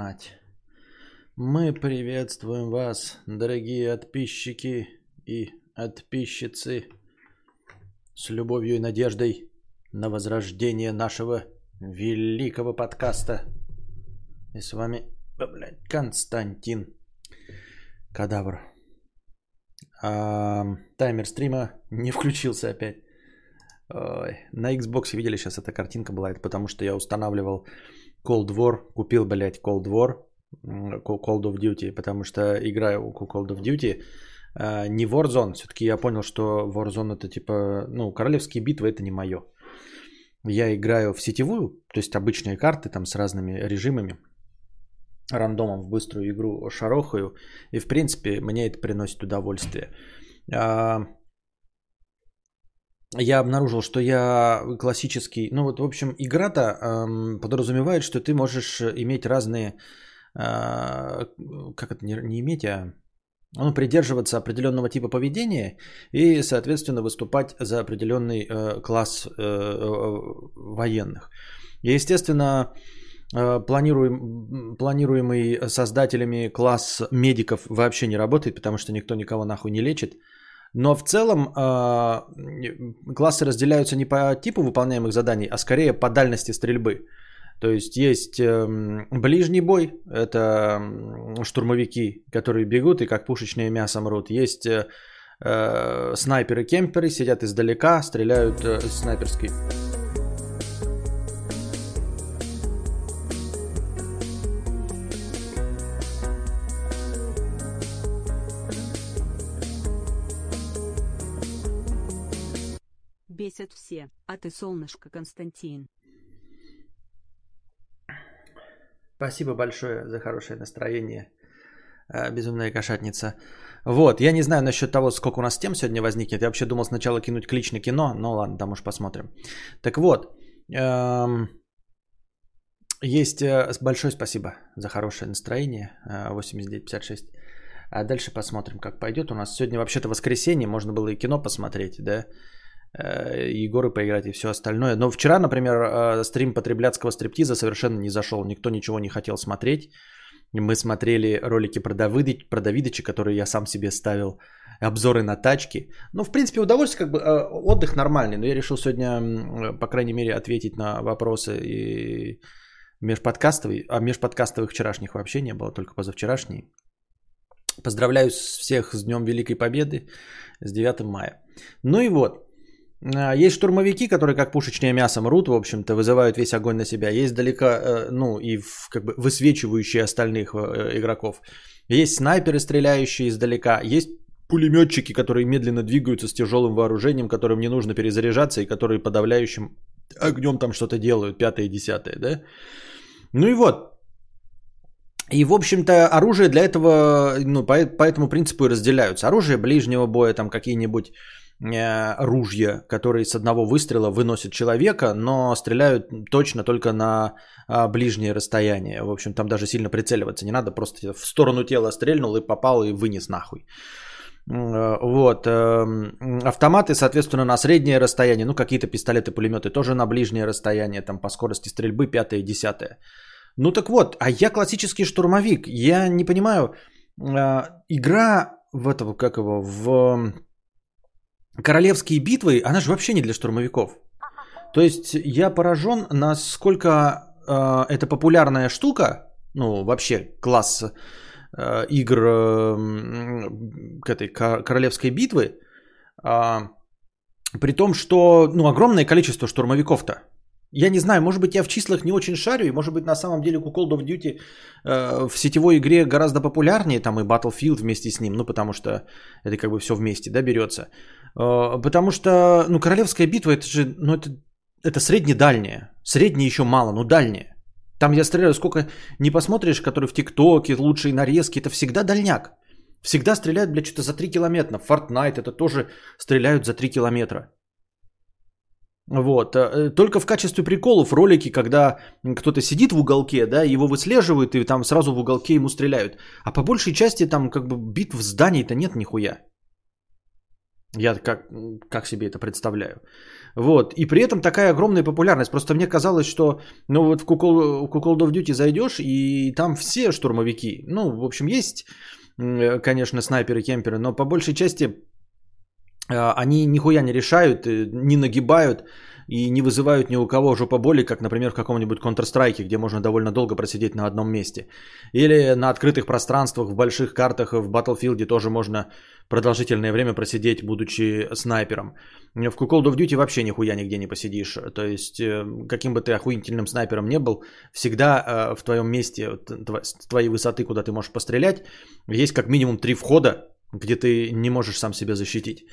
мать. Мы приветствуем вас, дорогие подписчики и подписчицы, с любовью и надеждой на возрождение нашего великого подкаста. И с вами, блядь, Константин Кадавр. А, таймер стрима не включился опять. Ой, на Xbox видели сейчас эта картинка была, это потому что я устанавливал Cold War, купил, блядь, Cold War, Call of Duty, потому что играю в Call of Duty, а, не Warzone, все-таки я понял, что Warzone это типа, ну, королевские битвы это не мое. Я играю в сетевую, то есть обычные карты там с разными режимами, рандомом в быструю игру шарохаю, и в принципе мне это приносит удовольствие. Я обнаружил, что я классический, ну вот в общем игра-то эм, подразумевает, что ты можешь иметь разные, э, как это не, не иметь, а ну, придерживаться определенного типа поведения и, соответственно, выступать за определенный э, класс э, э, военных. И, естественно, э, планируем, планируемый создателями класс медиков вообще не работает, потому что никто никого нахуй не лечит. Но в целом э, классы разделяются не по типу выполняемых заданий, а скорее по дальности стрельбы. То есть есть э, ближний бой, это штурмовики, которые бегут и как пушечное мясо мрут. Есть э, э, снайперы-кемперы, сидят издалека, стреляют э, снайперской Бесят все, а ты солнышко, Константин. Спасибо большое за хорошее настроение, э, безумная кошатница. Вот, я не знаю насчет того, сколько у нас тем сегодня возникнет. Я вообще думал сначала кинуть клич на кино, но ладно, там уж посмотрим. Так вот, эм, есть э, большое спасибо за хорошее настроение, 8956. Э, а дальше посмотрим, как пойдет. У нас сегодня вообще-то воскресенье, можно было и кино посмотреть, да? Егоры поиграть и все остальное. Но вчера, например, э, стрим потребляцкого стриптиза совершенно не зашел. Никто ничего не хотел смотреть. Мы смотрели ролики про, Давыды, про Давидыча, которые я сам себе ставил, обзоры на тачки. Ну, в принципе, удовольствие, как бы э, отдых нормальный. Но я решил сегодня, по крайней мере, ответить на вопросы и межподкастовый. А межподкастовых вчерашних вообще не было, только позавчерашние. Поздравляю всех с Днем Великой Победы, с 9 мая. Ну и вот, есть штурмовики, которые как пушечное мясо мрут, в общем-то, вызывают весь огонь на себя. Есть далеко, э, ну, и как бы высвечивающие остальных э, игроков. Есть снайперы, стреляющие издалека. Есть пулеметчики, которые медленно двигаются с тяжелым вооружением, которым не нужно перезаряжаться и которые подавляющим огнем там что-то делают, пятое и десятое, да? Ну и вот, и, в общем-то, оружие для этого, ну, по, по этому принципу и разделяются. Оружие ближнего боя, там какие-нибудь ружья, которые с одного выстрела выносят человека, но стреляют точно только на а, ближнее расстояние. В общем, там даже сильно прицеливаться не надо, просто в сторону тела стрельнул и попал и вынес нахуй. Э, вот. Эм, автоматы, соответственно, на среднее расстояние, ну, какие-то пистолеты, пулеметы тоже на ближнее расстояние, там по скорости стрельбы пятое десятое. Ну так вот, а я классический штурмовик. Я не понимаю, э, игра в этого, как его, в королевские битвы, она же вообще не для штурмовиков. То есть я поражен, насколько э, это популярная штука, ну вообще класс э, игр э, к этой королевской битвы, э, при том, что ну огромное количество штурмовиков-то. Я не знаю, может быть, я в числах не очень шарю, и может быть, на самом деле Call of Duty э, в сетевой игре гораздо популярнее, там и Battlefield вместе с ним, ну, потому что это как бы все вместе, да, берется. Э, потому что, ну, Королевская битва, это же, ну, это, это средне-дальняя. Среднее еще мало, но дальняя. Там я стреляю, сколько не посмотришь, который в ТикТоке, лучшие нарезки, это всегда дальняк. Всегда стреляют, блядь, что-то за 3 километра. Fortnite это тоже стреляют за 3 километра. Вот. Э, только в качестве приколов ролики, когда кто-то сидит в уголке, да, его выслеживают, и там сразу в уголке ему стреляют. А по большей части там как бы битв в здании-то нет нихуя. Я как, как себе это представляю. Вот. И при этом такая огромная популярность. Просто мне казалось, что ну вот в Кукол, Кукол of Duty зайдешь, и там все штурмовики. Ну, в общем, есть, конечно, снайперы, кемперы, но по большей части а, они нихуя не решают, э, не нагибают и не вызывают ни у кого жопа боли, как, например, в каком-нибудь Counter-Strike, где можно довольно долго просидеть на одном месте. Или на открытых пространствах, в больших картах, в Battlefield тоже можно продолжительное время просидеть, будучи снайпером. В Call of Duty вообще нихуя нигде не посидишь. То есть, э, каким бы ты охуительным снайпером не был, всегда э, в твоем месте, с твоей высоты, куда ты можешь пострелять, есть как минимум три входа, где ты не можешь сам себя защитить.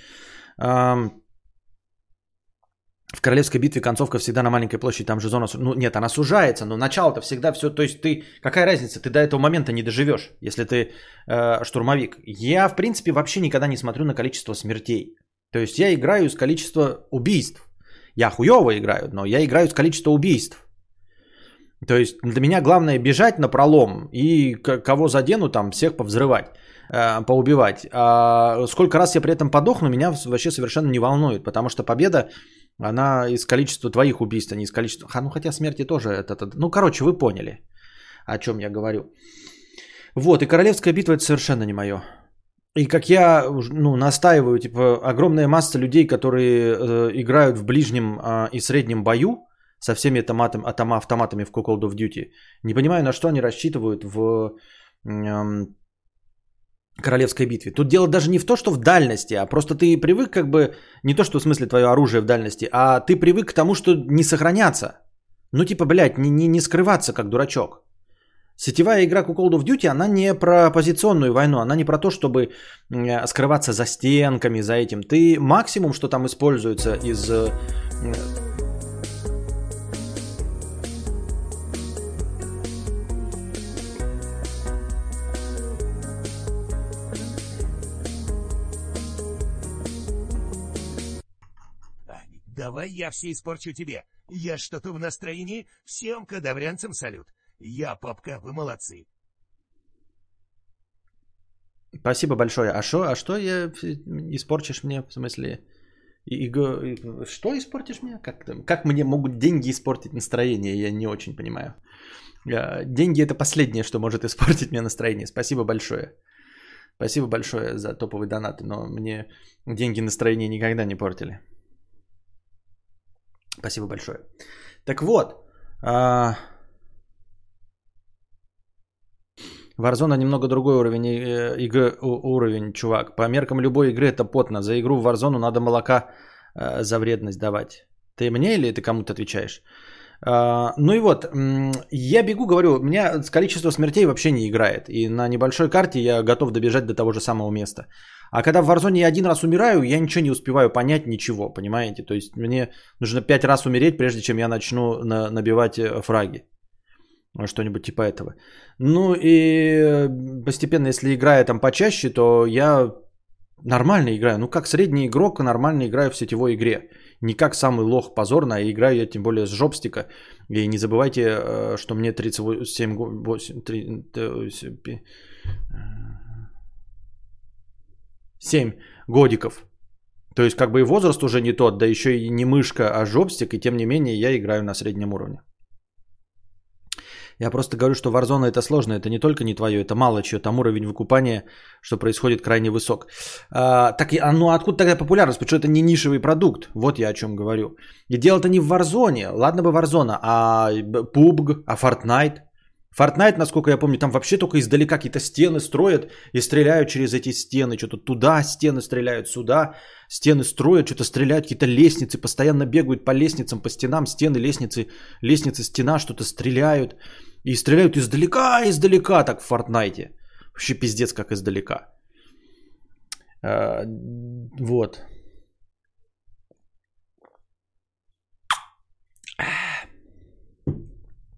В Королевской битве концовка всегда на маленькой площади, там же зона... Ну нет, она сужается, но начало-то всегда все... То есть ты... Какая разница? Ты до этого момента не доживешь, если ты э, штурмовик. Я, в принципе, вообще никогда не смотрю на количество смертей. То есть я играю с количества убийств. Я хуево играю, но я играю с количества убийств. То есть для меня главное бежать на пролом и кого задену, там всех повзрывать, э, поубивать. А сколько раз я при этом подохну, меня вообще совершенно не волнует, потому что победа она из количества твоих убийств, а не из количества... Ха, ну хотя смерти тоже это... это... Ну короче, вы поняли, о чем я говорю. Вот, и королевская битва это совершенно не мое. И как я ну, настаиваю, типа, огромная масса людей, которые э, играют в ближнем э, и среднем бою со всеми автоматами, автоматами в Call of Duty, не понимаю, на что они рассчитывают в э, королевской битве. Тут дело даже не в то, что в дальности, а просто ты привык как бы, не то, что в смысле твое оружие в дальности, а ты привык к тому, что не сохраняться. Ну типа, блядь, не, не, не скрываться как дурачок. Сетевая игра Call of Duty, она не про позиционную войну, она не про то, чтобы скрываться за стенками, за этим. Ты максимум, что там используется из Давай я все испорчу тебе. Я что-то в настроении. Всем кадаврянцам салют. Я, папка, вы молодцы. Спасибо большое. А что, а что я испорчишь мне, в смысле? И, и, что испортишь мне? Как, как мне могут деньги испортить настроение? Я не очень понимаю. Деньги это последнее, что может испортить мне настроение. Спасибо большое. Спасибо большое за топовый донат, но мне деньги настроение никогда не портили. Спасибо большое. Так вот, а... Warzone немного другой уровень э, игры, уровень, чувак. По меркам любой игры это потно. За игру в Warzone надо молока э, за вредность давать. Ты мне или ты кому-то отвечаешь? Uh, ну и вот, я бегу, говорю, у меня количество смертей вообще не играет. И на небольшой карте я готов добежать до того же самого места. А когда в Warzone я один раз умираю, я ничего не успеваю понять, ничего, понимаете? То есть мне нужно пять раз умереть, прежде чем я начну на, набивать э, фраги. Что-нибудь типа этого. Ну и э, постепенно, если играю там почаще, то я нормально играю. Ну как средний игрок нормально играю в сетевой игре. Не как самый лох позорно, а играю я тем более с жопстика. И не забывайте, э, что мне 37 8, 3, 7 годиков. То есть как бы и возраст уже не тот, да еще и не мышка, а жопстик, и тем не менее я играю на среднем уровне. Я просто говорю, что Warzone это сложно, это не только не твое, это мало чего, там уровень выкупания, что происходит крайне высок. А, так, а ну откуда тогда популярность? Что это не нишевый продукт, вот я о чем говорю. И дело-то не в Warzone, ладно бы Warzone, а PUBG, а Fortnite. Fortnite, насколько я помню, там вообще только издалека какие-то стены строят и стреляют через эти стены. Что-то туда стены стреляют, сюда стены строят, что-то стреляют, какие-то лестницы, постоянно бегают по лестницам, по стенам, стены, лестницы, лестницы, стена, что-то стреляют. И стреляют издалека, издалека, так в Fortnite. Вообще пиздец, как издалека. А, вот.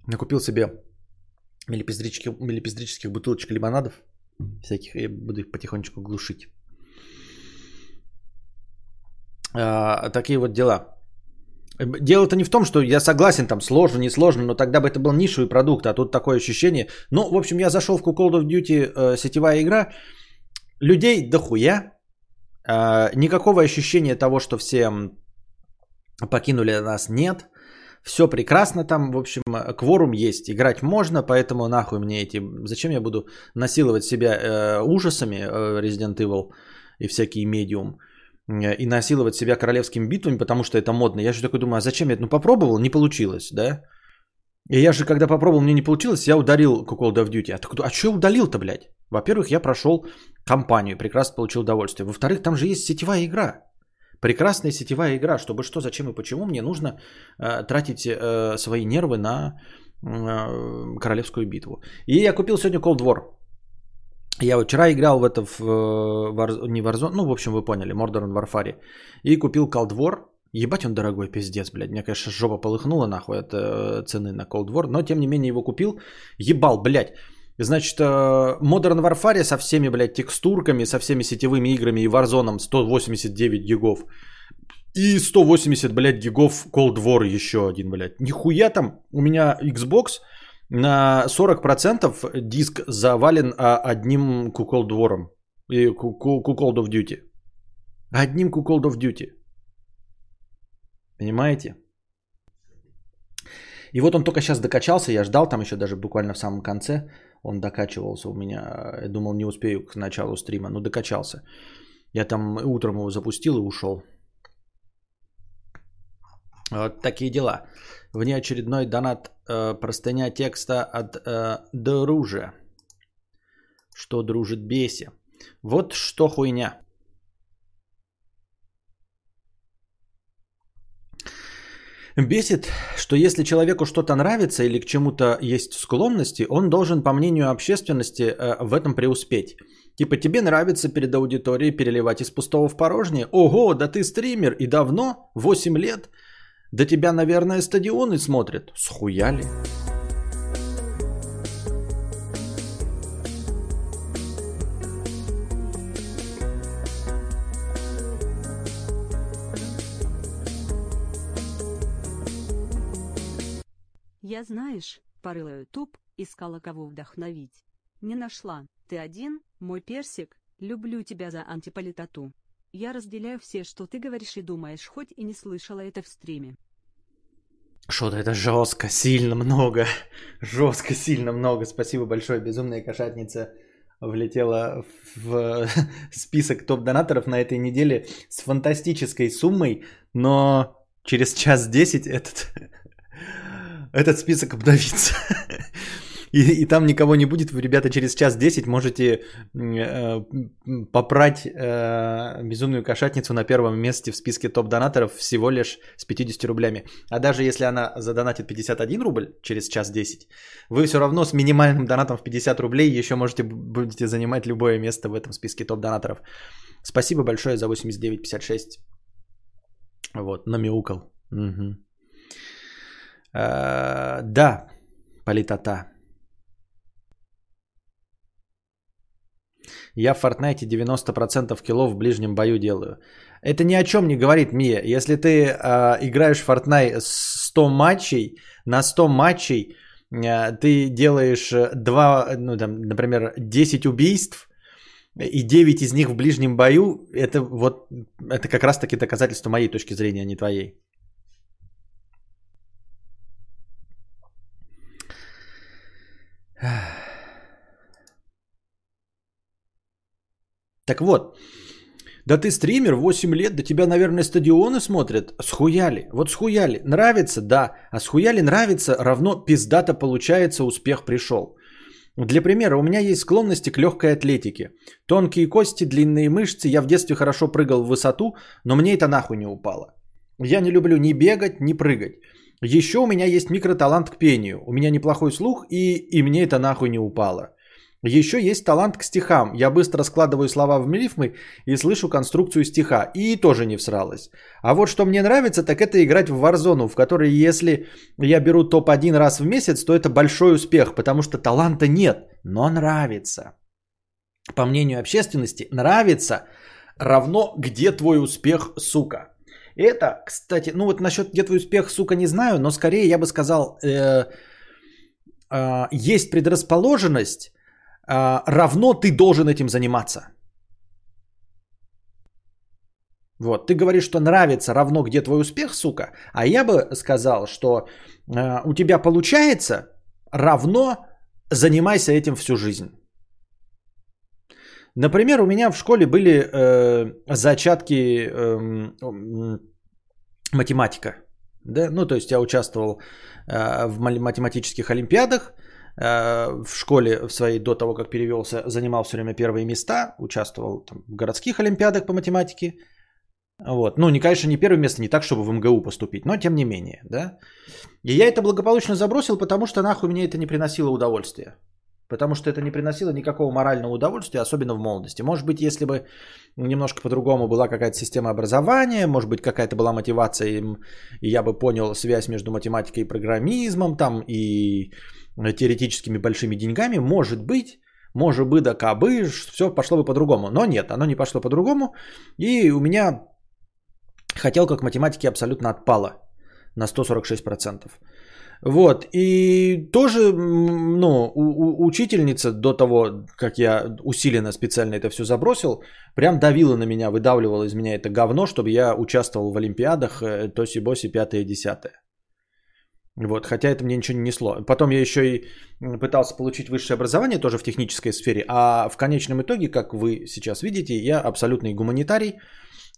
Накупил себе милипиздрических, милипиздрических бутылочек лимонадов. Всяких, я буду их потихонечку глушить. А, такие вот дела. Дело-то не в том, что я согласен, там сложно, не сложно, но тогда бы это был нишевый продукт, а тут такое ощущение. Ну, в общем, я зашел в Call of Duty э, сетевая игра, людей дохуя, Э, никакого ощущения того, что все покинули нас, нет. Все прекрасно там, в общем, кворум есть, играть можно, поэтому нахуй мне эти... Зачем я буду насиловать себя э, ужасами э, Resident Evil и всякие медиум? Э, и насиловать себя королевскими битвами, потому что это модно. Я же такой думаю, а зачем я? Ну попробовал, не получилось, да? И я же, когда попробовал, мне не получилось, я ударил Call of Duty. А, так, а что удалил-то, блядь? Во-первых, я прошел кампанию, прекрасно получил удовольствие. Во-вторых, там же есть сетевая игра. Прекрасная сетевая игра. Чтобы что, зачем и почему мне нужно э, тратить э, свои нервы на э, королевскую битву. И я купил сегодня Cold War. Я вчера играл в это в, э, в не Warzone, ну, в общем, вы поняли, Modern Warfare. И купил Cold War. Ебать он дорогой, пиздец, блядь. Мне, конечно, жопа полыхнула нахуй от э, цены на Cold War. Но, тем не менее, его купил. Ебал, блядь. Значит, э, Modern Warfare со всеми, блядь, текстурками, со всеми сетевыми играми и Warzone 189 гигов. И 180, блядь, гигов Cold War еще один, блядь. Нихуя там у меня Xbox на 40% диск завален а, одним Cold War. И Cold of Duty. Одним Cold of Duty. Понимаете? И вот он только сейчас докачался, я ждал там еще даже буквально в самом конце. Он докачивался у меня. Я думал, не успею к началу стрима, но докачался. Я там утром его запустил и ушел. Вот такие дела. Внеочередной донат э, простыня текста от э, Друже. Что дружит беси. Вот что хуйня. Бесит, что если человеку что-то нравится или к чему-то есть склонности, он должен, по мнению общественности, э, в этом преуспеть. Типа тебе нравится перед аудиторией переливать из пустого в порожнее? Ого, да ты стример и давно? 8 лет? Да тебя, наверное, стадионы смотрят. Схуяли? Я, знаешь, порыла ютуб, искала кого вдохновить. Не нашла. Ты один, мой персик, люблю тебя за антиполитоту. Я разделяю все, что ты говоришь и думаешь, хоть и не слышала это в стриме. Что-то это жестко, сильно много. Жестко, сильно много. Спасибо большое. Безумная кошатница влетела в список топ-донаторов на этой неделе с фантастической суммой, но через час десять этот этот список обновится. И, и там никого не будет. Вы, ребята, через час 10 можете э, попрать э, безумную кошатницу на первом месте в списке топ-донаторов всего лишь с 50 рублями. А даже если она задонатит 51 рубль через час 10, вы все равно с минимальным донатом в 50 рублей еще можете будете занимать любое место в этом списке топ-донаторов. Спасибо большое за 89,56. Вот, намяукал. Угу. Э, да, политота. Я в Fortnite 90% килов в ближнем бою делаю. Это ни о чем не говорит, Мия. Если ты э, играешь в Fortnite 100 матчей, на 100 матчей э, ты делаешь 2, ну, там, например, 10 убийств, и 9 из них в ближнем бою, это вот, это как раз таки доказательство моей точки зрения, а не твоей. Так вот, да ты стример, 8 лет, да тебя, наверное, стадионы смотрят. Схуяли. Вот схуяли. Нравится, да. А схуяли нравится, равно пиздато получается, успех пришел. Для примера, у меня есть склонности к легкой атлетике. Тонкие кости, длинные мышцы. Я в детстве хорошо прыгал в высоту, но мне это нахуй не упало. Я не люблю ни бегать, ни прыгать. Еще у меня есть микроталант к пению. У меня неплохой слух, и, и мне это нахуй не упало. Еще есть талант к стихам. Я быстро складываю слова в рифмы и слышу конструкцию стиха. И тоже не всралась. А вот что мне нравится, так это играть в Warzone, в которой если я беру топ-1 раз в месяц, то это большой успех, потому что таланта нет, но нравится. По мнению общественности, нравится равно где твой успех, сука. Это, кстати, ну вот насчет где твой успех, сука, не знаю, но скорее я бы сказал, э, э, есть предрасположенность, э, равно ты должен этим заниматься. Вот, ты говоришь, что нравится равно где твой успех, сука, а я бы сказал, что э, у тебя получается равно занимайся этим всю жизнь. Например, у меня в школе были э, зачатки э, математика. Да? Ну, то есть я участвовал э, в математических олимпиадах, э, в школе в своей до того, как перевелся, занимал все время первые места, участвовал там, в городских олимпиадах по математике. Вот. Ну, не, конечно, не первое место, не так, чтобы в МГУ поступить, но тем не менее, да. И я это благополучно забросил, потому что нахуй мне это не приносило удовольствия. Потому что это не приносило никакого морального удовольствия, особенно в молодости. Может быть, если бы немножко по-другому была какая-то система образования, может быть, какая-то была мотивация, и я бы понял связь между математикой и программизмом, там, и теоретическими большими деньгами, может быть, может быть, да кабы, все пошло бы по-другому. Но нет, оно не пошло по-другому. И у меня хотелка к математике абсолютно отпала на 146%. Вот, и тоже, ну, у, у, учительница до того, как я усиленно специально это все забросил, прям давила на меня, выдавливала из меня это говно, чтобы я участвовал в Олимпиадах э, Тоси-Боси 5-10. Вот, хотя это мне ничего не несло. Потом я еще и пытался получить высшее образование тоже в технической сфере, а в конечном итоге, как вы сейчас видите, я абсолютный гуманитарий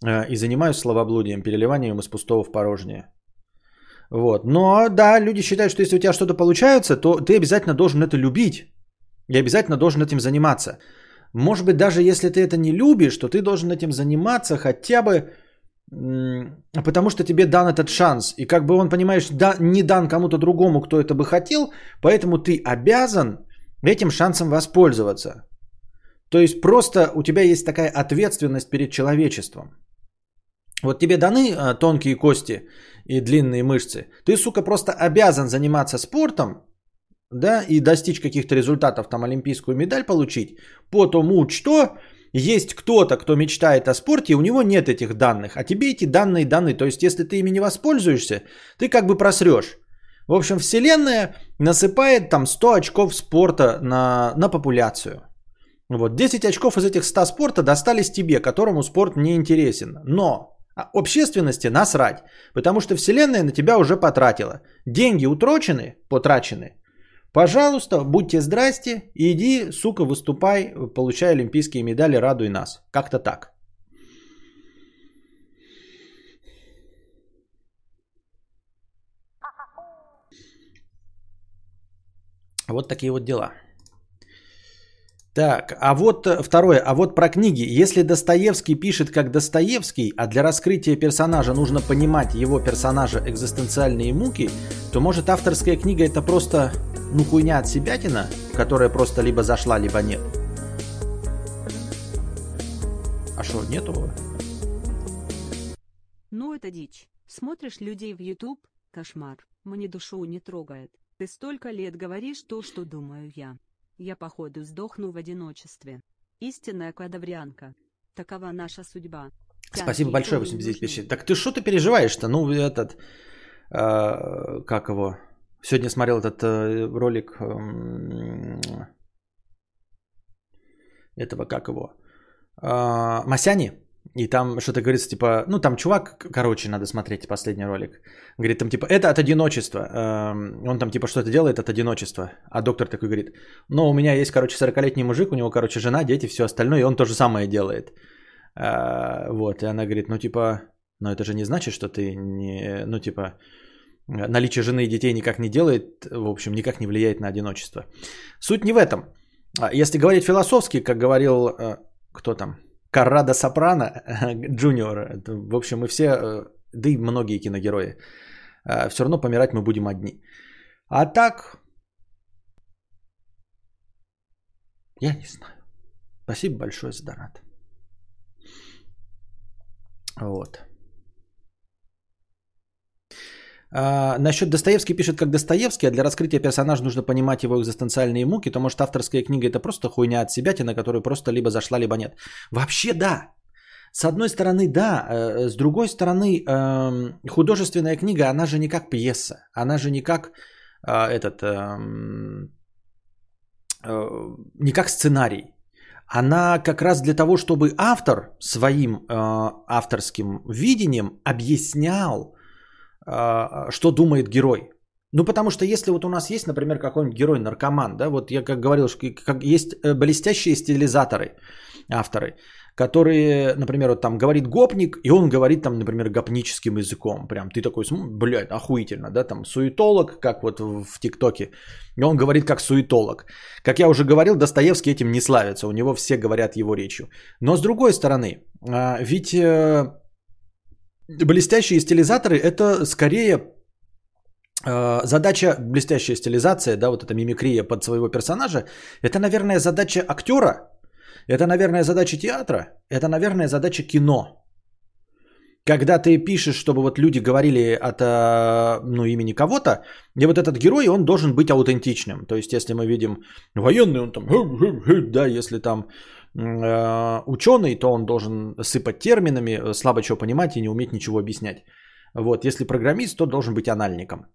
э, и занимаюсь словоблудием, переливанием из пустого в порожнее. Вот. Но да, люди считают, что если у тебя что-то получается, то ты обязательно должен это любить. И обязательно должен этим заниматься. Может быть, даже если ты это не любишь, то ты должен этим заниматься хотя бы потому что тебе дан этот шанс. И как бы он, понимаешь, да, не дан кому-то другому, кто это бы хотел, поэтому ты обязан этим шансом воспользоваться. То есть просто у тебя есть такая ответственность перед человечеством. Вот тебе даны а, тонкие кости и длинные мышцы. Ты, сука, просто обязан заниматься спортом, да, и достичь каких-то результатов, там, олимпийскую медаль получить, потому что есть кто-то, кто мечтает о спорте, и у него нет этих данных, а тебе эти данные даны. То есть, если ты ими не воспользуешься, ты как бы просрешь. В общем, Вселенная насыпает там 100 очков спорта на, на популяцию. Вот, 10 очков из этих 100 спорта достались тебе, которому спорт не интересен. Но а общественности насрать, потому что Вселенная на тебя уже потратила. Деньги утрачены, потрачены. Пожалуйста, будьте здрасте, иди, сука, выступай, получай олимпийские медали, радуй нас. Как-то так. Вот такие вот дела. Так, а вот э, второе, а вот про книги. Если Достоевский пишет как Достоевский, а для раскрытия персонажа нужно понимать его персонажа экзистенциальные муки, то может авторская книга это просто, ну, хуйня от себятина, которая просто либо зашла, либо нет. А что, нету? Ну, это дичь. Смотришь людей в YouTube, кошмар. Мне душу не трогает. Ты столько лет говоришь то, что думаю я. Я, походу, сдохну в одиночестве. Истинная кадаврианка. Такова наша судьба. Спасибо большое, 89 тысяч. Так ты что ты переживаешь-то? Ну, этот, э, как его? Сегодня смотрел этот э, ролик э, этого, как его? Э, Масяни. И там что-то говорится, типа, ну там чувак, короче, надо смотреть последний ролик. Говорит, там типа, это от одиночества. Эм, он там типа что-то делает от одиночества. А доктор такой говорит, ну у меня есть, короче, 40-летний мужик, у него, короче, жена, дети, все остальное, и он то же самое делает. Э, вот, и она говорит, ну типа, но это же не значит, что ты не, ну типа, наличие жены и детей никак не делает, в общем, никак не влияет на одиночество. Суть не в этом. А если говорить философски, как говорил, э, кто там, Каррадо Сопрано, Джуниор, в общем, мы все, э, да и многие киногерои, э, все равно помирать мы будем одни. А так, я не знаю. Спасибо большое за донат. Вот. А, насчет Достоевский пишет как Достоевский, а для раскрытия персонажа нужно понимать его экзистенциальные муки, то может авторская книга это просто хуйня от себя, на которую просто либо зашла, либо нет. Вообще да. С одной стороны, да. Э, с другой стороны, эм, художественная книга, она же не как пьеса. Она же не как э, этот... Эм, э, не как сценарий. она как раз для того, чтобы автор своим авторским видением объяснял, что думает герой. Ну, потому что если вот у нас есть, например, какой-нибудь герой-наркоман, да, вот я как говорил, что есть э, блестящие стилизаторы, авторы, которые, например, вот там говорит гопник, и он говорит там, например, гопническим языком. Прям ты такой, блядь, охуительно, да, там суетолог, как вот в ТикТоке. И он говорит как суетолог. Как я уже говорил, Достоевский этим не славится, у него все говорят его речью. Но с другой стороны, а, ведь э, блестящие стилизаторы это скорее э, задача, блестящая стилизация, да, вот эта мимикрия под своего персонажа, это, наверное, задача актера, это, наверное, задача театра, это, наверное, задача кино. Когда ты пишешь, чтобы вот люди говорили от э, ну, имени кого-то, и вот этот герой, он должен быть аутентичным. То есть, если мы видим военный, он там, да, если там ученый, то он должен сыпать терминами, слабо чего понимать и не уметь ничего объяснять. Вот, если программист, то должен быть анальником.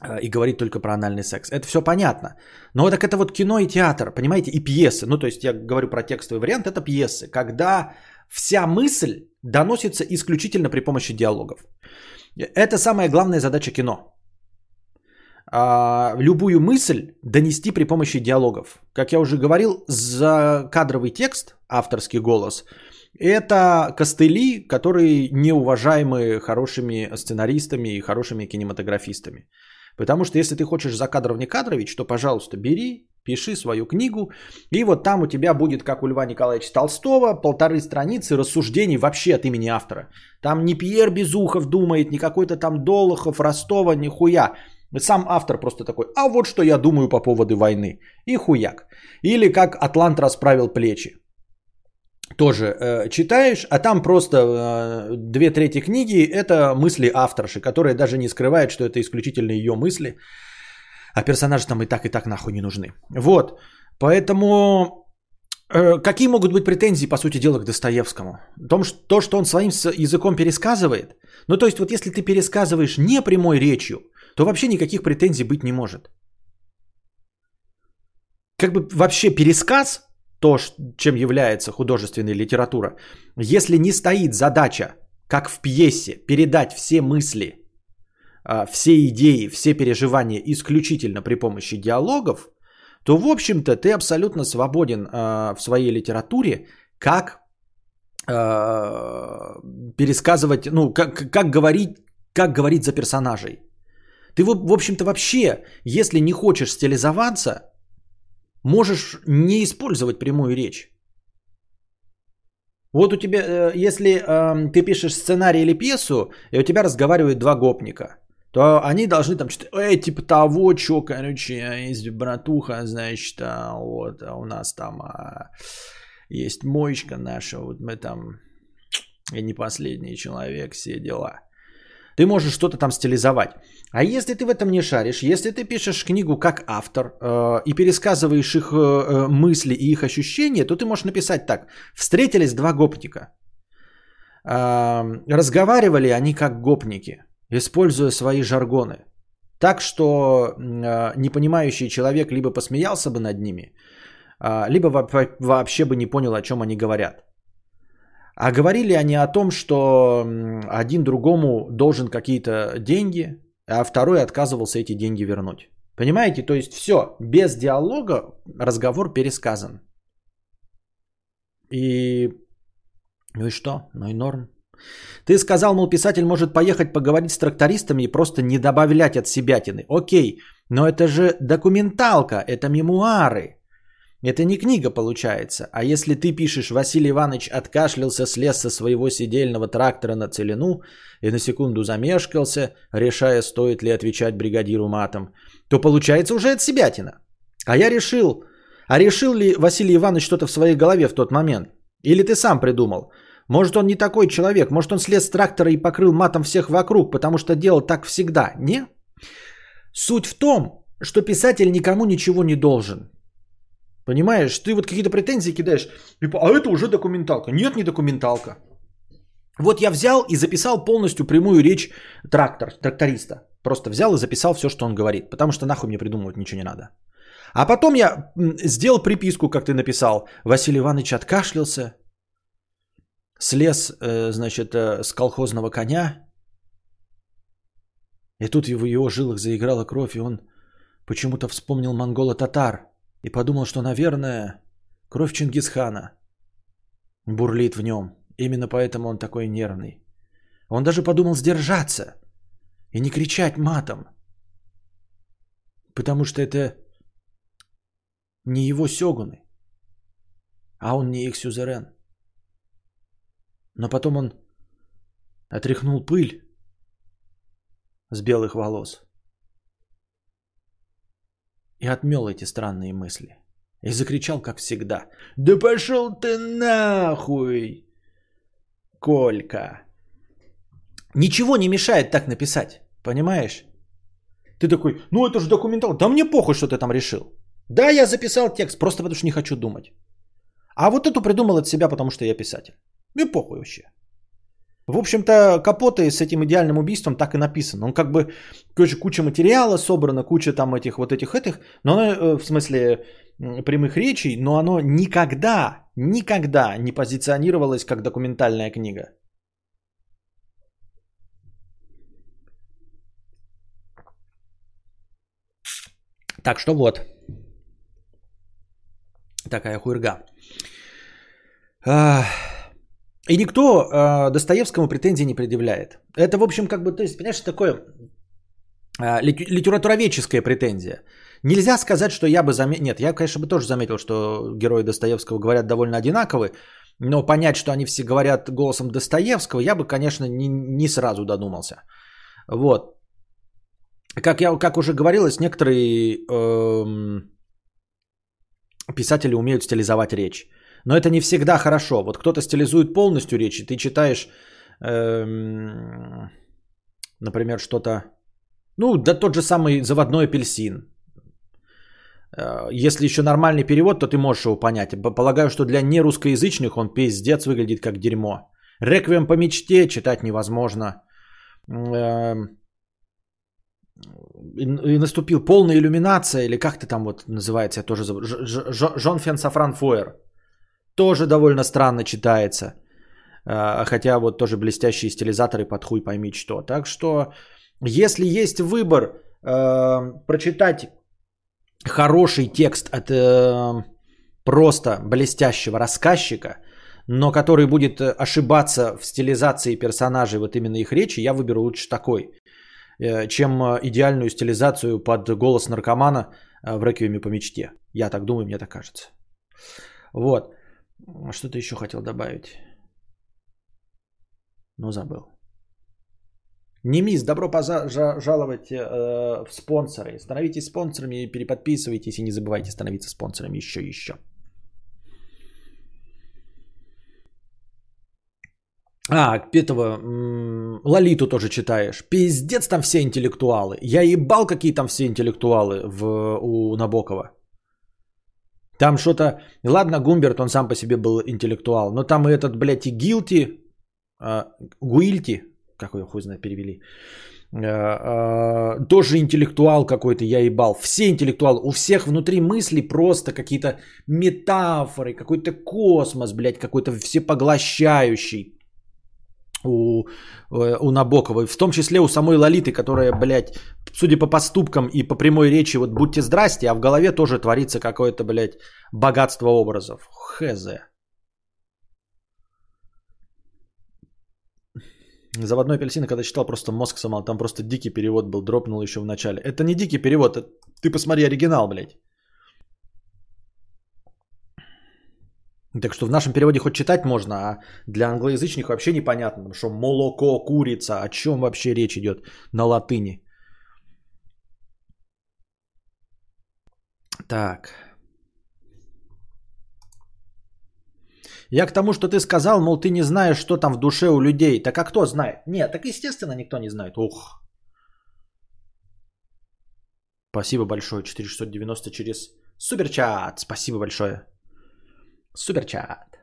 Э, и говорит только про анальный секс. Это все понятно. Но так это вот кино и театр, понимаете, и пьесы. Ну, то есть я говорю про текстовый вариант, это пьесы, когда вся мысль доносится исключительно при помощи диалогов. Это самая главная задача кино. А, любую мысль донести при помощи диалогов. Как я уже говорил, за кадровый текст, авторский голос, это костыли, которые неуважаемы хорошими сценаристами и хорошими кинематографистами. Потому что если ты хочешь за кадров не кадрович, то, пожалуйста, бери, пиши свою книгу, и вот там у тебя будет, как у Льва Николаевича Толстого, полторы страницы рассуждений вообще от имени автора. Там не Пьер Безухов думает, не какой-то там Долохов, Ростова, ни хуя. Сам автор просто такой, а вот что я думаю по поводу войны. И хуяк. Или как Атлант расправил плечи тоже э, читаешь, а там просто э, две трети книги это мысли авторши, которая даже не скрывает, что это исключительно ее мысли, а персонажи там и так и так нахуй не нужны. Вот, поэтому э, какие могут быть претензии, по сути дела, к Достоевскому? Том, что, то, что он своим языком пересказывает, ну то есть вот если ты пересказываешь не прямой речью, то вообще никаких претензий быть не может. Как бы вообще пересказ то, чем является художественная литература, если не стоит задача, как в пьесе, передать все мысли, а, все идеи, все переживания исключительно при помощи диалогов, то, в общем-то, ты абсолютно свободен а, в своей литературе, как а, пересказывать, ну, как, как, говорить, как говорить за персонажей. Ты, в общем-то, вообще, если не хочешь стилизоваться, можешь не использовать прямую речь. Вот у тебя, э, если э, ты пишешь сценарий или пьесу, и у тебя разговаривают два гопника, то они должны там что-то, эй, типа того, что, короче, есть братуха, значит, а, вот, а у нас там а, есть моечка наша, вот мы там, я не последний человек, все дела. Ты можешь что-то там стилизовать. А если ты в этом не шаришь, если ты пишешь книгу как автор э, и пересказываешь их э, э, мысли и их ощущения, то ты можешь написать так. Встретились два гопника. Э, разговаривали они как гопники, используя свои жаргоны. Так что э, непонимающий человек либо посмеялся бы над ними, э, либо вообще бы не понял, о чем они говорят. А говорили они о том, что один другому должен какие-то деньги, а второй отказывался эти деньги вернуть. Понимаете? То есть все, без диалога разговор пересказан. И... Ну и что? Ну и норм. Ты сказал, мол, писатель может поехать поговорить с трактористами и просто не добавлять от себятины. Окей, но это же документалка, это мемуары. Это не книга получается. А если ты пишешь, Василий Иванович откашлялся, слез со своего сидельного трактора на целину и на секунду замешкался, решая, стоит ли отвечать бригадиру матом, то получается уже от себятина. А я решил, а решил ли Василий Иванович что-то в своей голове в тот момент? Или ты сам придумал? Может, он не такой человек, может, он слез с трактора и покрыл матом всех вокруг, потому что делал так всегда. Не? Суть в том, что писатель никому ничего не должен. Понимаешь, ты вот какие-то претензии кидаешь, типа, а это уже документалка. Нет, не документалка. Вот я взял и записал полностью прямую речь трактор, тракториста. Просто взял и записал все, что он говорит. Потому что нахуй мне придумывать ничего не надо. А потом я сделал приписку, как ты написал. Василий Иванович откашлялся, слез, э, значит, э, с колхозного коня. И тут в его жилах заиграла кровь, и он почему-то вспомнил монгола-татар и подумал, что, наверное, кровь Чингисхана бурлит в нем. Именно поэтому он такой нервный. Он даже подумал сдержаться и не кричать матом. Потому что это не его сёгуны, а он не их сюзерен. Но потом он отряхнул пыль с белых волос и отмел эти странные мысли. И закричал, как всегда. «Да пошел ты нахуй, Колька!» Ничего не мешает так написать, понимаешь? Ты такой, ну это же документал. Да мне похуй, что ты там решил. Да, я записал текст, просто потому что не хочу думать. А вот эту придумал от себя, потому что я писатель. Мне похуй вообще. В общем-то, Капоты с этим идеальным убийством так и написан. Он как бы, короче, куча материала собрана, куча там этих вот этих этих, но оно, э, в смысле, прямых речей, но оно никогда, никогда не позиционировалось как документальная книга. Так что вот. Такая хуйрга. И никто э, Достоевскому претензий не предъявляет. Это, в общем, как бы, то есть, понимаешь, такое э, литературоведческая претензия. Нельзя сказать, что я бы заметил... Нет, я, конечно, бы тоже заметил, что герои Достоевского говорят довольно одинаковы, но понять, что они все говорят голосом Достоевского, я бы, конечно, не, не сразу додумался. Вот. Как я как уже говорилось, некоторые эм, писатели умеют стилизовать речь. Но это не всегда хорошо. Вот кто-то стилизует полностью речь, и ты читаешь, эм, например, что-то, ну, да тот же самый заводной апельсин. Э, если еще нормальный перевод, то ты можешь его понять. Полагаю, что для нерусскоязычных он пиздец выглядит как дерьмо. Реквием по мечте читать невозможно. Эм, и наступил полная иллюминация, или как ты там вот называется, я тоже забыл. Жон Фен Сафран Фойер тоже довольно странно читается. А, хотя вот тоже блестящие стилизаторы под хуй пойми что. Так что, если есть выбор э, прочитать хороший текст от э, просто блестящего рассказчика, но который будет ошибаться в стилизации персонажей, вот именно их речи, я выберу лучше такой, э, чем идеальную стилизацию под голос наркомана в «Реквиеме по мечте». Я так думаю, мне так кажется. Вот. Что ты еще хотел добавить? Ну, забыл. Немис, добро пожаловать э, в спонсоры. Становитесь спонсорами, переподписывайтесь и не забывайте становиться спонсорами еще и еще. А, этого, Лолиту тоже читаешь. Пиздец там все интеллектуалы. Я ебал, какие там все интеллектуалы в, у Набокова. Там что-то... Ладно, Гумберт, он сам по себе был интеллектуал, но там и этот, блядь, и Гилти, э, Гуильти, как его хуй знает перевели, э, э, тоже интеллектуал какой-то, я ебал. Все интеллектуалы, у всех внутри мысли просто какие-то метафоры, какой-то космос, блядь, какой-то всепоглощающий у, э, у Набоковой, в том числе у самой Лолиты, которая, блядь, судя по поступкам и по прямой речи, вот будьте здрасте, а в голове тоже творится какое-то, блядь, богатство образов. Хз. Заводной апельсин, когда читал, просто мозг сломал. Там просто дикий перевод был, дропнул еще в начале. Это не дикий перевод, ты посмотри оригинал, блядь. Так что в нашем переводе хоть читать можно, а для англоязычных вообще непонятно, что молоко, курица, о чем вообще речь идет на латыни. Так. Я к тому, что ты сказал, мол, ты не знаешь, что там в душе у людей. Так а кто знает? Нет, так естественно никто не знает. Ух. Спасибо большое. 4690 через суперчат. Спасибо большое. Суперчат.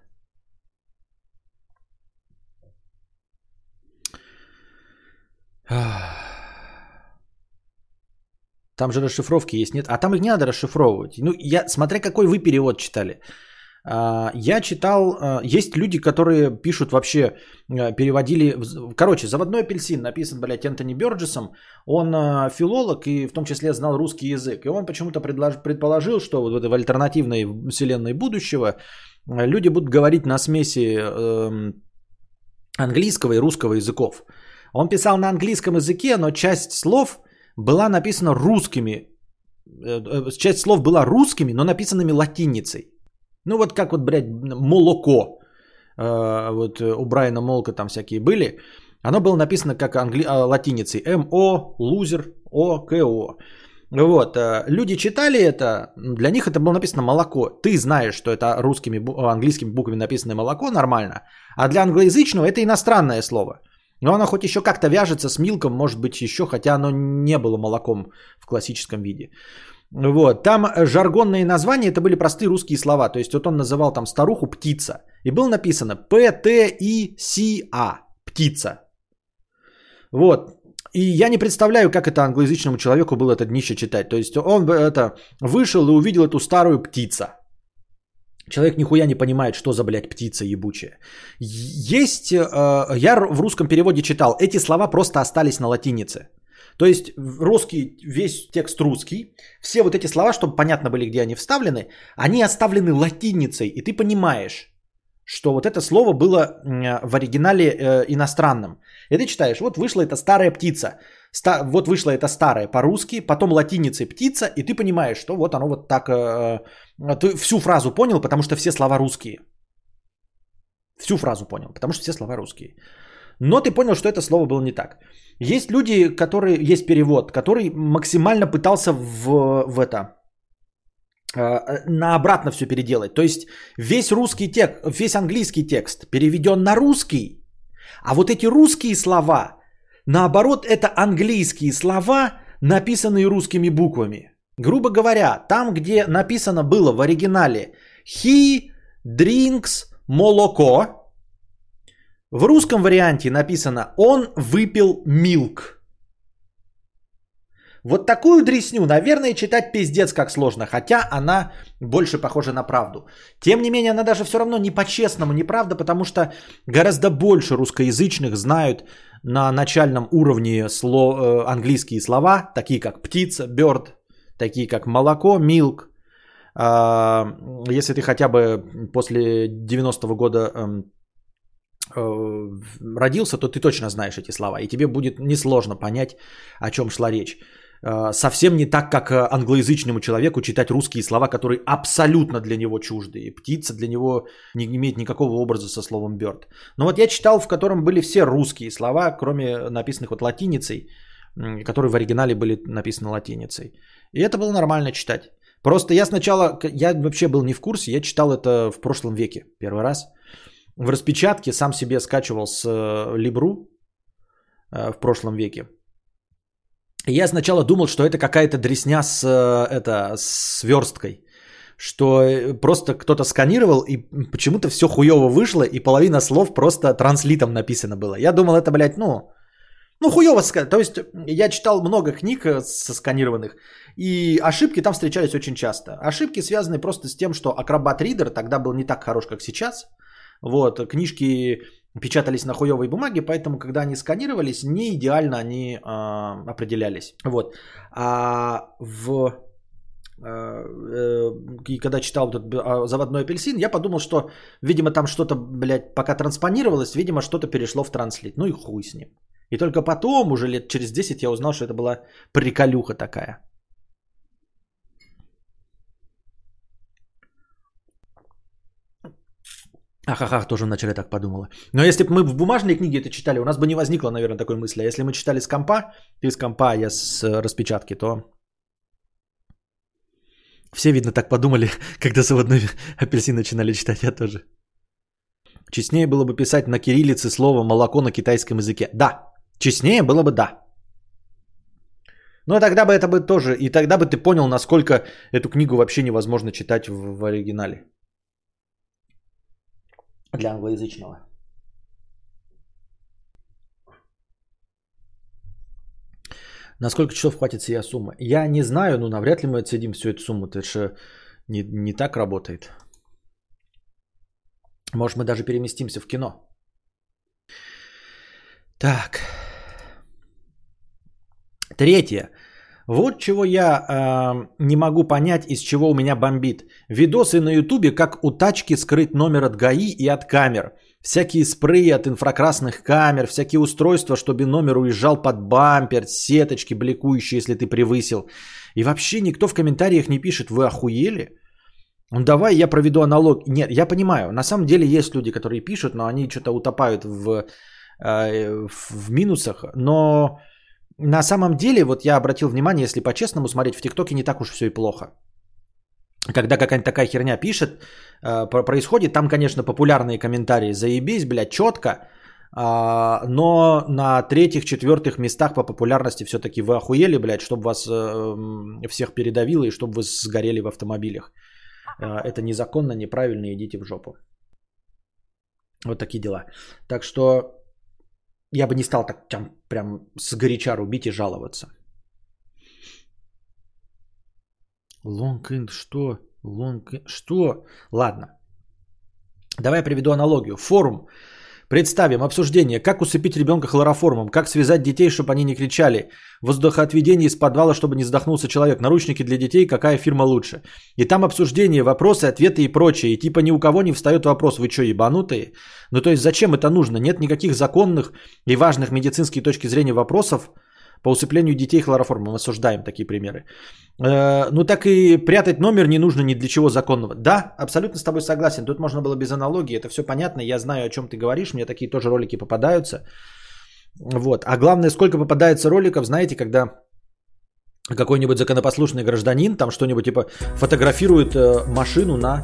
Там же расшифровки есть, нет? А там их не надо расшифровывать. Ну, я, смотря какой вы перевод читали. А, я читал, а, есть люди, которые пишут вообще, а, переводили, короче, «Заводной апельсин» написан, блядь, Энтони Бёрджесом, он филолог и в том числе знал русский язык, и он почему-то предположил, что вот в альтернативной вселенной будущего люди будут говорить на смеси эм, английского и русского языков. Он писал на английском языке, но часть слов была написана русскими, э, э, часть слов была русскими, но написанными латиницей. Ну вот как вот, блядь, молоко. Э, вот у Брайана Молка там всякие были. Оно было написано как англи... латиницей. М-О, лузер, О-К-О. Вот, люди читали это, для них это было написано молоко. Ты знаешь, что это русскими, английскими буквами написано молоко, нормально. А для англоязычного это иностранное слово. Но оно хоть еще как-то вяжется с милком, может быть еще, хотя оно не было молоком в классическом виде. Вот, там жаргонные названия, это были простые русские слова. То есть вот он называл там старуху птица. И было написано П-Т-И-С-А, птица. Вот, и я не представляю, как это англоязычному человеку было это днище читать. То есть он это вышел и увидел эту старую птица. Человек нихуя не понимает, что за, блядь, птица ебучая. Есть, э, я в русском переводе читал, эти слова просто остались на латинице. То есть русский, весь текст русский, все вот эти слова, чтобы понятно были, где они вставлены, они оставлены латиницей, и ты понимаешь, что вот это слово было в оригинале э, иностранным. И ты читаешь, вот вышла эта старая птица, ста, вот вышла эта старая по-русски, потом латиницей птица, и ты понимаешь, что вот оно вот так, э, э, ты всю фразу понял, потому что все слова русские. Всю фразу понял, потому что все слова русские. Но ты понял, что это слово было не так. Есть люди, которые, есть перевод, который максимально пытался в, в это, э, на обратно все переделать. То есть весь русский текст, весь английский текст переведен на русский, а вот эти русские слова, наоборот, это английские слова, написанные русскими буквами. Грубо говоря, там, где написано было в оригинале he drinks молоко, в русском варианте написано «Он выпил милк». Вот такую дресню, наверное, читать пиздец как сложно, хотя она больше похожа на правду. Тем не менее, она даже все равно не по-честному, неправда, потому что гораздо больше русскоязычных знают на начальном уровне сло, э, английские слова, такие как птица, bird, такие как молоко, milk. Э, если ты хотя бы после 90-го года э, Э, родился, то ты точно знаешь эти слова, и тебе будет несложно понять, о чем шла речь. Э, совсем не так, как э, англоязычному человеку читать русские слова, которые абсолютно для него чужды. И птица для него не имеет никакого образа со словом bird. Но вот я читал, в котором были все русские слова, кроме написанных вот латиницей, которые в оригинале были написаны латиницей. И это было нормально читать. Просто я сначала, я вообще был не в курсе, я читал это в прошлом веке первый раз – в распечатке, сам себе скачивал с э, Либру э, в прошлом веке. Я сначала думал, что это какая-то дресня с, э, это, с версткой. Что просто кто-то сканировал, и почему-то все хуево вышло, и половина слов просто транслитом написано было. Я думал, это, блядь, ну, ну, хуево сказать. То есть, я читал много книг со сканированных, и ошибки там встречались очень часто. Ошибки связаны просто с тем, что Acrobat Reader тогда был не так хорош, как сейчас – вот, книжки печатались на хуевой бумаге, поэтому, когда они сканировались, не идеально они э, определялись. Вот. А в э, э, и когда читал этот заводной апельсин, я подумал, что, видимо, там что-то, блядь, пока транспонировалось, видимо, что-то перешло в транслит. Ну и хуй с ним. И только потом, уже лет через 10, я узнал, что это была приколюха такая. Ахаха, тоже вначале так подумала. Но если бы мы в бумажной книге это читали, у нас бы не возникло, наверное, такой мысли. А если мы читали с компа, ты с компа, а я с э, распечатки, то все, видно, так подумали, когда заводной апельсин начинали читать, я тоже. Честнее было бы писать на кириллице слово «молоко» на китайском языке. Да, честнее было бы да. Но тогда бы это бы тоже, и тогда бы ты понял, насколько эту книгу вообще невозможно читать в, в оригинале для англоязычного. На сколько часов хватит сия сумма? Я не знаю, но навряд ли мы отсидим всю эту сумму. Это же не, не так работает. Может, мы даже переместимся в кино. Так. Третье. Вот чего я э, не могу понять, из чего у меня бомбит. Видосы на ютубе, как у тачки скрыть номер от ГАИ и от камер. Всякие спреи от инфракрасных камер, всякие устройства, чтобы номер уезжал под бампер, сеточки бликующие, если ты превысил. И вообще никто в комментариях не пишет, вы охуели? Ну давай я проведу аналог. Нет, я понимаю, на самом деле есть люди, которые пишут, но они что-то утопают в, э, в минусах. Но на самом деле, вот я обратил внимание, если по-честному смотреть, в ТикТоке не так уж все и плохо. Когда какая-нибудь такая херня пишет, э, происходит, там, конечно, популярные комментарии, заебись, блядь, четко, а, но на третьих, четвертых местах по популярности все-таки вы охуели, блядь, чтобы вас э, всех передавило и чтобы вы сгорели в автомобилях. Э, это незаконно, неправильно, идите в жопу. Вот такие дела. Так что я бы не стал так там прям с горяча рубить и жаловаться. Лонгинд что? Лонг... Что? Ладно. Давай я приведу аналогию. Форум. Представим обсуждение, как усыпить ребенка хлороформом, как связать детей, чтобы они не кричали, воздухоотведение из подвала, чтобы не задохнулся человек, наручники для детей, какая фирма лучше. И там обсуждение, вопросы, ответы и прочее. И типа ни у кого не встает вопрос, вы что, ебанутые? Ну то есть зачем это нужно? Нет никаких законных и важных медицинских точки зрения вопросов, по усыплению детей хлороформом. Мы осуждаем такие примеры. Э, ну так и прятать номер не нужно ни для чего законного. Да, абсолютно с тобой согласен. Тут можно было без аналогии. Это все понятно. Я знаю, о чем ты говоришь. Мне такие тоже ролики попадаются. Вот. А главное, сколько попадается роликов, знаете, когда какой-нибудь законопослушный гражданин там что-нибудь типа фотографирует э, машину на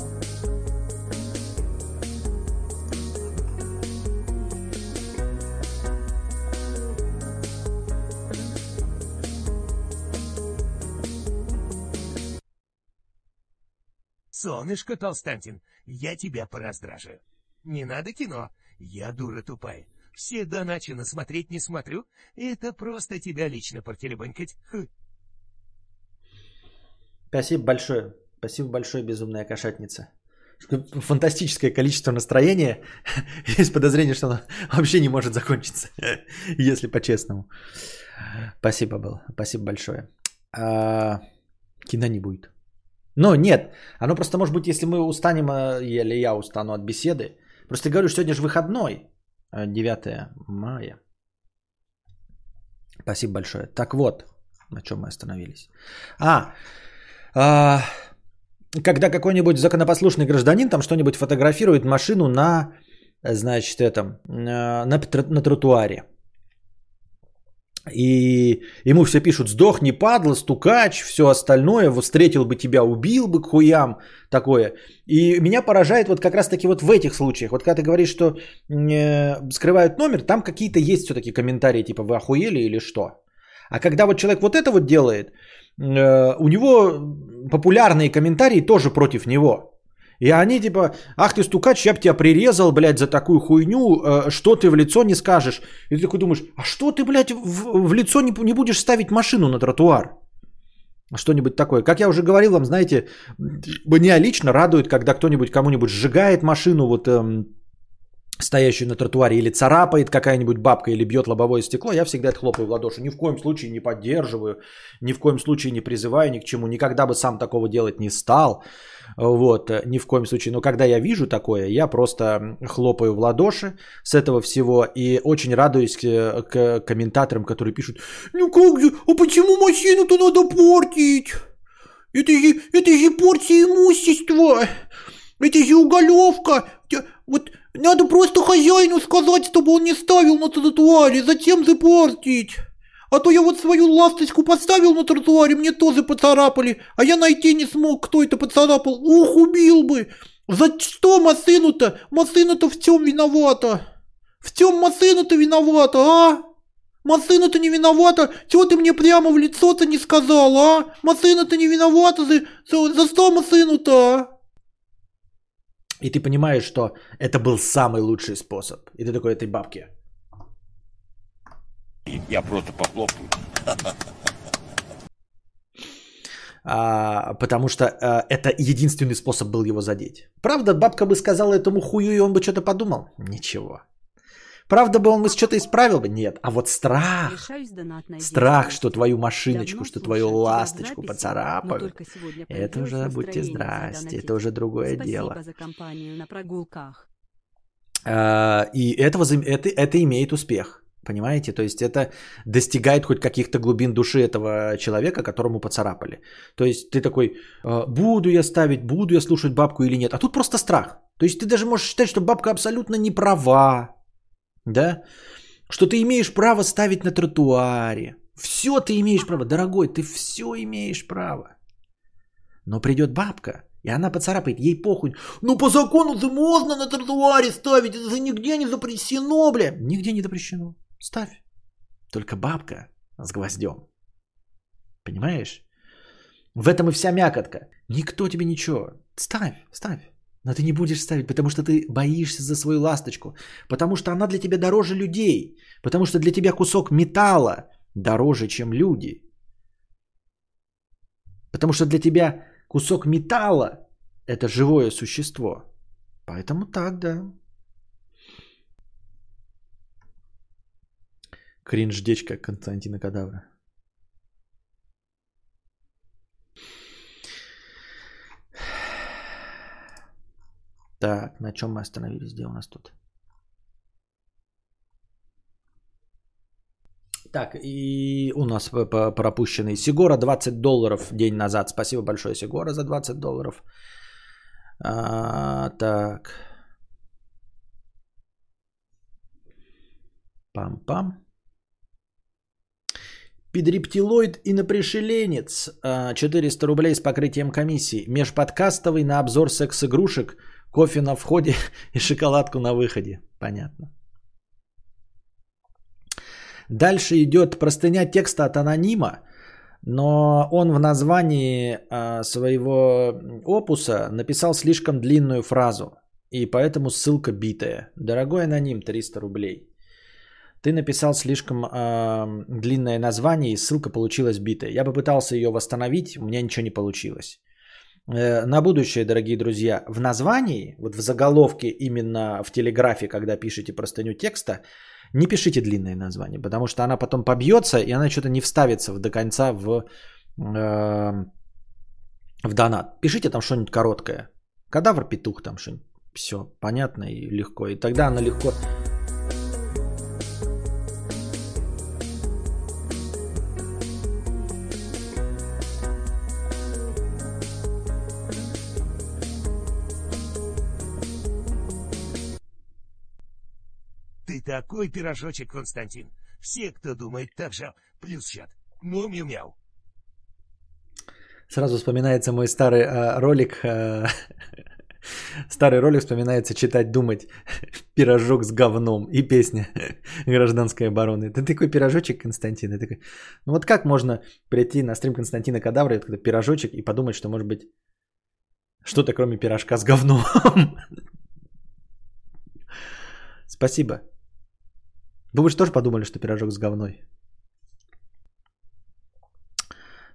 Солнышко, Толстантин, я тебя пораздражаю. Не надо кино, я дура тупая. Все доначено смотреть не смотрю, это просто тебя лично портеребанькать. Спасибо большое. Спасибо большое, безумная кошатница. Фантастическое количество настроения. Есть подозрение, что оно вообще не может закончиться, если по-честному. Спасибо было. Спасибо большое. А, кино не будет. Но нет, оно просто может быть, если мы устанем, э, или я устану от беседы. Просто говорю, что сегодня же выходной, 9 э, мая. Спасибо большое. Так вот, на чем мы остановились. А, а когда какой-нибудь законопослушный гражданин там что-нибудь фотографирует машину на, значит, этом, э, на, на тротуаре. И ему все пишут, сдохни, падла, стукач, все остальное, встретил бы тебя, убил бы к хуям, такое. И меня поражает вот как раз таки вот в этих случаях. Вот когда ты говоришь, что э, скрывают номер, там какие-то есть все-таки комментарии, типа вы охуели или что. А когда вот человек вот это вот делает, э, у него популярные комментарии тоже против него. И они типа, ах ты стукач, я бы тебя прирезал, блядь, за такую хуйню, э, что ты в лицо не скажешь. И ты такой думаешь, а что ты, блядь, в, в лицо не, не будешь ставить машину на тротуар? Что-нибудь такое. Как я уже говорил вам, знаете, меня лично радует, когда кто-нибудь кому-нибудь сжигает машину, вот эм, стоящую на тротуаре, или царапает какая-нибудь бабка, или бьет лобовое стекло, я всегда это хлопаю в ладоши. Ни в коем случае не поддерживаю, ни в коем случае не призываю ни к чему, никогда бы сам такого делать не стал. Вот, ни в коем случае. Но когда я вижу такое, я просто хлопаю в ладоши с этого всего и очень радуюсь к, к комментаторам, которые пишут, ну как же, а почему машину-то надо портить? Это же, это же порция имущества. Это же уголовка. Вот надо просто хозяину сказать, чтобы он не ставил на тротуаре. Зачем запортить? А то я вот свою ласточку поставил на тротуаре, мне тоже поцарапали, а я найти не смог, кто это поцарапал. Ух, убил бы! За что машину-то? Машина-то в чем виновата? В чем машина-то виновата, а? Машина-то не виновата. Чего ты мне прямо в лицо-то не сказал, а? Машина-то не виновата. За, за, за что машину-то, а? И ты понимаешь, что это был самый лучший способ. И ты такой этой бабке. Я просто похлопаю. А, потому что а, это единственный способ был его задеть. Правда, бабка бы сказала этому хую, и он бы что-то подумал? Ничего. Правда бы он что-то исправил бы? Нет. А вот страх, страх, что твою машиночку, что твою ласточку поцарапают, это уже, будьте здрасте, это уже другое дело. за компанию на прогулках. А, и этого, это, это имеет успех. Понимаете? То есть это достигает хоть каких-то глубин души этого человека, которому поцарапали. То есть ты такой, «А, буду я ставить, буду я слушать бабку или нет. А тут просто страх. То есть ты даже можешь считать, что бабка абсолютно не права. Да? Что ты имеешь право ставить на тротуаре. Все ты имеешь право. Дорогой, ты все имеешь право. Но придет бабка, и она поцарапает, ей похуй. Ну по закону ты можно на тротуаре ставить, это нигде не запрещено, бля. Нигде не запрещено. Ставь. Только бабка с гвоздем. Понимаешь? В этом и вся мякотка. Никто тебе ничего. Ставь, ставь. Но ты не будешь ставить, потому что ты боишься за свою ласточку. Потому что она для тебя дороже людей. Потому что для тебя кусок металла дороже, чем люди. Потому что для тебя кусок металла – это живое существо. Поэтому так, да. Кринж-дечь, как Константина Кадавра. Так, на чем мы остановились? Где у нас тут? Так, и у нас пропущенный Сигора 20 долларов день назад. Спасибо большое, Сигора, за 20 долларов. А, так. Пам-пам. Пидрептилоид и напришеленец. 400 рублей с покрытием комиссии. Межподкастовый на обзор секс-игрушек. Кофе на входе и шоколадку на выходе. Понятно. Дальше идет простыня текста от анонима, но он в названии своего опуса написал слишком длинную фразу. И поэтому ссылка битая. Дорогой аноним, 300 рублей. Ты написал слишком э, длинное название, и ссылка получилась битая. Я попытался ее восстановить, у меня ничего не получилось. Э, на будущее, дорогие друзья, в названии, вот в заголовке именно в телеграфе, когда пишете простыню текста, не пишите длинное название, потому что она потом побьется, и она что-то не вставится до конца в, э, в донат. Пишите там что-нибудь короткое. Кадавр, петух, там что-нибудь. Все понятно и легко. И тогда она легко такой пирожочек, Константин. Все, кто думает так же, плюс чат. Ну, мяу-мяу. Сразу вспоминается мой старый э, ролик. Э, старый ролик вспоминается читать, думать. Пирожок с говном и песня гражданской обороны. Ты такой пирожочек, Константин. такой... Ну вот как можно прийти на стрим Константина Кадавра, это пирожочек, и подумать, что может быть что-то кроме пирожка с говном. Спасибо. Вы же тоже подумали, что пирожок с говной.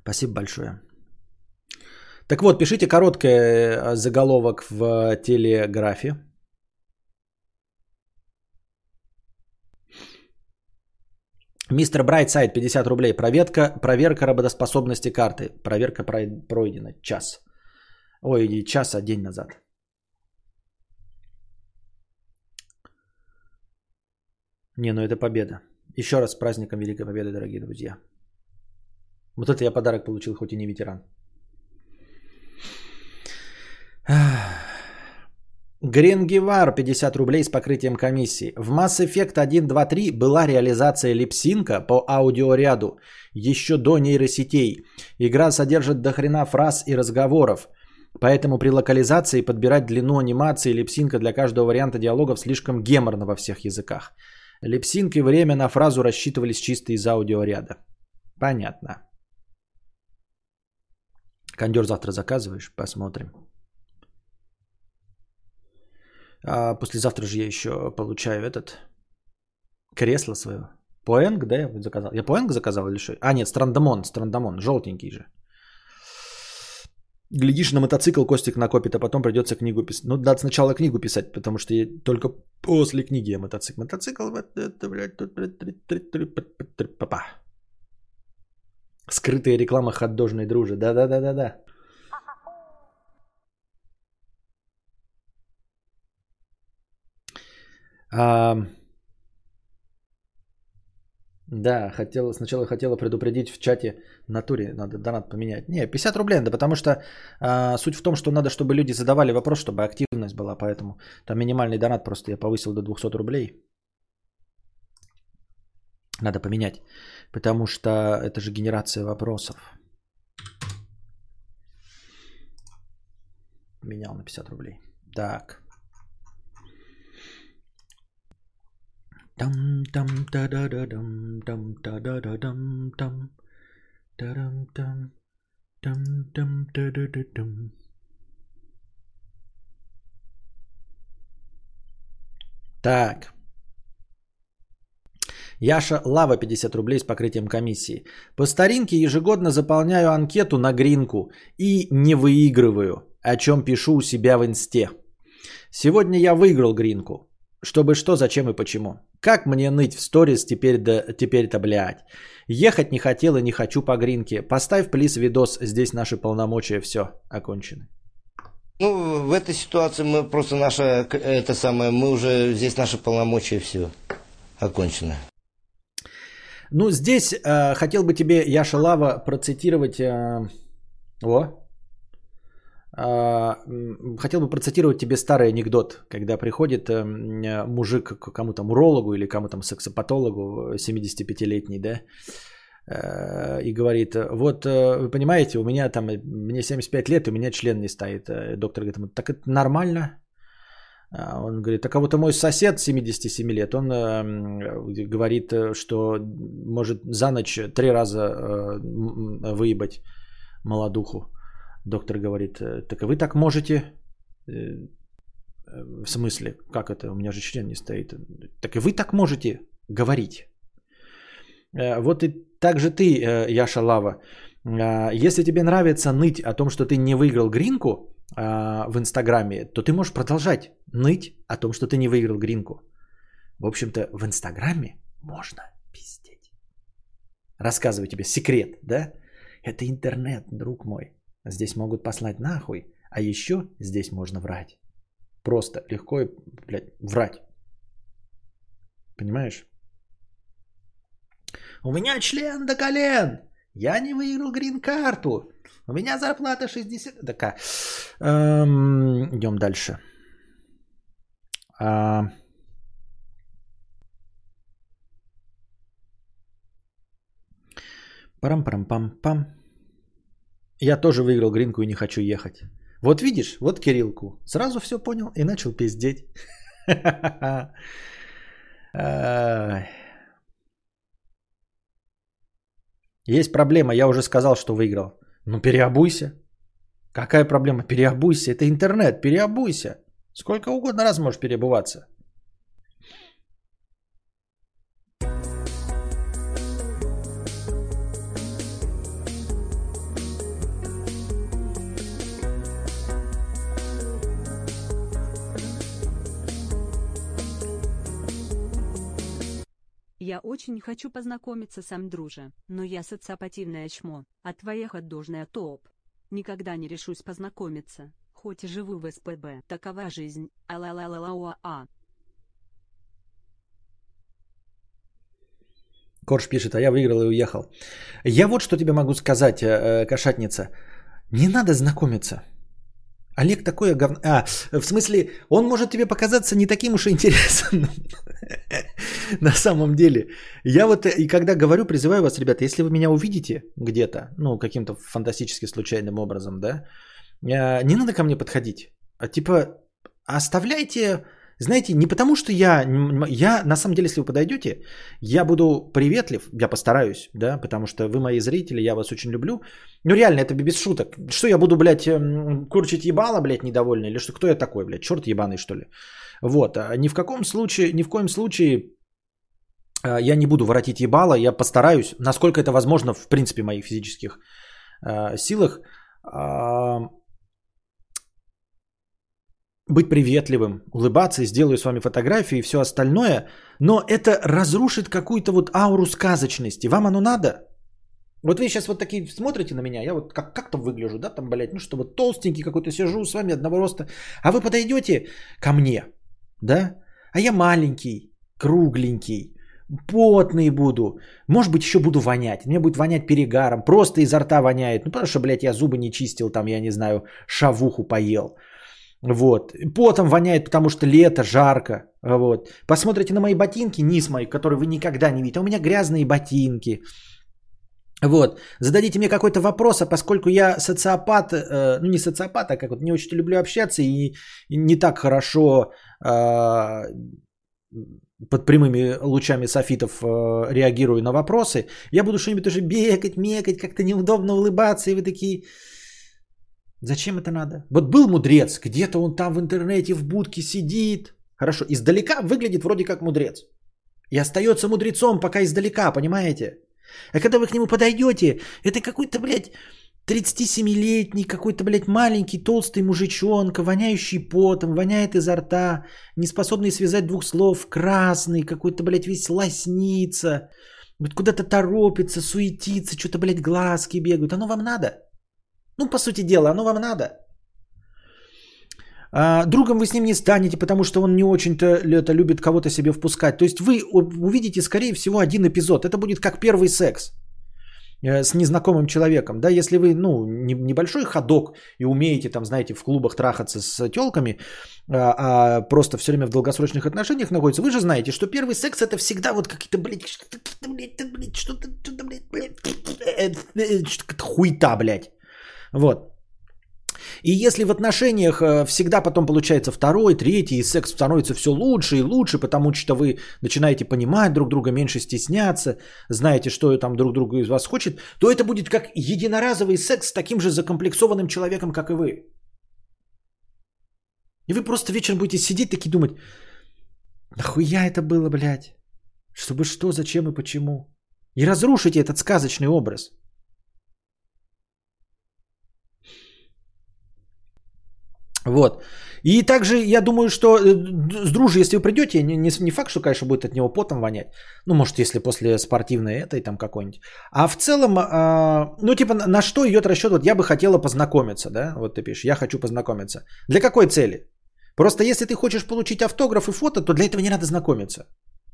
Спасибо большое. Так вот, пишите короткий э, заголовок в телеграфе. Мистер Брайтсайд, 50 рублей. Проверка, проверка работоспособности карты. Проверка пройдена. Час. Ой, час, а день назад. Не, ну это победа. Еще раз с праздником Великой Победы, дорогие друзья. Вот это я подарок получил, хоть и не ветеран. Гренгевар 50 рублей с покрытием комиссии. В Mass Effect 1, 2, 3 была реализация липсинка по аудиоряду еще до нейросетей. Игра содержит дохрена фраз и разговоров. Поэтому при локализации подбирать длину анимации липсинка для каждого варианта диалогов слишком геморно во всех языках. Lip sync и время на фразу рассчитывались чисто из аудиоряда. Понятно. Кондер завтра заказываешь? Посмотрим. А послезавтра же я еще получаю этот кресло свое. Поэнг, да, я заказал. Я Поэнг заказал или что? А, нет, Страндмон, Страндмон, желтенький же. Глядишь, на мотоцикл Костик накопит, а потом придется книгу писать. Ну, надо сначала книгу писать, потому что только после книги я мотоцикл. Мотоцикл, это. Скрытая реклама хот-дожной дружи. Да-да-да-да-да. А, да, хотела, сначала хотела предупредить в чате натуре, надо донат поменять. Не, 50 рублей да потому что а, суть в том, что надо, чтобы люди задавали вопрос, чтобы активность была, поэтому там минимальный донат просто я повысил до 200 рублей. Надо поменять, потому что это же генерация вопросов. Менял на 50 рублей. Так. Там там та да да дам там та да да дам там тарам там там там та да да дам Так. Яша Лава 50 рублей с покрытием комиссии. По старинке ежегодно заполняю анкету на гринку и не выигрываю, о чем пишу у себя в инсте. Сегодня я выиграл гринку. Чтобы что, зачем и почему. Как мне ныть в сторис теперь да, теперь-то, блядь. Ехать не хотел и не хочу по гринке. Поставь, плиз, видос. Здесь наши полномочия все окончены. Ну, в этой ситуации мы просто наша, это самое, мы уже, здесь наши полномочия все окончены. Ну, здесь э, хотел бы тебе, Яша Лава, процитировать... Э, о, хотел бы процитировать тебе старый анекдот, когда приходит эм, мужик к кому-то урологу или кому-то сексопатологу, 75-летний, да, э, и говорит, вот э, вы понимаете, у меня там, мне 75 лет, у меня член не стоит. Э, доктор говорит, так это нормально? А он говорит, так а вот мой сосед 77 лет, он говорит, что может за ночь три раза выебать молодуху. Доктор говорит, «Э, так вы так можете? Э, э, в смысле, как это? У меня же член не стоит. Так и вы так можете говорить. Вот и так же ты, Яша Лава. Если тебе нравится ныть о том, что ты не выиграл гринку в Инстаграме, то ты можешь продолжать ныть о том, что ты не выиграл гринку. В общем-то, в Инстаграме можно пиздеть. Рассказываю тебе секрет, да? Это интернет, друг мой. Здесь могут послать нахуй, а еще здесь можно врать. Просто легко и, блядь, врать. Понимаешь? У меня член до колен. Я не выиграл грин-карту. У меня зарплата 60... Такая. Эм, идем дальше. А... Парам-парам-пам-пам. Я тоже выиграл гринку и не хочу ехать. Вот видишь, вот Кириллку. Сразу все понял и начал пиздеть. Есть проблема, я уже сказал, что выиграл. Ну переобуйся. Какая проблема? Переобуйся. Это интернет, переобуйся. Сколько угодно раз можешь переобуваться. Я очень хочу познакомиться с Амдруже, но я социопативное чмо, а твоя ходдожная топ. Никогда не решусь познакомиться, хоть и живу в СПБ. Такова жизнь, а ла ла ла ла а Корж пишет, а я выиграл и уехал. Я вот что тебе могу сказать, э, э, кошатница. Не надо знакомиться. Олег такой говно... А, в смысле, он может тебе показаться не таким уж и интересным. На самом деле. Я вот и когда говорю, призываю вас, ребята, если вы меня увидите где-то, ну, каким-то фантастически случайным образом, да, э, не надо ко мне подходить. А типа, оставляйте знаете, не потому что я, я на самом деле, если вы подойдете, я буду приветлив, я постараюсь, да, потому что вы мои зрители, я вас очень люблю. Ну реально, это без шуток. Что я буду, блядь, эм, курчить ебало, блядь, недовольный, или что, кто я такой, блядь, черт ебаный, что ли? Вот, а ни в каком случае, ни в коем случае а, я не буду воротить ебало, я постараюсь, насколько это возможно, в принципе, моих физических э, силах, э, быть приветливым, улыбаться, сделаю с вами фотографии и все остальное, но это разрушит какую-то вот ауру сказочности. Вам оно надо? Вот вы сейчас вот такие смотрите на меня, я вот как, как там выгляжу, да, там, блядь, ну что, вот толстенький какой-то сижу с вами одного роста, а вы подойдете ко мне, да, а я маленький, кругленький, потный буду, может быть, еще буду вонять, мне будет вонять перегаром, просто изо рта воняет, ну, потому что, блядь, я зубы не чистил, там, я не знаю, шавуху поел, вот. Потом воняет, потому что лето, жарко. Вот. Посмотрите на мои ботинки, низ мои, которые вы никогда не видите. У меня грязные ботинки. Вот. Зададите мне какой-то вопрос, а поскольку я социопат, э, ну не социопат, а как вот не очень люблю общаться и не так хорошо э, под прямыми лучами софитов э, реагирую на вопросы, я буду что-нибудь уже бегать, мекать, как-то неудобно улыбаться, и вы такие, Зачем это надо? Вот был мудрец, где-то он там в интернете в будке сидит. Хорошо, издалека выглядит вроде как мудрец. И остается мудрецом пока издалека, понимаете? А когда вы к нему подойдете, это какой-то, блядь, 37-летний, какой-то, блядь, маленький, толстый мужичонка, воняющий потом, воняет изо рта, не способный связать двух слов, красный, какой-то, блядь, весь лоснится, вот куда-то торопится, суетится, что-то, блядь, глазки бегают. Оно вам надо? Ну, по сути дела, оно вам надо. А, другом вы с ним не станете, потому что он не очень-то это любит кого-то себе впускать. То есть вы увидите, скорее всего, один эпизод. Это будет как первый секс э, с незнакомым человеком. Да, если вы, ну, небольшой ходок и умеете, там, знаете, в клубах трахаться с телками, а, а просто все время в долгосрочных отношениях находится, вы же знаете, что первый секс это всегда вот какие-то, блядь, что-то, блядь, что-то, что-то, блядь, блядь, э, э, хуйта, блядь. Вот. И если в отношениях э, всегда потом получается второй, третий, и секс становится все лучше и лучше, потому что вы начинаете понимать друг друга, меньше стесняться, знаете, что там друг друга из вас хочет, то это будет как единоразовый секс с таким же закомплексованным человеком, как и вы. И вы просто вечером будете сидеть такие думать, нахуя это было, блядь? Чтобы что, зачем и почему? И разрушите этот сказочный образ – Вот. И также я думаю, что э, с дружи, если вы придете, не, не, не факт, что, конечно, будет от него потом вонять. Ну, может, если после спортивной этой там какой-нибудь. А в целом, э, ну, типа, на что идет расчет? Вот я бы хотела познакомиться, да? Вот ты пишешь, я хочу познакомиться. Для какой цели? Просто если ты хочешь получить автограф и фото, то для этого не надо знакомиться,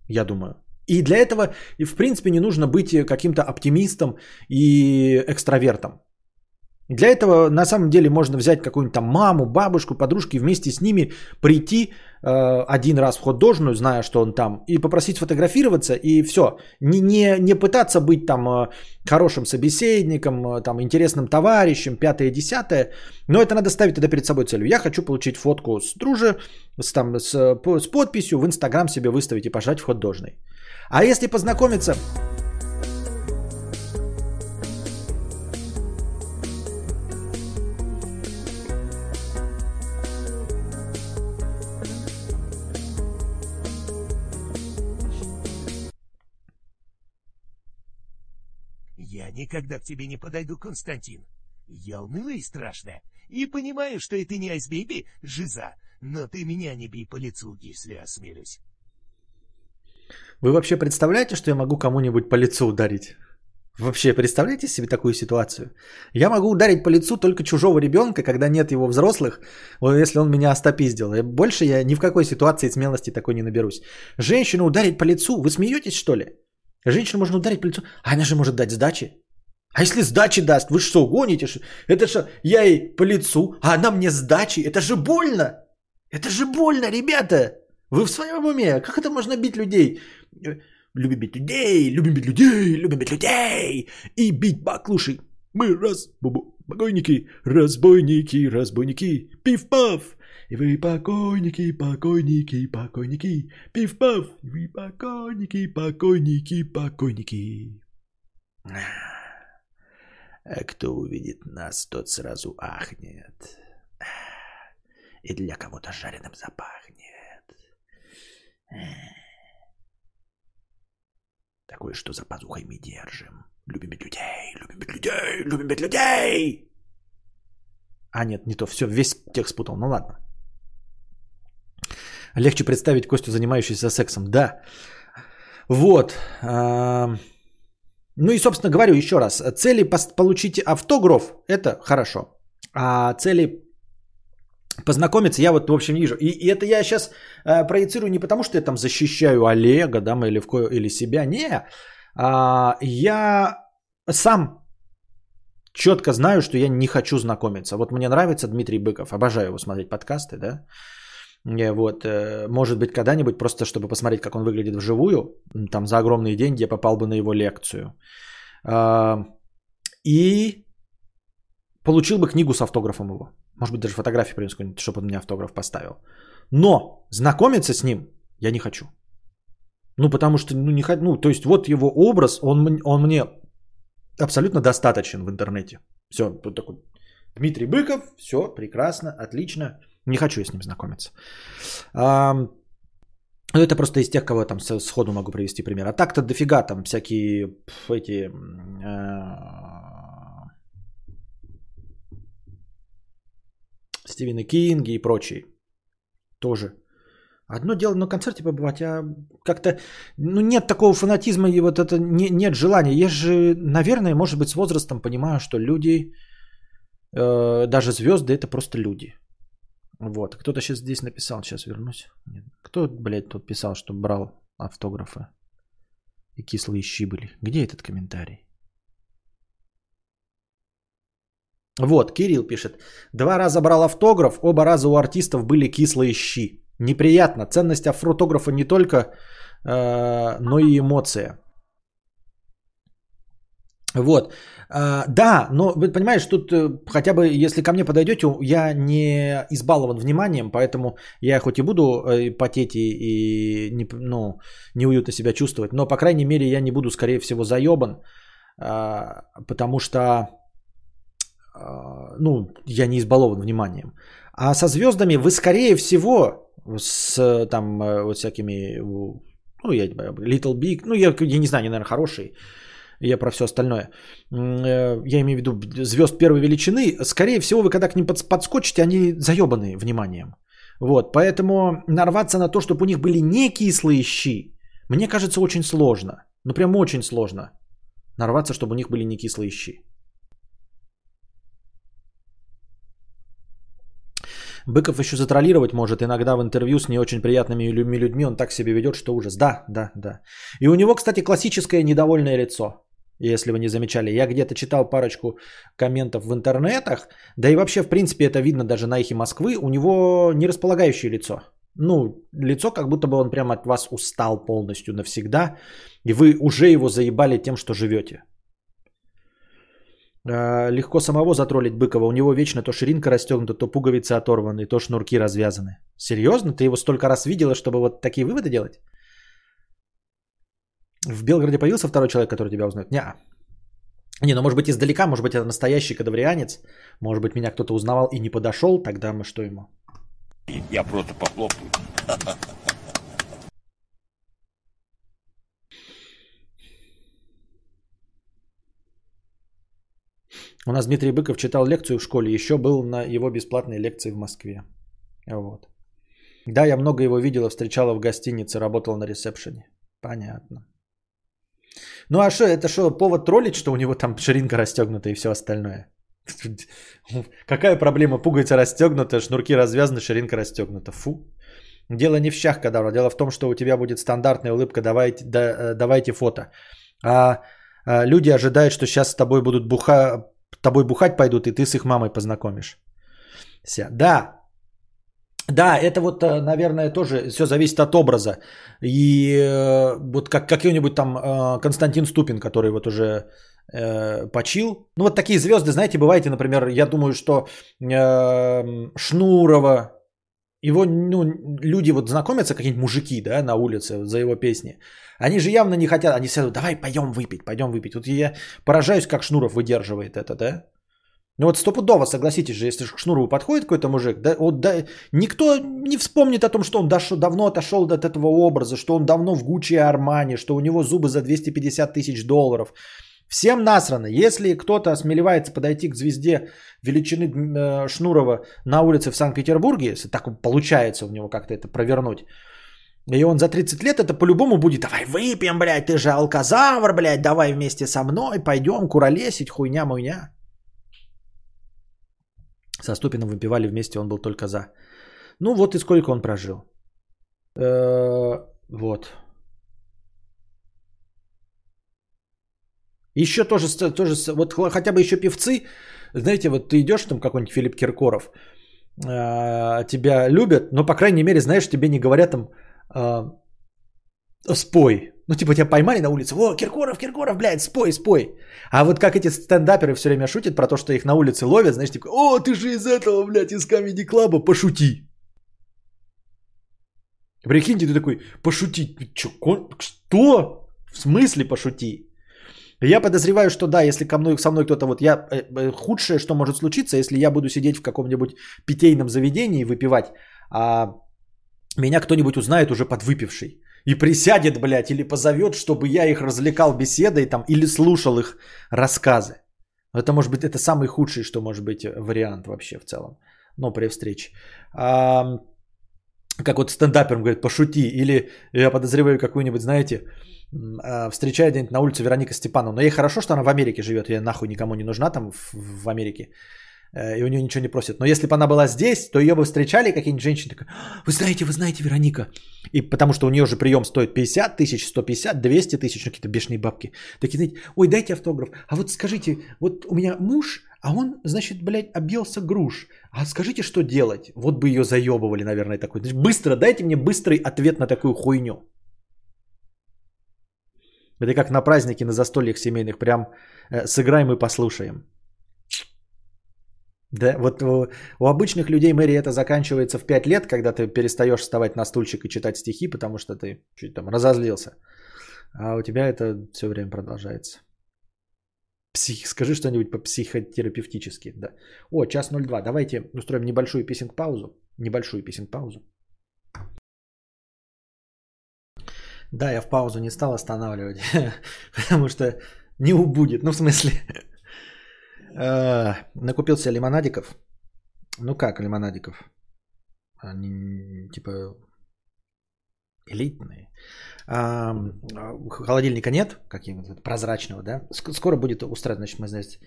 я думаю. И для этого, в принципе, не нужно быть каким-то оптимистом и экстравертом. Для этого на самом деле можно взять какую-нибудь там маму, бабушку, подружки, вместе с ними прийти э, один раз в художную, зная, что он там, и попросить сфотографироваться, и все. Не, не, не пытаться быть там э, хорошим собеседником, э, там, интересным товарищем, пятое, десятое, но это надо ставить тогда перед собой целью. Я хочу получить фотку с дружи, с, там, с, с подписью, в Инстаграм себе выставить и пожать в художной. А если познакомиться никогда к тебе не подойду, Константин. Я унылая и страшная, и понимаю, что это не Айсбейби, жиза, но ты меня не бей по лицу, если осмелюсь. Вы вообще представляете, что я могу кому-нибудь по лицу ударить? Вообще представляете себе такую ситуацию? Я могу ударить по лицу только чужого ребенка, когда нет его взрослых, если он меня остопиздил. Больше я ни в какой ситуации смелости такой не наберусь. Женщину ударить по лицу, вы смеетесь что ли? Женщину можно ударить по лицу, а она же может дать сдачи. А если сдачи даст, вы что, гоните? Это же я ей по лицу, а она мне сдачи. Это же больно. Это же больно, ребята. Вы в своем уме? Как это можно бить людей? Любим бить людей, любим бить людей, любим бить людей. И бить баклуши. Мы раз, бубу, покойники, разбойники, разбойники. Пиф-паф. Вы покойники, покойники, покойники. Пиф-паф. Вы покойники, покойники, покойники. А кто увидит нас, тот сразу ахнет. И для кого-то жареным запахнет. Такое, что за пазухой мы держим. Любим людей, любим людей, любим людей. А нет, не то, все, весь текст спутал, ну ладно. Легче представить Костю, занимающийся сексом. Да. Вот. а, Ну и, собственно, говорю еще раз. Цели получить автограф – это хорошо. А цели познакомиться я вот, в общем, вижу. И, и это я сейчас э, проецирую не потому, что я там защищаю Олега, да, или, в ко- или себя. Не. А, я сам четко знаю, что я не хочу знакомиться. Вот мне нравится Дмитрий Быков. Обожаю его смотреть подкасты, да. Э, Вот, э, может быть, когда-нибудь просто, чтобы посмотреть, как он выглядит вживую, там за огромные деньги я попал бы на его лекцию. А, И получил бы книгу с автографом его. Может быть, даже фотографии принес, какую-нибудь, чтобы он мне автограф поставил. Но знакомиться с ним я не хочу. Ну, потому что, ну, не хочу, ну, то есть вот его образ, он, он мне абсолютно достаточен в интернете. Все, вот такой Дмитрий Быков, все, прекрасно, отлично. Не хочу я с ним знакомиться. Ну, это просто из тех, кого там с- сходу могу привести пример. А так-то дофига там всякие эти... а, Стивена Кинги и прочие. Тоже. Одно дело на концерте побывать, а как-то ну, нет такого фанатизма и вот это не- нет желания. Я же, наверное, может быть, с возрастом понимаю, что люди, э, даже звезды, это просто люди. Вот. Кто-то сейчас здесь написал, сейчас вернусь. Нет. Кто, блядь, тут писал, что брал автографы и кислые щи были? Где этот комментарий? Вот, Кирилл пишет. Два раза брал автограф, оба раза у артистов были кислые щи. Неприятно. Ценность автографа не только, э, но и эмоция. Вот. А, да, но вы понимаешь, тут э, хотя бы, если ко мне подойдете, я не избалован вниманием, поэтому я хоть и буду э, потеть и, не, ну, неуютно себя чувствовать, но, по крайней мере, я не буду, скорее всего, заебан, а, потому что, а, ну, я не избалован вниманием. А со звездами вы, скорее всего, с там э, вот всякими, ну, я, Little Big, ну, я, я не знаю, они, наверное, хорошие, я про все остальное. Э, Я имею в виду звезд первой величины. Скорее всего, вы когда к ним подс- подскочите, они заебаны вниманием. Вот, поэтому нарваться на то, чтобы у них были не кислые щи, мне кажется очень сложно. Ну, прям очень сложно нарваться, чтобы у них были не кислые щи. Быков еще затроллировать может иногда в интервью с не очень приятными лю- людьми. Он так себя ведет, что ужас. Да, да, да. И у него, кстати, классическое недовольное лицо. Если вы не замечали. Я где-то читал парочку комментов в интернетах. Да и вообще, в принципе, это видно даже на эхе Москвы. У него не располагающее лицо. Ну, лицо, как будто бы он прямо от вас устал полностью навсегда. И вы уже его заебали тем, что живете. А, Легко самого затроллить Быкова. У него вечно то ширинка расстегнута, то пуговицы оторваны, то шнурки развязаны. Серьезно? Ты его столько раз видела, чтобы вот такие выводы делать? В Белгороде появился второй человек, который тебя узнает? Не. Не, ну может быть издалека, может быть это настоящий кадаврианец. Может быть меня кто-то узнавал и не подошел, тогда мы что ему? Я просто похлопаю. У нас Дмитрий Быков читал лекцию в школе, еще был на его бесплатной лекции в Москве. Вот. Да, я много его видела, встречала в гостинице, работала на ресепшене. Понятно. Ну а что, это что, повод троллить, что у него там ширинка расстегнута и все остальное? Какая проблема? Пуговица расстегнута, шнурки развязаны, ширинка расстегнута. Фу. Дело не в щах, кадавра. Дело в том, что у тебя будет стандартная улыбка, давайте, да, э, давайте фото. А, а люди ожидают, что сейчас с тобой будут буха, тобой бухать пойдут, и ты с их мамой познакомишь. Да, да, это вот, э, наверное, тоже все зависит от образа. И э, вот как какой-нибудь там э, Константин Ступин, который вот уже почил. Ну вот такие звезды, знаете, бываете, например, я думаю, что Шнурова, его ну, люди вот знакомятся, какие-нибудь мужики, да, на улице за его песни. Они же явно не хотят, они говорят, давай пойдем выпить, пойдем выпить. Вот я поражаюсь, как Шнуров выдерживает это, да. Ну вот стопудово, согласитесь же, если к Шнурову подходит какой-то мужик, да, вот, да, никто не вспомнит о том, что он дошел, давно отошел от этого образа, что он давно в Гуччи и Армани, что у него зубы за 250 тысяч долларов. Всем насрано. Если кто-то осмеливается подойти к звезде величины э, Шнурова на улице в Санкт-Петербурге, если так получается у него как-то это провернуть, и он за 30 лет это по-любому будет, давай выпьем, блядь, ты же алкозавр, блядь, давай вместе со мной пойдем куролесить, хуйня-муйня. Со Ступиным выпивали вместе, он был только за. Ну вот и сколько он прожил. Э, вот. Еще тоже, тоже, вот хотя бы еще певцы, знаете, вот ты идешь там какой-нибудь Филипп Киркоров, э, тебя любят, но по крайней мере, знаешь, тебе не говорят там э, спой. Ну, типа тебя поймали на улице, о, Киркоров, Киркоров, блядь, спой, спой. А вот как эти стендаперы все время шутят про то, что их на улице ловят, знаешь, типа, о, ты же из этого, блядь, из Comedy Club, пошути. Прикиньте, ты такой, пошутить. Чё, что? В смысле пошути? Я подозреваю, что да, если ко мной, со мной кто-то вот я... Э, э, худшее, что может случиться, если я буду сидеть в каком-нибудь питейном заведении и выпивать, а меня кто-нибудь узнает уже подвыпивший. И присядет, блядь, или позовет, чтобы я их развлекал беседой там, или слушал их рассказы. Это может быть, это самый худший, что может быть э, вариант вообще в целом. Но при встрече. А, как вот стендапером говорит, пошути. Или я подозреваю какую-нибудь, знаете, а, встречаю где-нибудь на улице Вероника Степановна. Но ей хорошо, что она в Америке живет. Я нахуй никому не нужна там в, в Америке. Э, и у нее ничего не просят. Но если бы она была здесь, то ее бы встречали какие-нибудь женщины. Такая, «А, вы знаете, вы знаете, Вероника. И потому что у нее же прием стоит 50 тысяч, 150, 200 тысяч, ну, какие-то бешеные бабки. Такие, знаете, ой, дайте автограф. А вот скажите, вот у меня муж, а он, значит, блядь, объелся груш. А скажите, что делать? Вот бы ее заебывали, наверное, такой. Быстро, дайте мне быстрый ответ на такую хуйню. Это как на празднике, на застольях семейных. Прям э, сыграем и послушаем. Да, вот у, у обычных людей, Мэри, это заканчивается в 5 лет, когда ты перестаешь вставать на стульчик и читать стихи, потому что ты чуть там разозлился. А у тебя это все время продолжается. Псих, скажи что-нибудь по-психотерапевтически. Да. О, час 02. Давайте устроим небольшую писинг-паузу. Небольшую писинг-паузу. Да, я в паузу не стал останавливать, потому что не убудет. Ну, в смысле, накупил себе лимонадиков. Ну как лимонадиков? Они типа элитные. А, холодильника нет, каким-то прозрачного, да? Скоро будет устраивать, значит, мы здесь.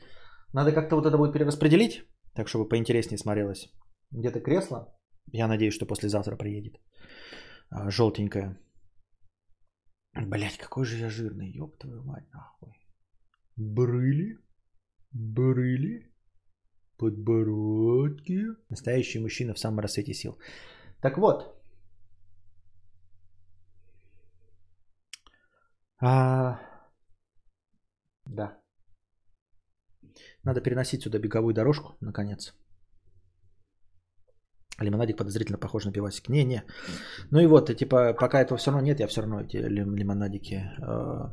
Надо как-то вот это будет перераспределить, так чтобы поинтереснее смотрелось. Где-то кресло, я надеюсь, что послезавтра приедет, а, желтенькое. Блять, какой же я жирный, ёб твою мать, нахуй. Брыли? Брыли? Подбородки? Настоящий мужчина в самом рассвете сил. Так вот. А... Да. Надо переносить сюда беговую дорожку, наконец. Лимонадик подозрительно похож на пивасик. Не-не. Ну и вот, типа, пока этого все равно нет, я все равно эти лимонадики. Э,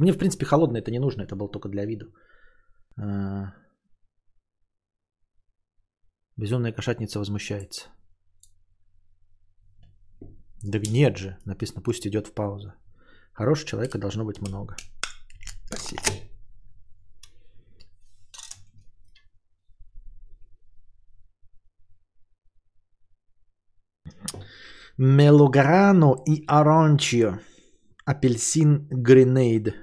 мне, в принципе, холодно это не нужно, это было только для виду. Э, безумная кошатница возмущается. Да нет же, написано, пусть идет в паузу. Хорошего человека должно быть много. Спасибо. Мелограно и Оранчио. Апельсин Гренейд.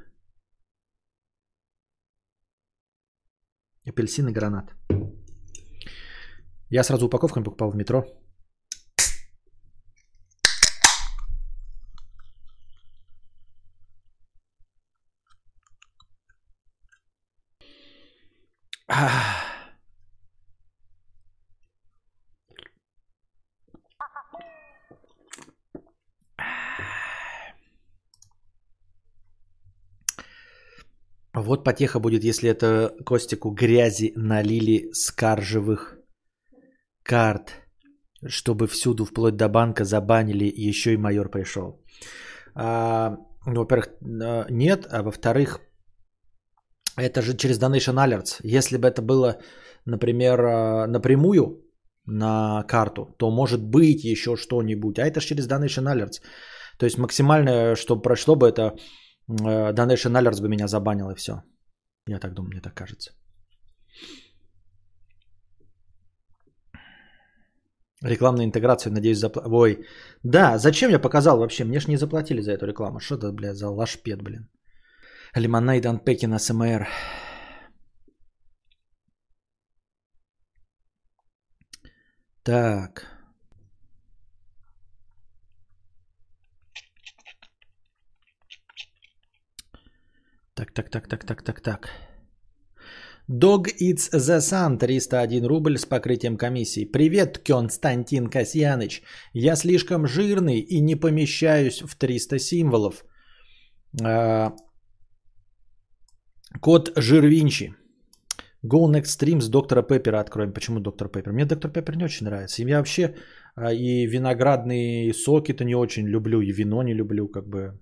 Апельсин и гранат. Я сразу упаковками покупал в метро. Ah. Вот потеха будет, если это Костику грязи налили с каржевых карт, чтобы всюду, вплоть до банка, забанили, еще и майор пришел. А, ну, во-первых, а, нет, а во-вторых, это же через Donation Alerts. Если бы это было, например, а, напрямую на карту, то может быть еще что-нибудь. А это же через Donation Alerts. То есть максимальное, что прошло бы, это Donation Alerts бы меня забанил и все. Я так думаю, мне так кажется. Рекламную интеграцию, надеюсь, запла... Ой, да, зачем я показал вообще? Мне ж не заплатили за эту рекламу. Что это, блядь, за лашпед, блин. Лимонейд Анпекин СМР. Так. Так, так, так, так, так, так, так. Dog Eats the Sun 301 рубль с покрытием комиссии. Привет, Константин Касьяныч. Я слишком жирный и не помещаюсь в 300 символов. А, Код Жирвинчи. Go Next Stream с доктора Пеппера откроем. Почему доктор Пеппер? Мне доктор Пеппер не очень нравится. И я вообще а, и виноградные соки-то не очень люблю, и вино не люблю, как бы.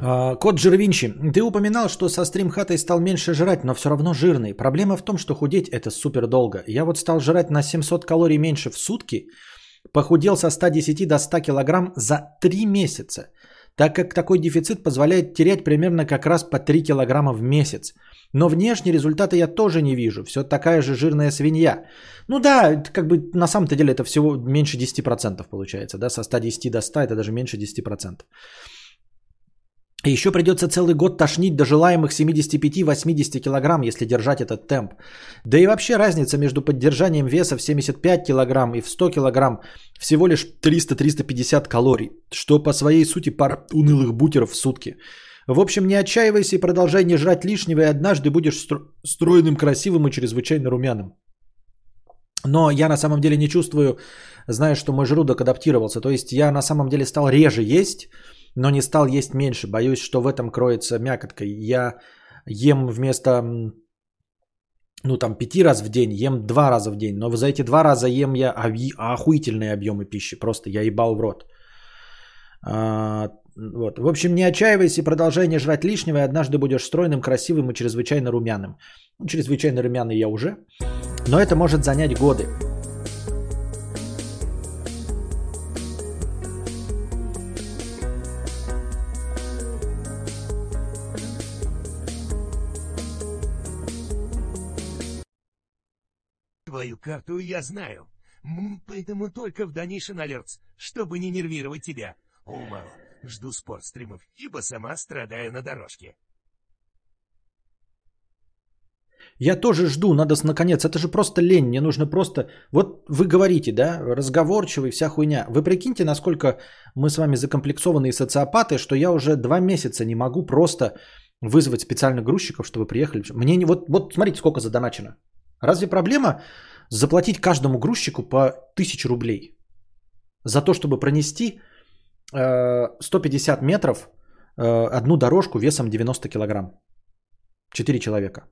Кот Жирвинчи, ты упоминал, что со стримхатой стал меньше жрать, но все равно жирный. Проблема в том, что худеть это супер долго. Я вот стал жрать на 700 калорий меньше в сутки, похудел со 110 до 100 килограмм за 3 месяца, так как такой дефицит позволяет терять примерно как раз по 3 килограмма в месяц. Но внешние результаты я тоже не вижу. Все такая же жирная свинья. Ну да, как бы на самом-то деле это всего меньше 10% получается. Да? Со 110 до 100 это даже меньше 10%. Еще придется целый год тошнить до желаемых 75-80 килограмм, если держать этот темп. Да и вообще разница между поддержанием веса в 75 килограмм и в 100 килограмм всего лишь 300-350 калорий, что по своей сути пара унылых бутеров в сутки. В общем, не отчаивайся и продолжай не жрать лишнего, и однажды будешь стро- стройным, красивым и чрезвычайно румяным. Но я на самом деле не чувствую, знаешь, что мой желудок адаптировался. То есть я на самом деле стал реже есть, но не стал есть меньше. Боюсь, что в этом кроется мякотка. Я ем вместо, ну там, пяти раз в день, ем два раза в день. Но за эти два раза ем я охуительные объемы пищи. Просто я ебал в рот. А, вот. В общем, не отчаивайся и продолжай не жрать лишнего, и однажды будешь стройным, красивым и чрезвычайно румяным. Ну, чрезвычайно румяный я уже, но это может занять годы. Твою карту я знаю. Поэтому только в Donation Alerts, чтобы не нервировать тебя. Ума, жду спортстримов, ибо сама страдаю на дорожке. Я тоже жду, надо наконец. Это же просто лень. Мне нужно просто... Вот вы говорите, да, разговорчивый, вся хуйня. Вы прикиньте, насколько мы с вами закомплексованные социопаты, что я уже два месяца не могу просто вызвать специально грузчиков, чтобы приехали. Мне не... Вот, вот смотрите, сколько задоначено. Разве проблема заплатить каждому грузчику по 1000 рублей за то, чтобы пронести э, 150 метров э, одну дорожку весом 90 килограмм? 4 человека.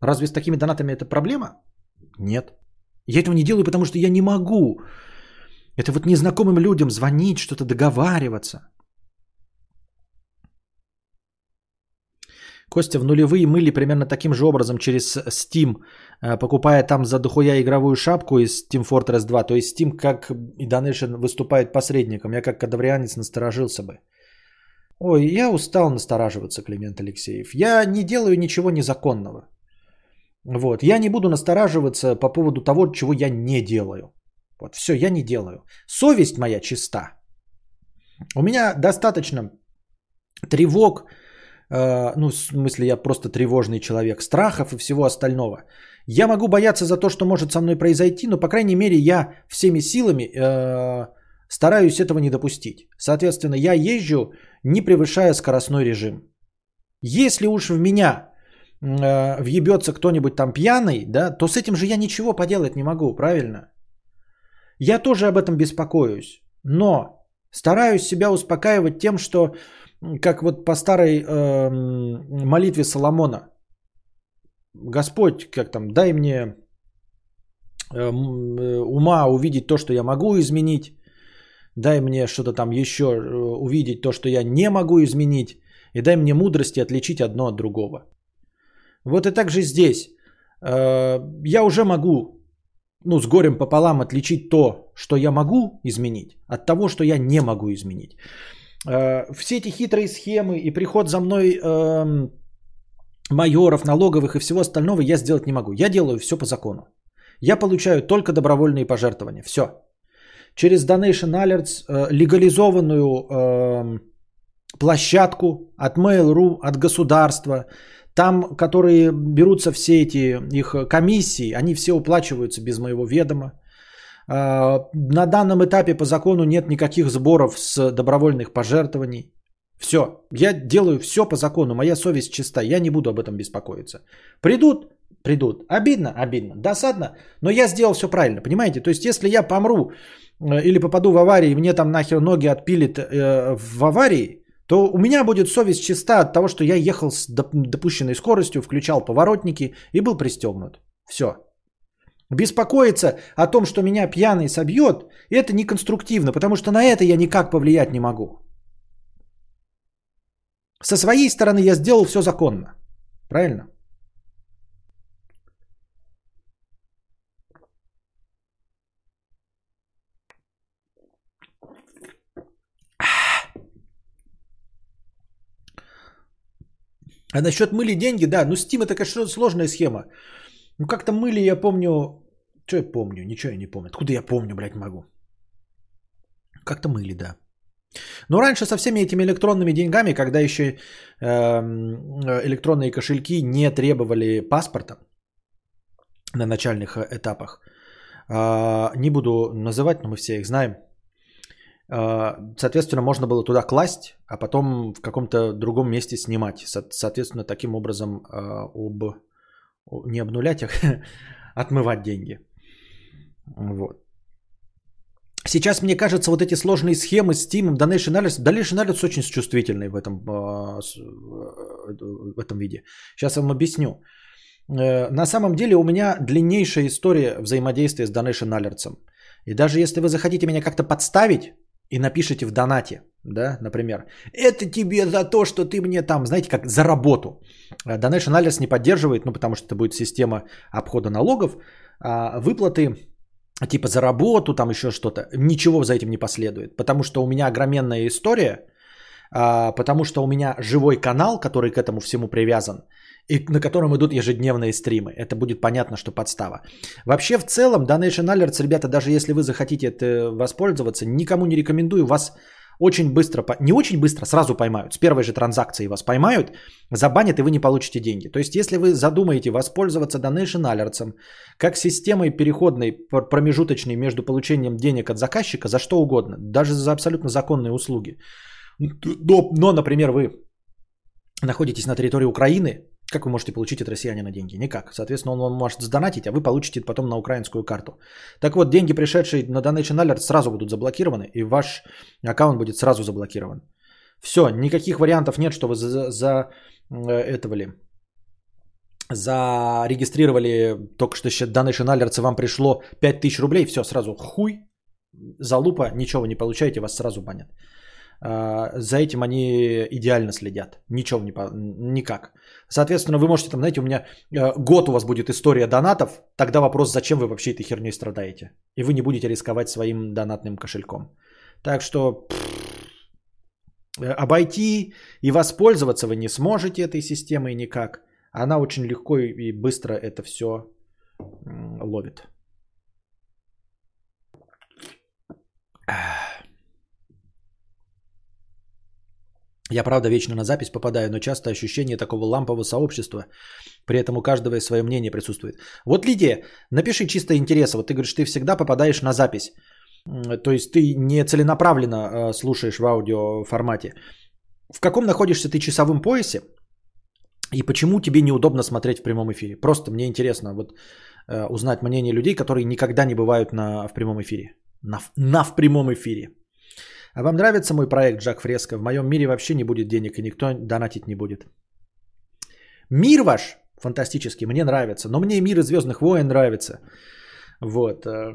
Разве с такими донатами это проблема? Нет. Я этого не делаю, потому что я не могу. Это вот незнакомым людям звонить, что-то договариваться. Костя, в нулевые мыли примерно таким же образом через Steam, э, покупая там за дохуя игровую шапку из Team Fortress 2. То есть Steam как и Donation выступает посредником. Я как кадаврианец насторожился бы. Ой, я устал настораживаться, Климент Алексеев. Я не делаю ничего незаконного. Вот. Я не буду настораживаться по поводу того, чего я не делаю. Вот, все, я не делаю. Совесть моя чиста. У меня достаточно тревог, ну, в смысле, я просто тревожный человек, страхов и всего остального. Я могу бояться за то, что может со мной произойти, но, по крайней мере, я всеми силами э, стараюсь этого не допустить. Соответственно, я езжу, не превышая скоростной режим. Если уж в меня э, въебется кто-нибудь там пьяный, да, то с этим же я ничего поделать не могу, правильно? Я тоже об этом беспокоюсь, но стараюсь себя успокаивать тем, что как вот по старой э, молитве Соломона, Господь, как там, дай мне э, э, ума увидеть то, что я могу изменить, дай мне что-то там еще э, увидеть то, что я не могу изменить, и дай мне мудрости отличить одно от другого. Вот и так же здесь. Э, я уже могу, ну, с горем пополам отличить то, что я могу изменить, от того, что я не могу изменить. Э, все эти хитрые схемы и приход за мной эм, майоров, налоговых и всего остального я сделать не могу. Я делаю все по закону. Я получаю только добровольные пожертвования. Все. Через Donation Alerts э, легализованную э, площадку от Mail.ru, от государства, там, которые берутся все эти их комиссии, они все уплачиваются без моего ведома. Э, на данном этапе по закону нет никаких сборов с добровольных пожертвований. Все, я делаю все по закону, моя совесть чиста, я не буду об этом беспокоиться. Придут, придут. Обидно, обидно, досадно, но я сделал все правильно, понимаете? То есть, если я помру э, или попаду в аварию, и мне там нахер ноги отпилит э, в аварии, то у меня будет совесть чиста от того, что я ехал с допущенной скоростью, включал поворотники и был пристегнут. Все. Беспокоиться о том, что меня пьяный собьет, это неконструктивно, потому что на это я никак повлиять не могу. Со своей стороны я сделал все законно. Правильно? А насчет мыли деньги, да, ну Steam это, конечно, сложная схема. Ну как-то мыли, я помню, что я помню, ничего я не помню. Откуда я помню, блядь, могу? Как-то мыли, да. Но раньше со всеми этими электронными деньгами, когда еще эм, электронные кошельки не требовали паспорта на начальных э, этапах, а, не буду называть, но мы все их знаем. А, соответственно, можно было туда класть, а потом в каком-то другом месте снимать. Соответственно, таким образом а, об... не обнулять, а отмывать деньги. Вот. Сейчас, мне кажется, вот эти сложные схемы с Steam, Donation Alerts, Donation Alerts очень чувствительный в этом, э, в этом виде. Сейчас я вам объясню. Э, на самом деле у меня длиннейшая история взаимодействия с Donation Alerts. И даже если вы захотите меня как-то подставить и напишите в донате, да, например, это тебе за то, что ты мне там, знаете, как за работу. Э, Donation Alerts не поддерживает, ну потому что это будет система обхода налогов, а выплаты типа за работу, там еще что-то, ничего за этим не последует. Потому что у меня огроменная история, а, потому что у меня живой канал, который к этому всему привязан, и на котором идут ежедневные стримы. Это будет понятно, что подстава. Вообще, в целом, Donation Alerts, ребята, даже если вы захотите это воспользоваться, никому не рекомендую. Вас очень быстро, не очень быстро, сразу поймают. С первой же транзакции вас поймают, забанят и вы не получите деньги. То есть, если вы задумаете воспользоваться Donation Alerts как системой переходной, промежуточной между получением денег от заказчика за что угодно, даже за абсолютно законные услуги. Но, но например, вы находитесь на территории Украины, как вы можете получить от россиянина деньги? Никак. Соответственно, он вам может сдонатить, а вы получите потом на украинскую карту. Так вот, деньги, пришедшие на Donation Alert, сразу будут заблокированы, и ваш аккаунт будет сразу заблокирован. Все, никаких вариантов нет, что вы за, за э, этого ли, зарегистрировали только что сейчас Donation Alerts, вам пришло 5000 рублей, все, сразу хуй, залупа, ничего не получаете, вас сразу банят. А, за этим они идеально следят. Ничего не никак. Соответственно, вы можете там, знаете, у меня э, год у вас будет история донатов, тогда вопрос, зачем вы вообще этой херней страдаете. И вы не будете рисковать своим донатным кошельком. Так что э, обойти и воспользоваться вы не сможете этой системой никак. Она очень легко и быстро это все ловит. Я, правда, вечно на запись попадаю, но часто ощущение такого лампового сообщества. При этом у каждого и свое мнение присутствует. Вот, Лидия, напиши чисто интереса. Вот ты говоришь, ты всегда попадаешь на запись. То есть ты не целенаправленно э, слушаешь в аудио формате. В каком находишься ты часовом поясе? И почему тебе неудобно смотреть в прямом эфире? Просто мне интересно вот э, узнать мнение людей, которые никогда не бывают на, в прямом эфире. На, на в прямом эфире. А вам нравится мой проект Жак Фреско? В моем мире вообще не будет денег и никто донатить не будет. Мир ваш фантастический, мне нравится. Но мне мир Звездных войн нравится. Вот. Э,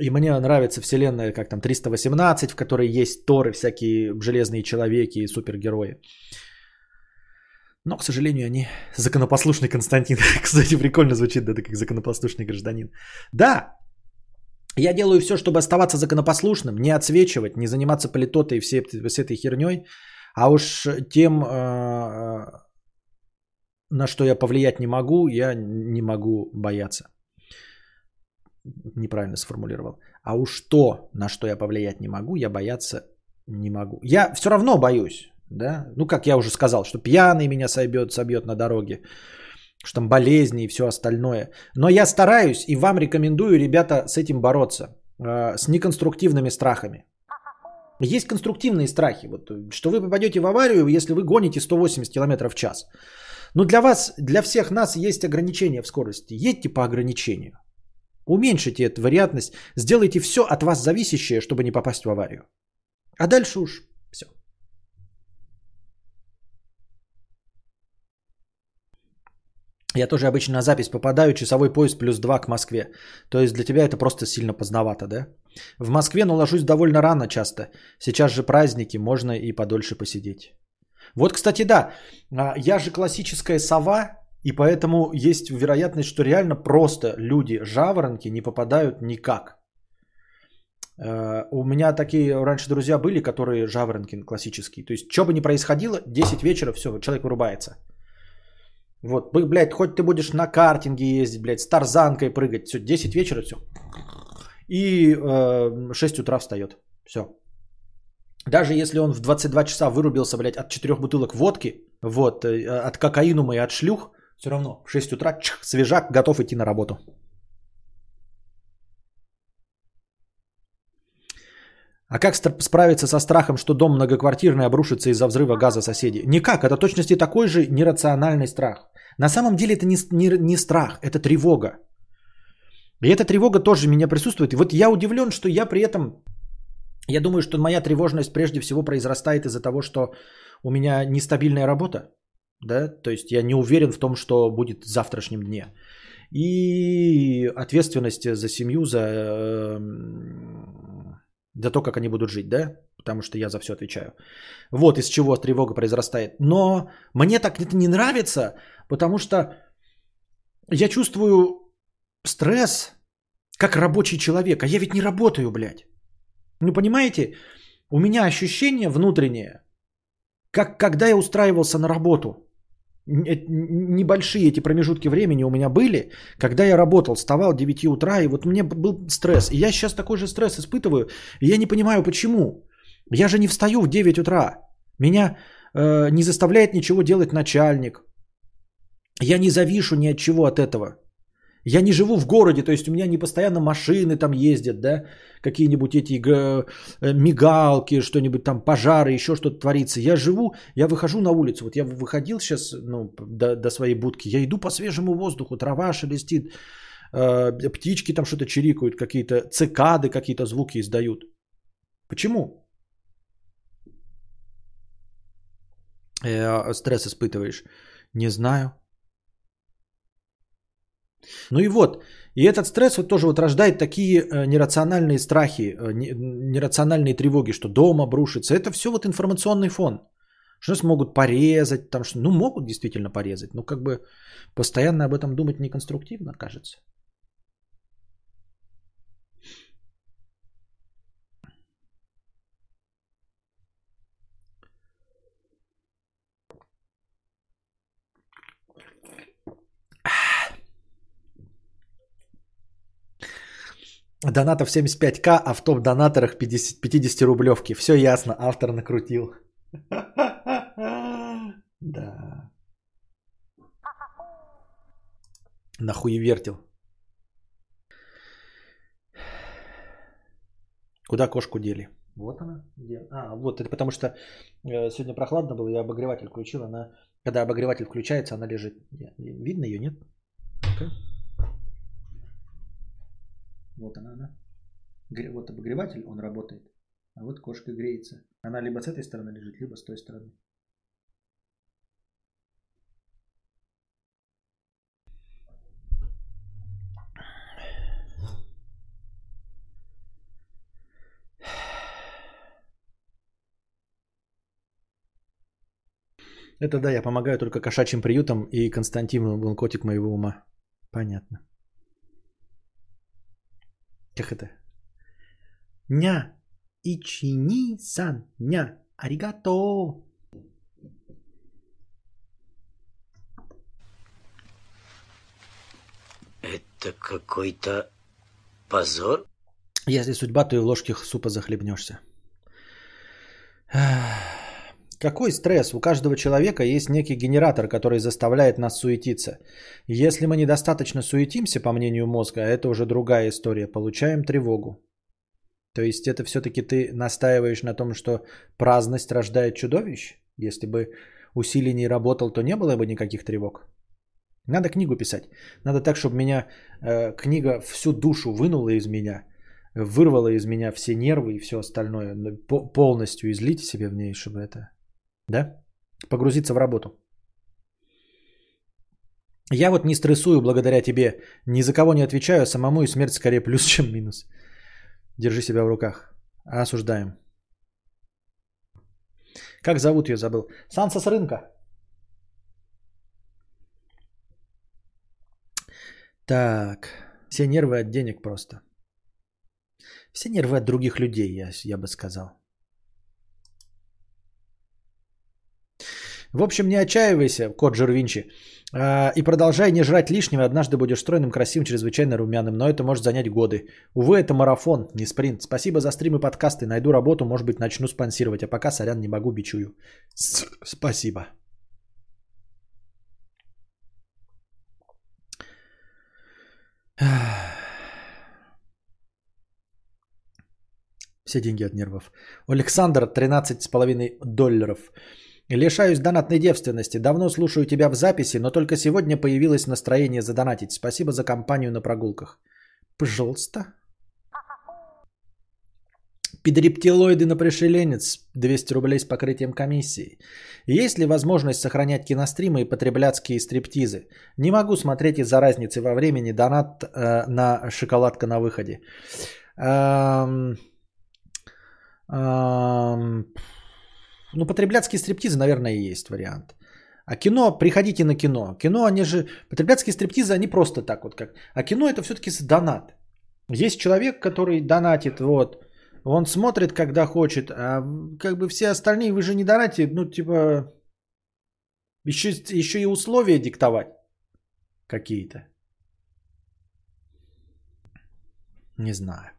и мне нравится вселенная, как там, 318, в которой есть Торы, всякие железные человеки и супергерои. Но, к сожалению, они законопослушный Константин. Кстати, прикольно звучит, да, как законопослушный гражданин. Да, Я делаю все, чтобы оставаться законопослушным, не отсвечивать, не заниматься политотой и всей, с этой херней. А уж тем, э, на что я повлиять не могу, я не могу бояться. Неправильно сформулировал. А уж то, на что я повлиять не могу, я бояться не могу. Я все равно боюсь. Да? Ну, как я уже сказал, что пьяный меня собьет, собьет на дороге, что там болезни и все остальное. Но я стараюсь и вам рекомендую, ребята, с этим бороться. Э, с неконструктивными страхами. Есть конструктивные страхи, вот, что вы попадете в аварию, если вы гоните 180 км в час. Но для вас, для всех нас есть ограничения в скорости. Едьте по ограничению. Уменьшите эту вероятность. Сделайте все от вас зависящее, чтобы не попасть в аварию. А дальше уж все. Я тоже обычно на запись попадаю, часовой поезд плюс 2 к Москве. То есть для тебя это просто сильно поздновато, да? В Москве, но ложусь довольно рано часто. Сейчас же праздники, можно и подольше посидеть. Вот, кстати, да, а, я же классическая сова, и поэтому есть вероятность, что реально просто люди, жаворонки, не попадают никак. Э, у меня такие раньше друзья были, которые жаворонки классические. То есть, что бы ни происходило, 10 вечера, все, человек вырубается. Вот, блядь, хоть ты будешь на картинге ездить, блядь, с тарзанкой прыгать, все, 10 вечера, все. И э, 6 утра встает. Все. Даже если он в 22 часа вырубился, блядь, от 4 бутылок водки, вот, э, от кокаинума и от шлюх, все равно в 6 утра чх, свежак, готов идти на работу. А как справиться со страхом, что дом многоквартирный обрушится из-за взрыва газа соседей? Никак, это точности такой же нерациональный страх. На самом деле это не, не, не страх, это тревога. И эта тревога тоже меня присутствует. И вот я удивлен, что я при этом, я думаю, что моя тревожность прежде всего произрастает из-за того, что у меня нестабильная работа. Да? То есть я не уверен в том, что будет в завтрашнем дне. И ответственность за семью, за, эм, за то, как они будут жить, да? Потому что я за все отвечаю. Вот из чего тревога произрастает. Но мне так это не нравится, потому что я чувствую стресс как рабочий человек. А я ведь не работаю, блядь. Ну, понимаете, у меня ощущение внутреннее, как когда я устраивался на работу. Небольшие эти промежутки времени у меня были, когда я работал, вставал 9 утра, и вот мне был стресс. И я сейчас такой же стресс испытываю, и я не понимаю, почему. Я же не встаю в 9 утра. Меня э, не заставляет ничего делать начальник. Я не завишу ни от чего от этого. Я не живу в городе, то есть у меня не постоянно машины там ездят, да, какие-нибудь эти э, мигалки, что-нибудь там, пожары, еще что-то творится. Я живу, я выхожу на улицу. Вот я выходил сейчас ну, до, до своей будки, я иду по свежему воздуху, трава шелестит, э, птички там что-то чирикают, какие-то цикады какие-то звуки издают. Почему? Э, стресс испытываешь? Не знаю. Ну и вот, и этот стресс вот тоже вот рождает такие э, нерациональные страхи, э, нерациональные тревоги, что дом обрушится. Это все вот информационный фон. Что нас могут порезать, там что, ну могут действительно порезать, но как бы постоянно об этом думать неконструктивно, кажется. Донатов 75к, а в топ-донаторах 50, 50 рублевки. Все ясно, автор накрутил. Да. Нахуй вертел. Куда кошку дели? Вот она. Где? А, вот это потому что э, сегодня прохладно было, я обогреватель включил. Она, когда обогреватель включается, она лежит. Видно ее, нет? Okay. Вот она, она. Вот обогреватель, он работает. А вот кошка греется. Она либо с этой стороны лежит, либо с той стороны. Это да, я помогаю только кошачьим приютам и Константину, он котик моего ума. Понятно. Как это? ня. Ичини-сан, ня. Аригато. Это какой-то позор? Если судьба, то и в ложке супа захлебнешься. Какой стресс? У каждого человека есть некий генератор, который заставляет нас суетиться. Если мы недостаточно суетимся, по мнению мозга, это уже другая история, получаем тревогу. То есть это все-таки ты настаиваешь на том, что праздность рождает чудовищ? Если бы усилий не работал, то не было бы никаких тревог. Надо книгу писать. Надо так, чтобы меня э, книга всю душу вынула из меня, вырвала из меня все нервы и все остальное, по- полностью излить себе в ней, чтобы это, да, погрузиться в работу. Я вот не стрессую благодаря тебе, ни за кого не отвечаю, а самому и смерть скорее плюс, чем минус. Держи себя в руках. Осуждаем. Как зовут ее, забыл. Санса с рынка. Так. Все нервы от денег просто. Все нервы от других людей, я, я бы сказал. В общем, не отчаивайся, кот Жервинчи, а, и продолжай не жрать лишнего. Однажды будешь стройным, красивым, чрезвычайно румяным, но это может занять годы. Увы, это марафон, не спринт. Спасибо за стримы, подкасты. Найду работу, может быть, начну спонсировать. А пока, сорян, не могу, бичую. Спасибо. Все деньги от нервов. Александр, 13,5 долларов. Лишаюсь донатной девственности. Давно слушаю тебя в записи, но только сегодня появилось настроение задонатить. Спасибо за компанию на прогулках. Пожалуйста. Пидрептилоиды на пришеленец. 200 рублей с покрытием комиссии. Есть ли возможность сохранять киностримы и потреблятские стриптизы? Не могу смотреть из-за разницы во времени. Донат э, на шоколадка на выходе. Эм, эм, ну, потребляцкие стриптизы, наверное, и есть вариант. А кино, приходите на кино. Кино, они же, потребляцкие стриптизы, они просто так вот как. А кино это все-таки донат. Есть человек, который донатит, вот, он смотрит, когда хочет, а как бы все остальные, вы же не донатите, ну, типа, еще, еще и условия диктовать какие-то. Не знаю.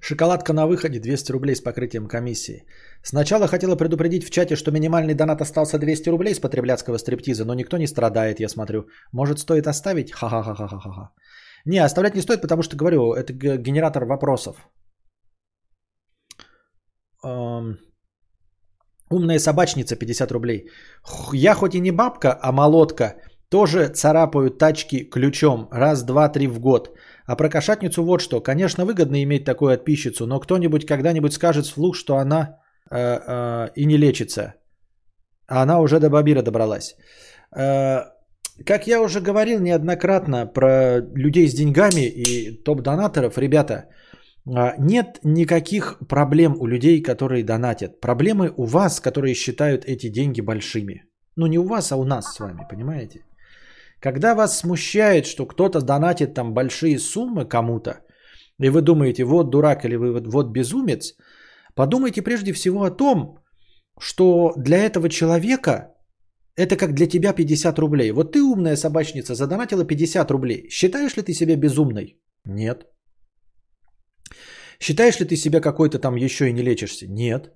Шоколадка на выходе 200 рублей с покрытием комиссии. Сначала хотела предупредить в чате, что минимальный донат остался 200 рублей с потребляцкого стриптиза, но никто не страдает, я смотрю. Может стоит оставить? Ха-ха-ха-ха-ха. Не, оставлять не стоит, потому что, говорю, это генератор вопросов. Эм, Умная собачница 50 рублей. Я хоть и не бабка, а молотка. Тоже царапаю тачки ключом раз, два, три в год. А про кошатницу вот что. Конечно, выгодно иметь такую отписчицу, но кто-нибудь когда-нибудь скажет вслух, что она э, э, и не лечится. А она уже до Бабира добралась. Э, как я уже говорил неоднократно про людей с деньгами и топ-донаторов, ребята, а, нет никаких проблем у людей, которые донатят. Проблемы у вас, которые считают эти деньги большими. Ну не у вас, а у нас с вами, понимаете? Когда вас смущает, что кто-то донатит там большие суммы кому-то, и вы думаете, вот дурак или вы вот, безумец, подумайте прежде всего о том, что для этого человека это как для тебя 50 рублей. Вот ты умная собачница, задонатила 50 рублей. Считаешь ли ты себя безумной? Нет. Считаешь ли ты себя какой-то там еще и не лечишься? Нет.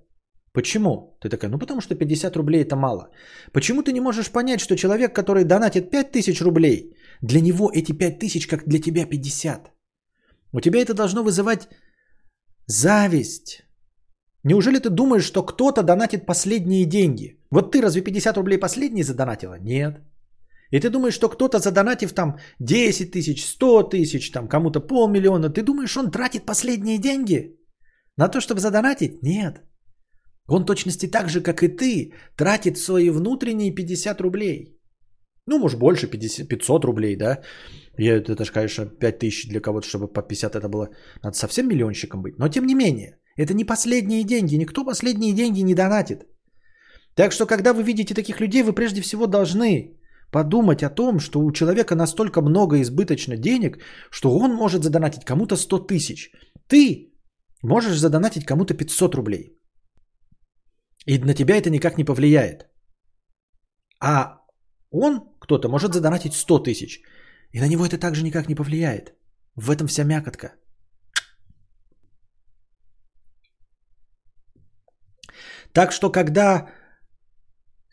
Почему? Ты такая, ну потому что 50 рублей это мало. Почему ты не можешь понять, что человек, который донатит 5000 рублей, для него эти 5000 как для тебя 50? У тебя это должно вызывать зависть. Неужели ты думаешь, что кто-то донатит последние деньги? Вот ты разве 50 рублей последние задонатила? Нет. И ты думаешь, что кто-то задонатив там 10 тысяч, 100 тысяч, там кому-то полмиллиона, ты думаешь, он тратит последние деньги на то, чтобы задонатить? Нет. Он точности так же, как и ты, тратит свои внутренние 50 рублей. Ну, может, больше, 50, 500 рублей, да? И это же, конечно, 5 тысяч для кого-то, чтобы по 50 это было. Надо совсем миллионщиком быть. Но, тем не менее, это не последние деньги. Никто последние деньги не донатит. Так что, когда вы видите таких людей, вы прежде всего должны подумать о том, что у человека настолько много избыточно денег, что он может задонатить кому-то 100 тысяч. Ты можешь задонатить кому-то 500 рублей. И на тебя это никак не повлияет. А он, кто-то, может задонатить 100 тысяч. И на него это также никак не повлияет. В этом вся мякотка. Так что когда...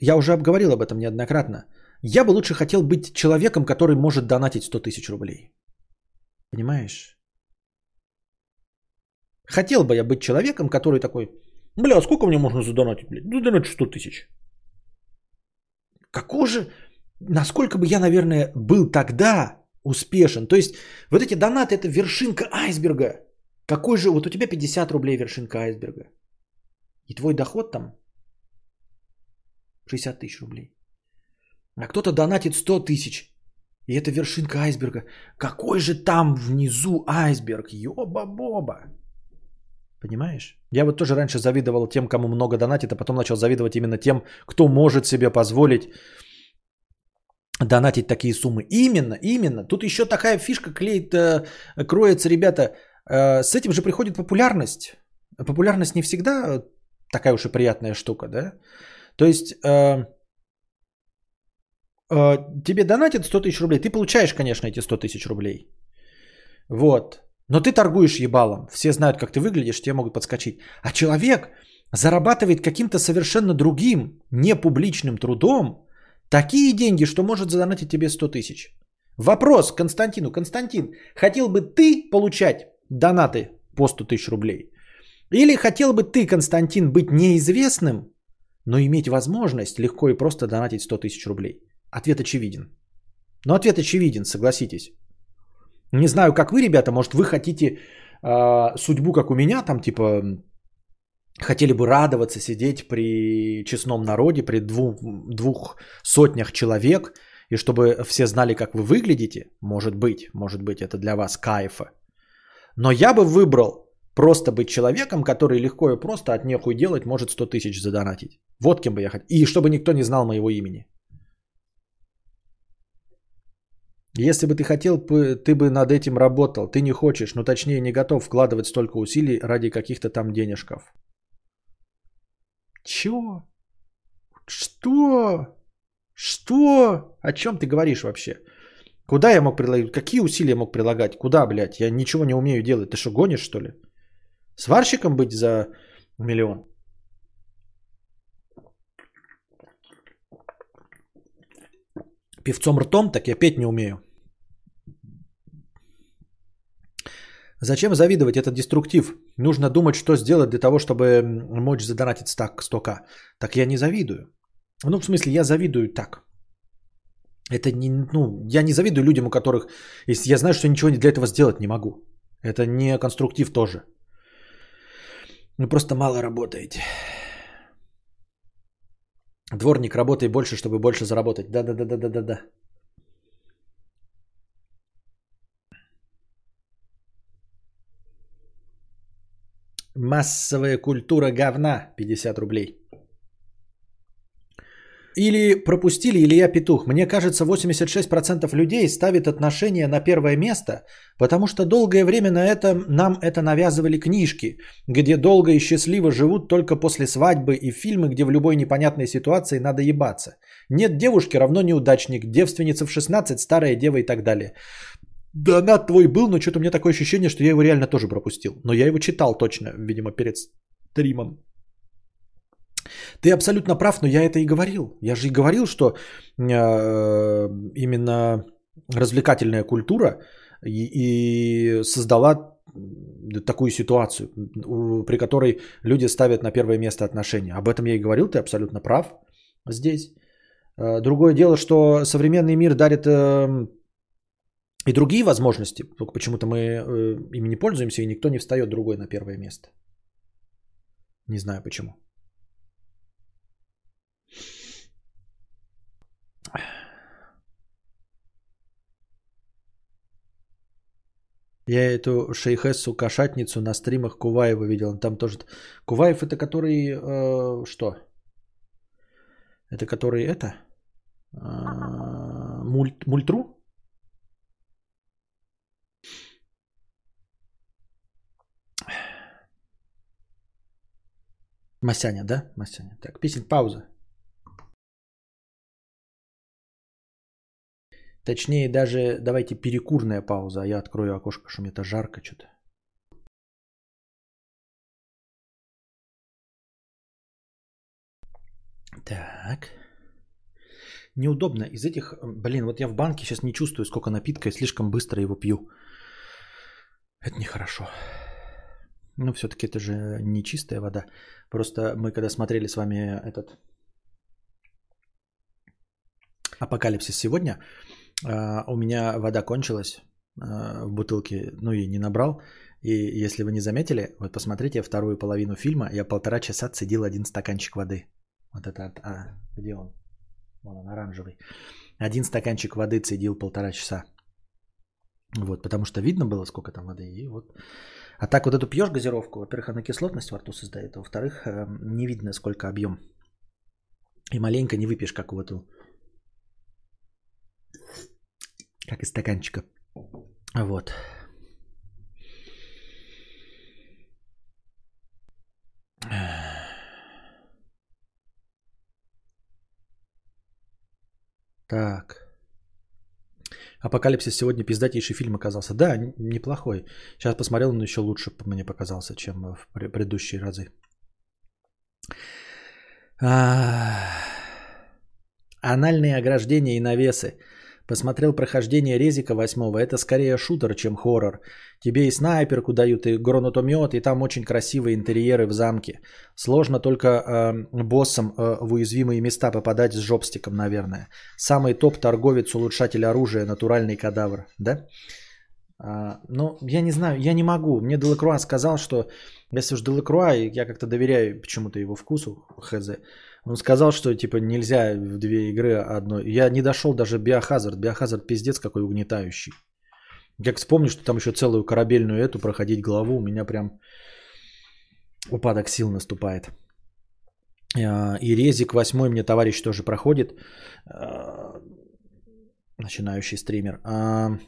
Я уже обговорил об этом неоднократно. Я бы лучше хотел быть человеком, который может донатить 100 тысяч рублей. Понимаешь? Хотел бы я быть человеком, который такой, бля, а сколько мне можно задонатить, блядь? Ну, задонатить 100 тысяч. Какого же, насколько бы я, наверное, был тогда успешен. То есть вот эти донаты это вершинка айсберга. Какой же, вот у тебя 50 рублей вершинка айсберга. И твой доход там 60 тысяч рублей. А кто-то донатит 100 тысяч. И это вершинка айсберга. Какой же там внизу айсберг? Ёба-боба. Понимаешь? Я вот тоже раньше завидовал тем, кому много донатит, а потом начал завидовать именно тем, кто может себе позволить донатить такие суммы. Именно, именно. Тут еще такая фишка клеит, э, кроется, ребята. Э, с этим же приходит популярность. Популярность не всегда такая уж и приятная штука, да? То есть э, тебе донатят 100 тысяч рублей, ты получаешь, конечно, эти 100 тысяч рублей. Вот. Но ты торгуешь ебалом. Все знают, как ты выглядишь, тебе могут подскочить. А человек зарабатывает каким-то совершенно другим, непубличным трудом такие деньги, что может задонатить тебе 100 тысяч. Вопрос Константину. Константин, хотел бы ты получать донаты по 100 тысяч рублей? Или хотел бы ты, Константин, быть неизвестным, но иметь возможность легко и просто донатить 100 тысяч рублей? Ответ очевиден. Но ответ очевиден, согласитесь. Не знаю, как вы, ребята, может, вы хотите э, судьбу, как у меня, там, типа, хотели бы радоваться, сидеть при честном народе, при двух, двух сотнях человек, и чтобы все знали, как вы выглядите, может быть, может быть, это для вас кайфа. Но я бы выбрал просто быть человеком, который легко и просто от нехуй делать может 100 тысяч задонатить. Вот кем бы я хотел. И чтобы никто не знал моего имени. Если бы ты хотел, ты бы над этим работал. Ты не хочешь, ну точнее не готов вкладывать столько усилий ради каких-то там денежков. Чё? Что? Что? О чем ты говоришь вообще? Куда я мог прилагать? Какие усилия мог прилагать? Куда, блядь? Я ничего не умею делать. Ты что, гонишь, что ли? Сварщиком быть за миллион? Певцом ртом, так я петь не умею. Зачем завидовать? Это деструктив. Нужно думать, что сделать для того, чтобы мочь задонатить стак 100к. Так я не завидую. Ну, в смысле, я завидую так. Это не, ну, я не завидую людям, у которых, я знаю, что ничего для этого сделать не могу. Это не конструктив тоже. Вы просто мало работаете. Дворник, работай больше, чтобы больше заработать. Да-да-да-да-да-да. Массовая культура говна. 50 рублей. Или пропустили Илья Петух. Мне кажется, 86% людей ставят отношения на первое место, потому что долгое время на это, нам это навязывали книжки, где долго и счастливо живут только после свадьбы и фильмы, где в любой непонятной ситуации надо ебаться. Нет девушки равно неудачник, девственница в 16, старая дева и так далее. Донат твой был, но что-то у меня такое ощущение, что я его реально тоже пропустил. Но я его читал точно, видимо, перед стримом. Ты абсолютно прав, но я это и говорил. Я же и говорил, что э, именно развлекательная культура и, и создала такую ситуацию, при которой люди ставят на первое место отношения. Об этом я и говорил, ты абсолютно прав здесь. Э, другое дело, что современный мир дарит э, и другие возможности, только почему-то мы э, ими не пользуемся, и никто не встает другой на первое место. Не знаю почему. Я эту шейхессу кошатницу на стримах Куваева видел. Там тоже... Куваев это который... Э, что? Это который это? А, мульт, мультру? Масяня, да? Масяня. Так, песен пауза. Точнее, даже давайте перекурная пауза, а я открою окошко, что мне-то жарко что-то. Так. Неудобно. Из этих, блин, вот я в банке сейчас не чувствую, сколько напитка, и слишком быстро его пью. Это нехорошо. Ну, все-таки это же не чистая вода. Просто мы когда смотрели с вами этот апокалипсис сегодня, а, у меня вода кончилась а, в бутылке, ну и не набрал. И если вы не заметили, вот посмотрите вторую половину фильма, я полтора часа цедил один стаканчик воды. Вот это, а, где он? Вон он, оранжевый. Один стаканчик воды цедил полтора часа. Вот, потому что видно было, сколько там воды. И вот. А так вот эту пьешь газировку, во-первых, она кислотность во рту создает, а во-вторых, эм, не видно, сколько объем. И маленько не выпьешь, как в эту как из стаканчика. Вот. Так. Апокалипсис сегодня пиздатейший фильм оказался. Да, неплохой. Сейчас посмотрел, но еще лучше мне показался, чем в предыдущие разы. А... Анальные ограждения и навесы. Посмотрел прохождение Резика 8. Это скорее шутер, чем хоррор. Тебе и снайперку дают, и гранатомет, и там очень красивые интерьеры в замке. Сложно только э, боссам э, в уязвимые места попадать с жопстиком, наверное. Самый топ торговец, улучшатель оружия, натуральный кадавр. Да? А, ну, я не знаю, я не могу. Мне Делакруа сказал, что если уж Делакруа, я как-то доверяю почему-то его вкусу, хз, он сказал, что типа нельзя в две игры одной. Я не дошел даже Биохазард. Биохазард пиздец какой угнетающий. Как вспомню, что там еще целую корабельную эту проходить главу, у меня прям упадок сил наступает. А, и Резик 8 мне товарищ тоже проходит. А, начинающий стример. А,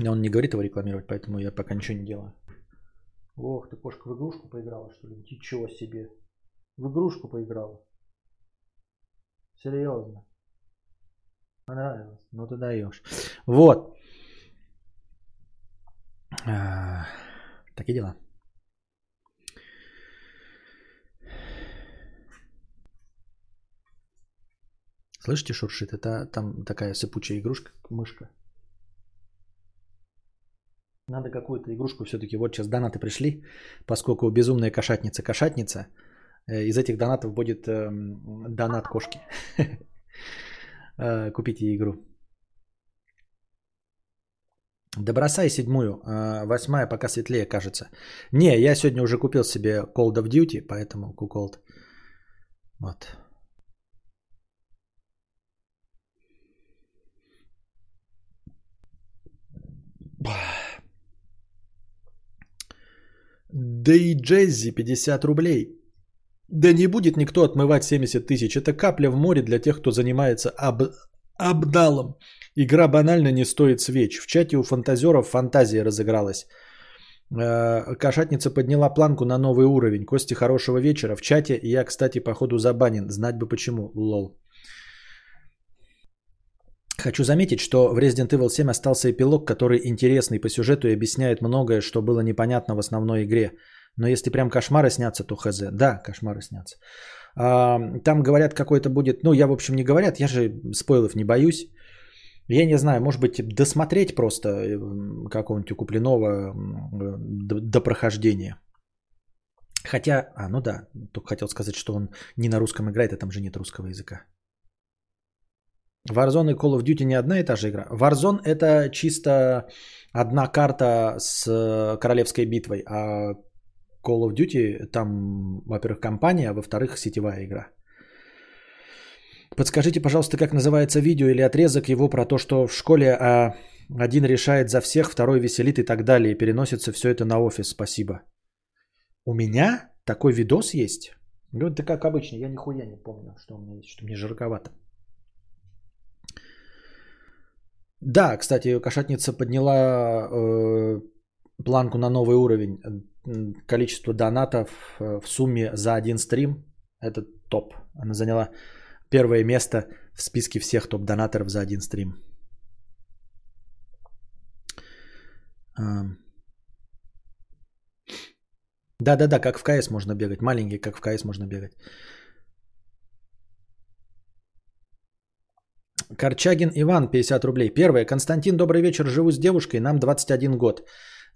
он не говорит его рекламировать, поэтому я пока ничего не делаю. Ох, ты кошка в игрушку поиграла, что ли? Ничего себе. В игрушку поиграла. Серьезно. Понравилось. Ну ты даешь. Вот. А, такие дела. Слышите, шуршит? Это там такая сыпучая игрушка, мышка. Надо какую-то игрушку все-таки. Вот сейчас донаты пришли, поскольку безумная кошатница кошатница. Э, из этих донатов будет э, донат кошки. Э, купите игру. Да бросай седьмую, э, восьмая пока светлее кажется. Не, я сегодня уже купил себе Call of Duty, поэтому куколд. Вот. Да и Джеззи 50 рублей. Да не будет никто отмывать 70 тысяч. Это капля в море для тех, кто занимается об... обдалом. Игра банально не стоит свеч. В чате у фантазеров фантазия разыгралась. Э, кошатница подняла планку на новый уровень. Кости, хорошего вечера. В чате я, кстати, походу забанен. Знать бы почему. Лол. Хочу заметить, что в Resident Evil 7 остался эпилог, который интересный по сюжету и объясняет многое, что было непонятно в основной игре. Но если прям кошмары снятся, то хз. Да, кошмары снятся. А, там говорят, какой-то будет... Ну, я, в общем, не говорят. Я же спойлов не боюсь. Я не знаю, может быть, досмотреть просто э, какого-нибудь у Куплинова до, до прохождения. Хотя, а, ну да, только хотел сказать, что он не на русском играет, а там же нет русского языка. Warzone и Call of Duty не одна и та же игра. Warzone это чисто одна карта с э, королевской битвой, а Call of Duty там, во-первых, компания, а во-вторых, сетевая игра. Подскажите, пожалуйста, как называется видео или отрезок его про то, что в школе а, один решает за всех, второй веселит и так далее. И переносится все это на офис. Спасибо. У меня такой видос есть? Ну, это как обычно, я нихуя не помню, что у меня есть, что мне жарковато. Да, кстати, кошатница подняла э, планку на новый уровень. Количество донатов э, в сумме за один стрим – это топ. Она заняла первое место в списке всех топ-донаторов за один стрим. Да-да-да, как в КС можно бегать. Маленький, как в КС можно бегать. Корчагин Иван, 50 рублей. Первое. Константин, добрый вечер. Живу с девушкой, нам 21 год.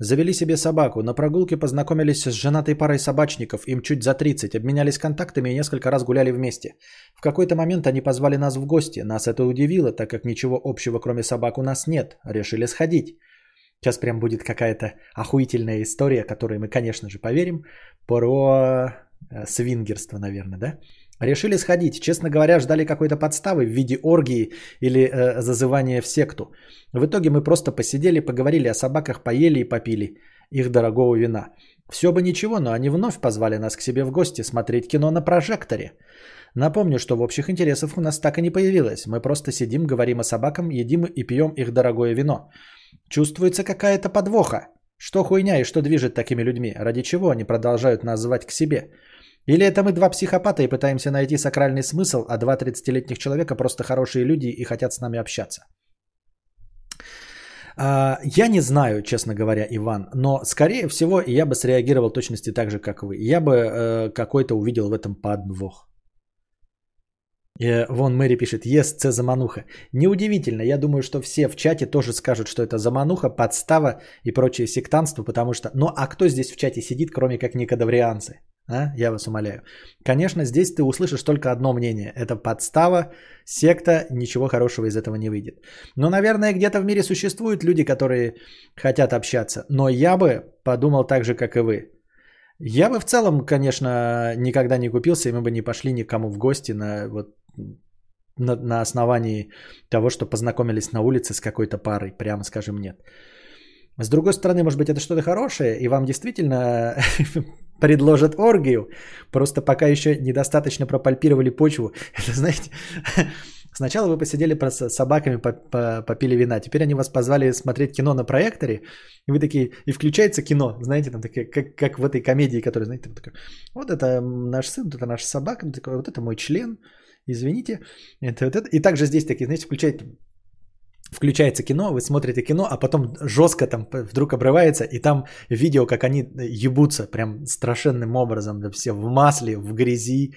Завели себе собаку. На прогулке познакомились с женатой парой собачников. Им чуть за 30. Обменялись контактами и несколько раз гуляли вместе. В какой-то момент они позвали нас в гости. Нас это удивило, так как ничего общего кроме собак у нас нет. Решили сходить. Сейчас прям будет какая-то охуительная история, которой мы, конечно же, поверим. Про э, свингерство, наверное, да? Решили сходить. Честно говоря, ждали какой-то подставы в виде оргии или э, зазывания в секту. В итоге мы просто посидели, поговорили о собаках, поели и попили их дорогого вина. Все бы ничего, но они вновь позвали нас к себе в гости смотреть кино на прожекторе. Напомню, что в общих интересах у нас так и не появилось. Мы просто сидим, говорим о собакам, едим и пьем их дорогое вино. Чувствуется какая-то подвоха. Что хуйня и что движет такими людьми? Ради чего они продолжают нас звать к себе? Или это мы два психопата и пытаемся найти сакральный смысл, а два 30-летних человека просто хорошие люди и хотят с нами общаться? А, Я не знаю, честно говоря, Иван, но скорее всего я бы среагировал точности так же, как вы. Я бы э, какой-то увидел в этом подвох. Э, Вон Мэри пишет, ес, це замануха. Неудивительно, я думаю, что все в чате тоже скажут, что это замануха, подстава и прочее сектантство, потому что... Ну а кто здесь в чате сидит, кроме как никадаврианцы? А? Я вас умоляю. Конечно, здесь ты услышишь только одно мнение. Это подстава, секта, ничего хорошего из этого не выйдет. Но, наверное, где-то в мире существуют люди, которые хотят общаться. Но я бы подумал так же, как и вы. Я бы в целом, конечно, никогда не купился, и мы бы не пошли никому в гости на, вот, на, на основании того, что познакомились на улице с какой-то парой. Прямо скажем нет. С другой стороны, может быть, это что-то хорошее, и вам действительно предложат оргию, просто пока еще недостаточно пропальпировали почву. Это, знаете, сначала вы посидели с собаками, попили вина, теперь они вас позвали смотреть кино на проекторе, и вы такие, и включается кино, знаете, там такие, как, как в этой комедии, которая, знаете, там такая, вот это наш сын, это наша собака, такой, вот это мой член, извините, это, вот это. и также здесь такие, знаете, включает включается кино, вы смотрите кино, а потом жестко там вдруг обрывается, и там видео, как они ебутся прям страшенным образом, да, все в масле, в грязи,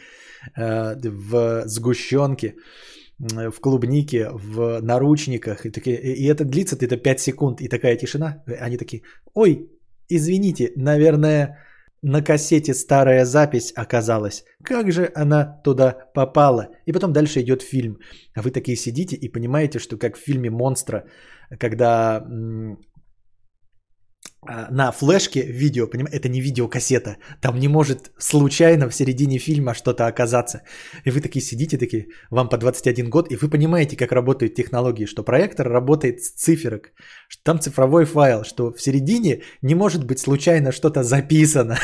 э, в сгущенке, в клубнике, в наручниках, и, такие, и это длится это 5 секунд, и такая тишина, они такие, ой, извините, наверное, на кассете старая запись оказалась. Как же она туда попала? И потом дальше идет фильм. А вы такие сидите и понимаете, что как в фильме «Монстра», когда на флешке видео, понимаете, это не видеокассета, там не может случайно в середине фильма что-то оказаться. И вы такие сидите, такие, вам по 21 год, и вы понимаете, как работают технологии, что проектор работает с циферок, что там цифровой файл, что в середине не может быть случайно что-то записано,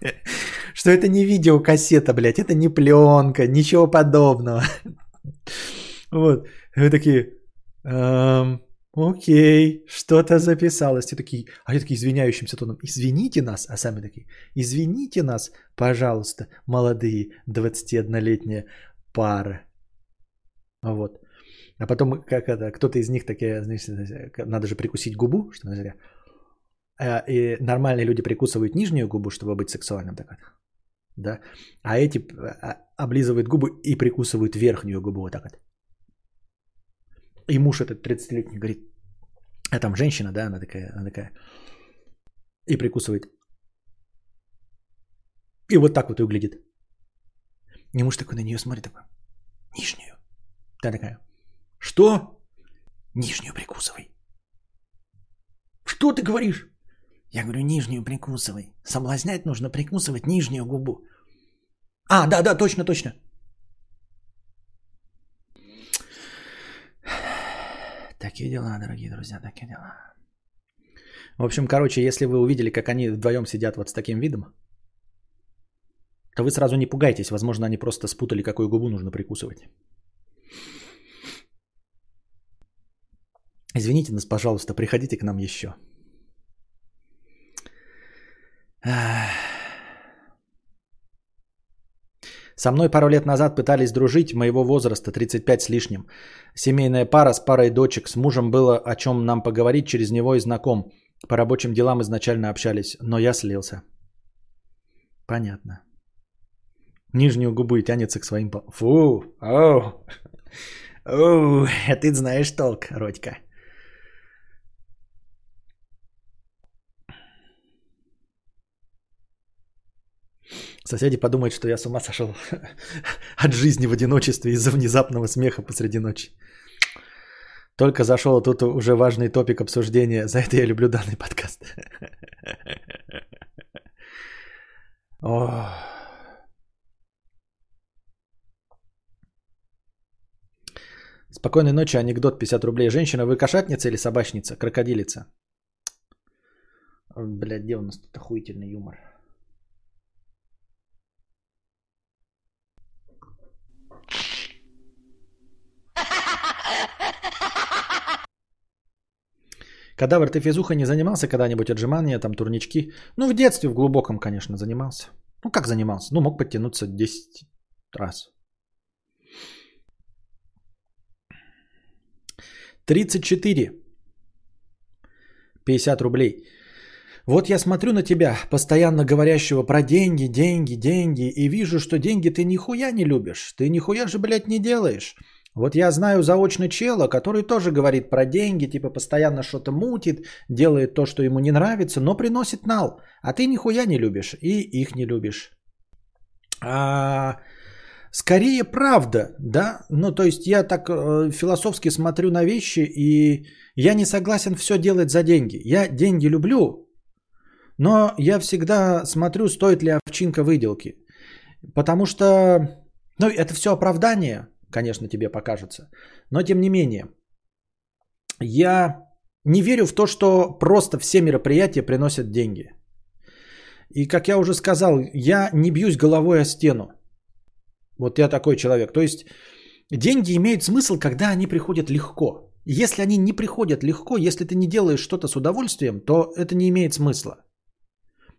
что это не видеокассета, блядь, это не пленка, ничего подобного. Вот, вы такие, Окей, что-то записалось. И такие, а я такие извиняющимся тоном, извините нас, а сами такие, извините нас, пожалуйста, молодые 21-летняя пара. Вот. А потом, как это, кто-то из них такие, знаете, надо же прикусить губу, что называется. А, и нормальные люди прикусывают нижнюю губу, чтобы быть сексуальным. Так вот. Да? А эти а, облизывают губы и прикусывают верхнюю губу вот так вот. И муж этот 30-летний говорит, а там женщина, да, она такая, она такая, и прикусывает. И вот так вот выглядит. И муж такой на нее смотрит, такой, нижнюю. Та такая, что? Нижнюю прикусывай. Что ты говоришь? Я говорю, нижнюю прикусывай. Соблазнять нужно прикусывать нижнюю губу. А, да, да, точно, точно. Такие дела, дорогие друзья, такие дела. В общем, короче, если вы увидели, как они вдвоем сидят вот с таким видом, то вы сразу не пугайтесь. Возможно, они просто спутали, какую губу нужно прикусывать. Извините нас, пожалуйста, приходите к нам еще. Со мной пару лет назад пытались дружить, моего возраста, 35 с лишним. Семейная пара с парой дочек. С мужем было о чем нам поговорить, через него и знаком. По рабочим делам изначально общались, но я слился. Понятно. Нижнюю губу и тянется к своим... Фу! Оу! Оу! Ты знаешь толк, Родька. Соседи подумают, что я с ума сошел от жизни в одиночестве из-за внезапного смеха посреди ночи. Только зашел, а тут уже важный топик обсуждения. За это я люблю данный подкаст. Спокойной ночи, анекдот 50 рублей. Женщина, вы кошатница или собачница? Крокодилица. Блядь, где у нас тут охуительный юмор? Кадавр, ты физуха не занимался когда-нибудь отжимания, там турнички? Ну, в детстве, в глубоком, конечно, занимался. Ну, как занимался? Ну, мог подтянуться 10 раз. 34. 50 рублей. Вот я смотрю на тебя, постоянно говорящего про деньги, деньги, деньги, и вижу, что деньги ты нихуя не любишь. Ты нихуя же, блядь, не делаешь. Вот я знаю заочно чела, который тоже говорит про деньги, типа постоянно что-то мутит, делает то, что ему не нравится, но приносит нал. А ты нихуя не любишь и их не любишь. А, скорее правда, да? Ну, то есть я так э, философски смотрю на вещи, и я не согласен все делать за деньги. Я деньги люблю, но я всегда смотрю, стоит ли овчинка выделки. Потому что, ну, это все оправдание, конечно, тебе покажется. Но тем не менее, я не верю в то, что просто все мероприятия приносят деньги. И как я уже сказал, я не бьюсь головой о стену. Вот я такой человек. То есть деньги имеют смысл, когда они приходят легко. Если они не приходят легко, если ты не делаешь что-то с удовольствием, то это не имеет смысла.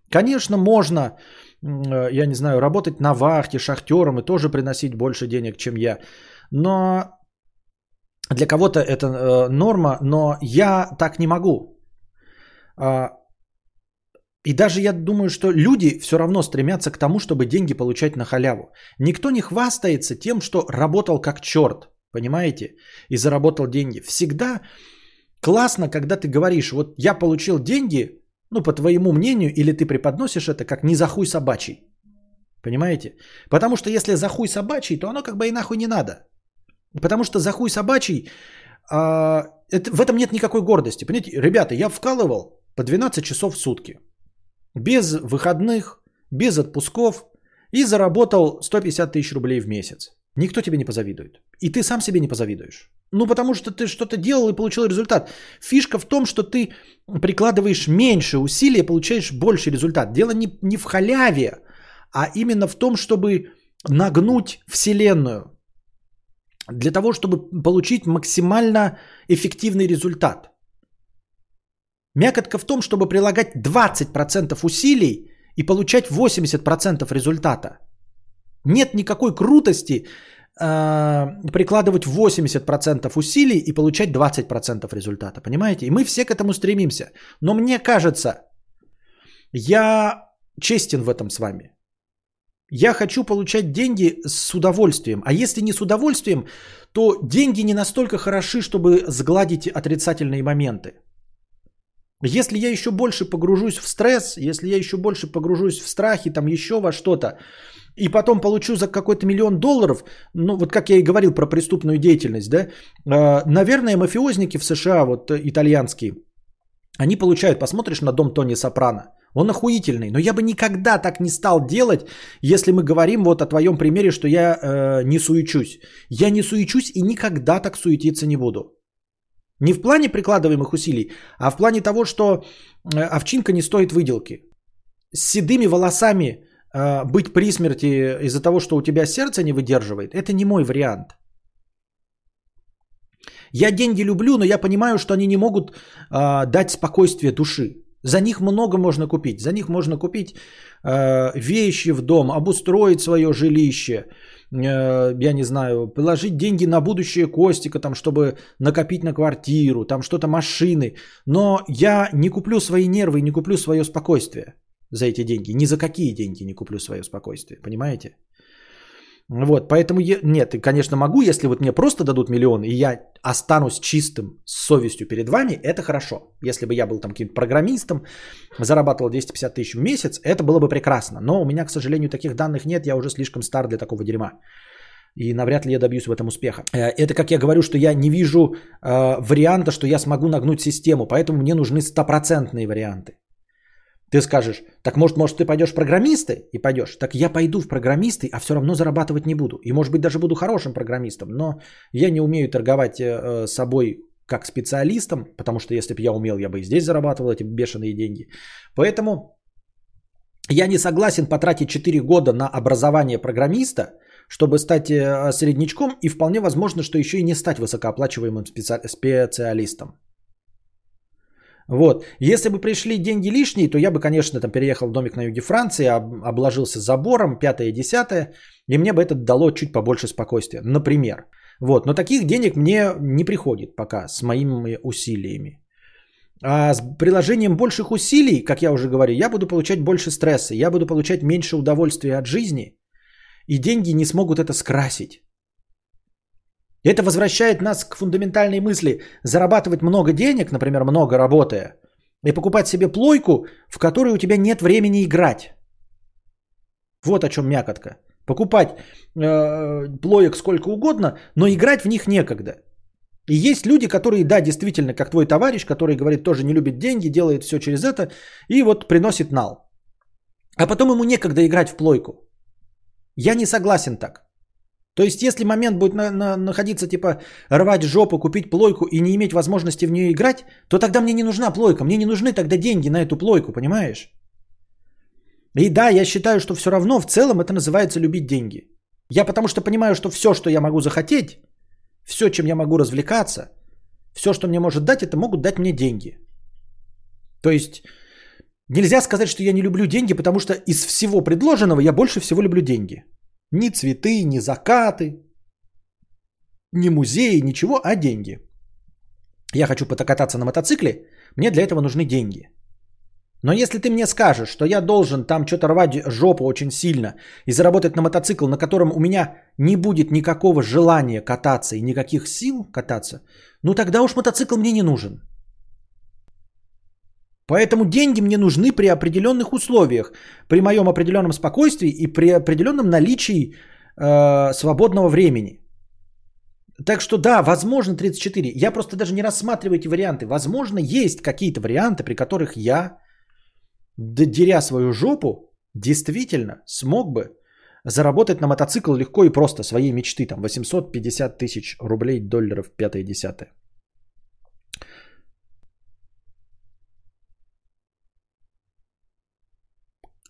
Конечно, можно я не знаю, работать на вахте, шахтером и тоже приносить больше денег, чем я. Но для кого-то это э, норма, но я так не могу. А, и даже я думаю, что люди все равно стремятся к тому, чтобы деньги получать на халяву. Никто не хвастается тем, что работал как черт, понимаете, и заработал деньги. Всегда классно, когда ты говоришь, вот я получил деньги, ну, по твоему мнению, или ты преподносишь это как не за хуй собачий. Понимаете? Потому что если за хуй собачий, то оно как бы и нахуй не надо. Потому что за хуй собачий, а, это, в этом нет никакой гордости. Понимаете, ребята, я вкалывал по 12 часов в сутки. Без выходных, без отпусков. И заработал 150 тысяч рублей в месяц. Никто тебе не позавидует. И ты сам себе не позавидуешь. Ну, потому что ты что-то делал и получил результат. Фишка в том, что ты прикладываешь меньше усилий получаешь больше результат. Дело не, не в халяве, а именно в том, чтобы нагнуть Вселенную. Для того, чтобы получить максимально эффективный результат. Мякотка в том, чтобы прилагать 20% усилий и получать 80% результата. Нет никакой крутости прикладывать 80% усилий и получать 20% результата. Понимаете? И мы все к этому стремимся. Но мне кажется, я честен в этом с вами. Я хочу получать деньги с удовольствием. А если не с удовольствием, то деньги не настолько хороши, чтобы сгладить отрицательные моменты. Если я еще больше погружусь в стресс, если я еще больше погружусь в страхи, там еще во что-то, и потом получу за какой-то миллион долларов, ну вот как я и говорил про преступную деятельность, да, э, наверное, мафиозники в США, вот э, итальянские, они получают, посмотришь на дом Тони Сопрано, он охуительный, но я бы никогда так не стал делать, если мы говорим вот о твоем примере, что я э, не суечусь. Я не суечусь и никогда так суетиться не буду. Не в плане прикладываемых усилий, а в плане того, что э, овчинка не стоит выделки. С седыми волосами быть при смерти из-за того, что у тебя сердце не выдерживает, это не мой вариант. Я деньги люблю, но я понимаю, что они не могут э, дать спокойствие души. За них много можно купить. За них можно купить э, вещи в дом, обустроить свое жилище, э, я не знаю, положить деньги на будущее Костика, там, чтобы накопить на квартиру, там что-то машины. Но я не куплю свои нервы, не куплю свое спокойствие за эти деньги. Ни за какие деньги не куплю свое спокойствие. Понимаете? Вот, поэтому, я, нет, конечно, могу, если вот мне просто дадут миллион, и я останусь чистым с совестью перед вами, это хорошо. Если бы я был там каким-то программистом, зарабатывал 250 тысяч в месяц, это было бы прекрасно. Но у меня, к сожалению, таких данных нет, я уже слишком стар для такого дерьма. И навряд ли я добьюсь в этом успеха. Э, это, как я говорю, что я не вижу э, варианта, что я смогу нагнуть систему, поэтому мне нужны стопроцентные варианты. Ты скажешь, так может, может ты пойдешь в программисты и пойдешь? Так я пойду в программисты, а все равно зарабатывать не буду. И может быть даже буду хорошим программистом, но я не умею торговать э, собой как специалистом, потому что если бы я умел, я бы и здесь зарабатывал эти бешеные деньги. Поэтому я не согласен потратить 4 года на образование программиста, чтобы стать э, среднячком и вполне возможно, что еще и не стать высокооплачиваемым специалистом. Вот. Если бы пришли деньги лишние, то я бы, конечно, там переехал в домик на юге Франции, обложился забором, пятое и десятое, и мне бы это дало чуть побольше спокойствия, например. Вот. Но таких денег мне не приходит пока с моими усилиями. А с приложением больших усилий, как я уже говорю, я буду получать больше стресса, я буду получать меньше удовольствия от жизни, и деньги не смогут это скрасить. Это возвращает нас к фундаментальной мысли. Зарабатывать много денег, например, много работая, и покупать себе плойку, в которой у тебя нет времени играть. Вот о чем мякотка. Покупать э, плоек сколько угодно, но играть в них некогда. И есть люди, которые, да, действительно, как твой товарищ, который говорит, тоже не любит деньги, делает все через это, и вот приносит нал. А потом ему некогда играть в плойку. Я не согласен так. То есть, если момент будет на, на, находиться, типа, рвать жопу, купить плойку и не иметь возможности в нее играть, то тогда мне не нужна плойка. Мне не нужны тогда деньги на эту плойку, понимаешь? И да, я считаю, что все равно в целом это называется любить деньги. Я потому что понимаю, что все, что я могу захотеть, все, чем я могу развлекаться, все, что мне может дать, это могут дать мне деньги. То есть нельзя сказать, что я не люблю деньги, потому что из всего предложенного я больше всего люблю деньги. Ни цветы, ни закаты, ни музеи, ничего, а деньги. Я хочу покататься на мотоцикле, мне для этого нужны деньги. Но если ты мне скажешь, что я должен там что-то рвать жопу очень сильно и заработать на мотоцикл, на котором у меня не будет никакого желания кататься и никаких сил кататься, ну тогда уж мотоцикл мне не нужен. Поэтому деньги мне нужны при определенных условиях, при моем определенном спокойствии и при определенном наличии э, свободного времени. Так что да, возможно 34. Я просто даже не рассматриваю эти варианты. Возможно, есть какие-то варианты, при которых я, деря свою жопу, действительно смог бы заработать на мотоцикл легко и просто своей мечты. Там 850 тысяч рублей, долларов, 5-10.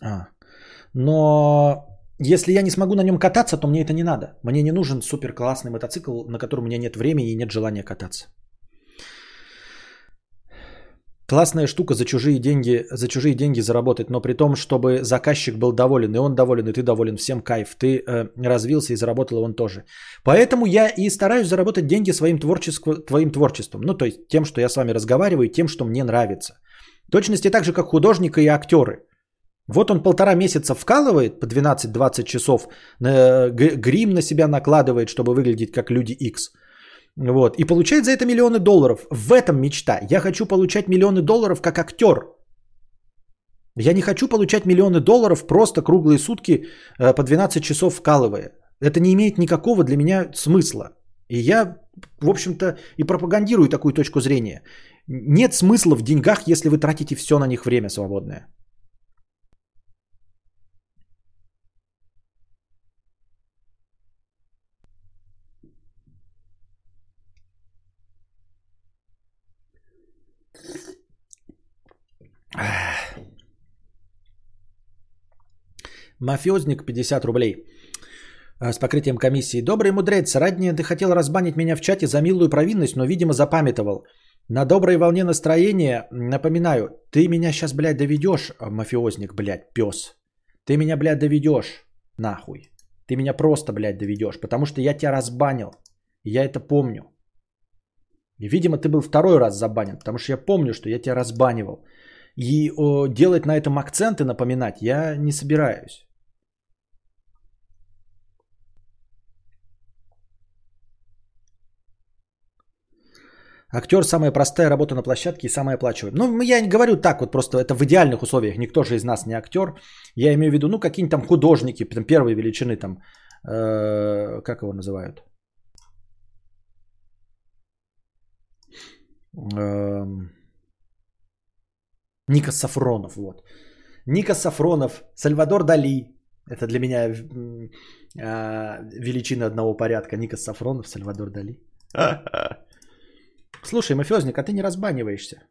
А. Но если я не смогу на нем кататься, то мне это не надо. Мне не нужен супер классный мотоцикл, на котором у меня нет времени и нет желания кататься. Классная штука за чужие деньги, за чужие деньги заработать, но при том, чтобы заказчик был доволен, и он доволен, и ты доволен, всем кайф. Ты э, развился и заработал, и он тоже. Поэтому я и стараюсь заработать деньги своим творчеством, твоим творчеством. Ну, то есть тем, что я с вами разговариваю, тем, что мне нравится. В точности так же, как художника и актеры – вот он полтора месяца вкалывает по 12-20 часов, грим на себя накладывает, чтобы выглядеть как люди X. Вот. И получает за это миллионы долларов. В этом мечта. Я хочу получать миллионы долларов как актер. Я не хочу получать миллионы долларов просто круглые сутки э, по 12 часов вкалывая. Это не имеет никакого для меня смысла. И я, в общем-то, и пропагандирую такую точку зрения. Нет смысла в деньгах, если вы тратите все на них время свободное. Мафиозник 50 рублей. э, с покрытием комиссии. Добрый мудрец, ранее ты хотел разбанить меня в чате за милую провинность, но, видимо, запамятовал. На доброй волне настроения напоминаю, ты меня сейчас, блядь, доведешь, э, мафиозник, блядь, пес. Ты меня, блядь, доведешь, нахуй. Ты меня просто, блядь, доведешь, потому что я тебя разбанил. Я это помню. И, видимо, ты был второй раз забанен, потому что я помню, что я тебя разбанивал. И о, делать на этом акценты, напоминать, я не собираюсь. Актер самая простая работа на площадке и самая оплачиваемая. Ну, я не говорю так вот, просто это в идеальных условиях. Никто же из нас не актер. Я имею в виду, ну, какие-нибудь там художники, там, первой величины, там, э, как его называют? Э, Ника Сафронов, вот. Ника Сафронов, Сальвадор Дали. Это для меня э, величина одного порядка. Ника Сафронов, Сальвадор Дали. Слушай, мафиозник, а ты не разбаниваешься.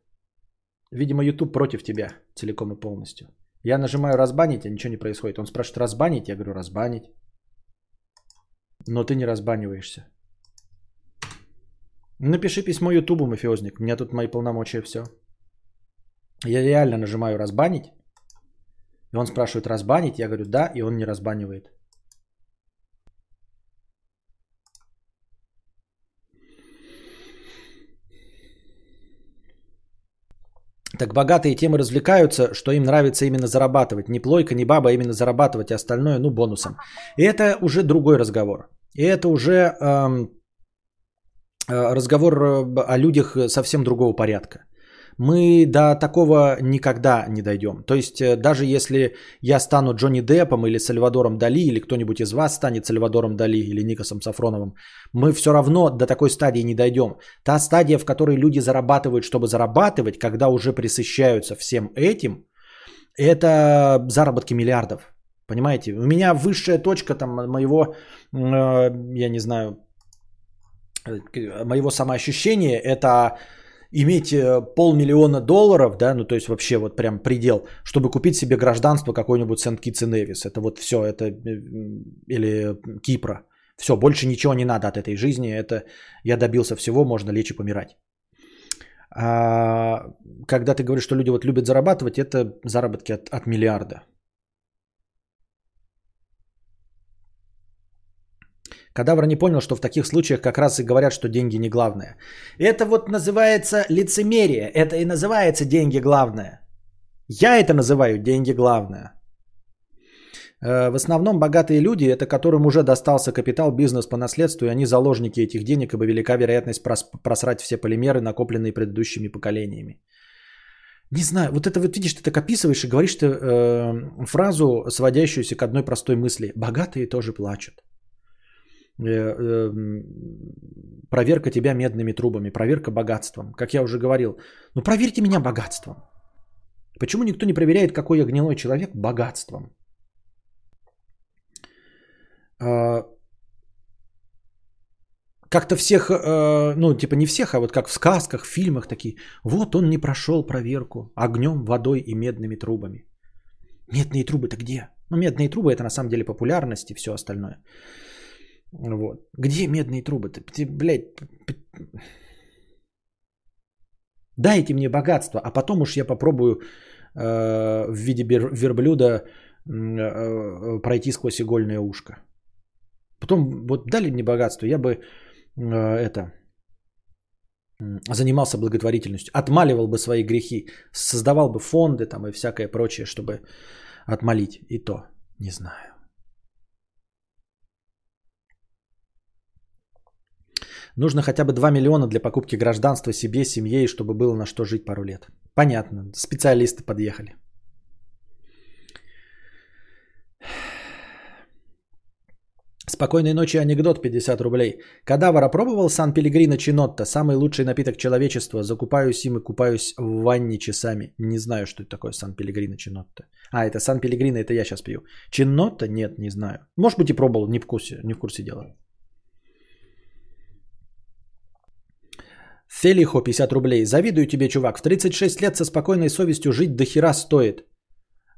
Видимо, YouTube против тебя целиком и полностью. Я нажимаю разбанить, а ничего не происходит. Он спрашивает разбанить, я говорю разбанить. Но ты не разбаниваешься. Напиши письмо Ютубу, мафиозник. У меня тут мои полномочия все. Я реально нажимаю разбанить. И он спрашивает разбанить, я говорю да, и он не разбанивает. Так богатые темы развлекаются, что им нравится именно зарабатывать. Не плойка, не баба, а именно зарабатывать, а остальное, ну, бонусом. И это уже другой разговор. И это уже эм, э, разговор э, о людях совсем другого порядка мы до такого никогда не дойдем. То есть э, даже если я стану Джонни Деппом или Сальвадором Дали, или кто-нибудь из вас станет Сальвадором Дали или Никосом Сафроновым, мы все равно до такой стадии не дойдем. Та стадия, в которой люди зарабатывают, чтобы зарабатывать, когда уже присыщаются всем этим, это заработки миллиардов. Понимаете? У меня высшая точка там моего, э, я не знаю, э, моего самоощущения это иметь э, полмиллиона долларов, да, ну то есть вообще вот прям предел, чтобы купить себе гражданство какой-нибудь Сент-Китс и Невис. Это вот все, это э, или Кипра. Все, больше ничего не надо от этой жизни. Это я добился всего, можно лечь и помирать. А когда ты говоришь, что люди вот любят зарабатывать, это заработки от, от миллиарда. Кадавр не понял, что в таких случаях как раз и говорят, что деньги не главное. Это вот называется лицемерие. Это и называется деньги главное. Я это называю деньги главное. Э, в основном богатые люди, это которым уже достался капитал, бизнес по наследству, и они заложники этих денег, ибо велика вероятность просрать все полимеры, накопленные предыдущими поколениями. Не знаю, вот это вот видишь, ты так описываешь и говоришь ты э, фразу, сводящуюся к одной простой мысли. Богатые тоже плачут. Э, эм, проверка тебя медными трубами, проверка богатством. Как я уже говорил, ну проверьте меня богатством. Почему никто не проверяет, какой я гнилой человек, богатством? А, как-то всех, э, ну типа не всех, а вот как в сказках, в фильмах такие, вот он не прошел проверку огнем, водой и медными трубами. Медные трубы-то где? Ну медные трубы это на самом деле популярность и все остальное. Вот. Где медные трубы? Ты, блядь, дайте мне богатство, а потом уж я попробую э, в виде верблюда э, э, пройти сквозь игольное ушко. Потом вот дали мне богатство, я бы э, это занимался благотворительностью, отмаливал бы свои грехи, создавал бы фонды там и всякое прочее, чтобы отмолить. И то не знаю. Нужно хотя бы 2 миллиона для покупки гражданства себе, семье, и чтобы было на что жить пару лет. Понятно, специалисты подъехали. Спокойной ночи, анекдот 50 рублей. Кадавр опробовал Сан Пелегрино Чинотто, самый лучший напиток человечества. Закупаюсь им и купаюсь в ванне часами. Не знаю, что это такое Сан Пелегрино Чинотто. А, это Сан Пелегрино, это я сейчас пью. Чинотто? Нет, не знаю. Может быть и пробовал, не в курсе, не в курсе дела. Фелихо 50 рублей. Завидую тебе, чувак. В 36 лет со спокойной совестью жить до хера стоит.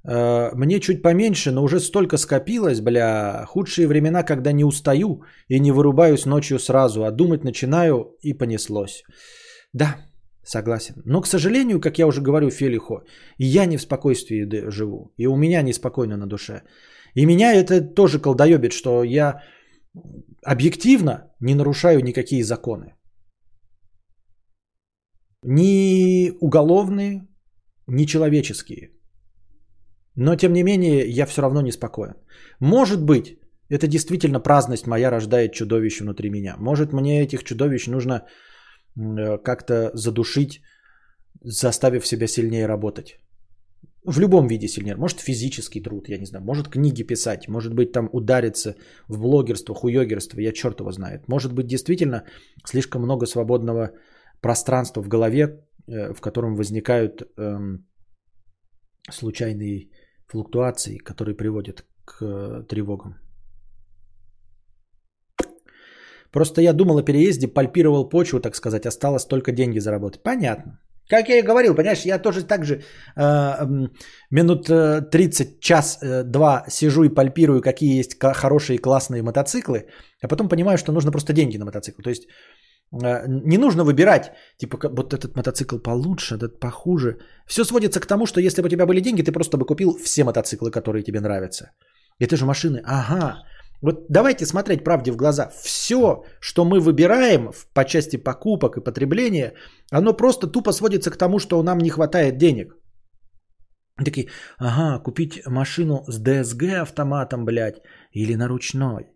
Э, Мне чуть поменьше, но уже столько скопилось, бля. Худшие времена, когда не устаю и не вырубаюсь ночью сразу, а думать начинаю и понеслось. Да, согласен. Но, к сожалению, как я уже говорю Фелихо, я не в спокойствии живу. И у меня неспокойно на душе. И меня это тоже колдоебит, что я объективно не нарушаю никакие законы. Ни уголовные, ни человеческие. Но, тем не менее, я все равно неспокоен. Может быть, это действительно праздность моя рождает чудовище внутри меня. Может, мне этих чудовищ нужно э, как-то задушить, заставив себя сильнее работать. В любом виде сильнее. Может, физический труд, я не знаю. Может, книги писать. Может быть, там удариться в блогерство, хуёгерство. Я черт его знает. Может быть, действительно слишком много свободного пространства в голове, э, в котором возникают эм, случайные флуктуации, которые приводят к э, тревогам. Просто я думал о переезде, пальпировал почву, так сказать, осталось только деньги заработать. Понятно. Как я и говорил, понимаешь, я тоже так же э, м, минут э, 30, час, э, два сижу и пальпирую, какие есть хорошие классные мотоциклы, а потом понимаю, что нужно просто деньги на мотоцикл. То есть не нужно выбирать, типа, вот этот мотоцикл получше, этот похуже. Все сводится к тому, что если бы у тебя были деньги, ты просто бы купил все мотоциклы, которые тебе нравятся. Это же машины. Ага. Вот давайте смотреть правде в глаза. Все, что мы выбираем по части покупок и потребления, оно просто тупо сводится к тому, что нам не хватает денег. Такие, ага, купить машину с DSG автоматом, блядь, или на ручной.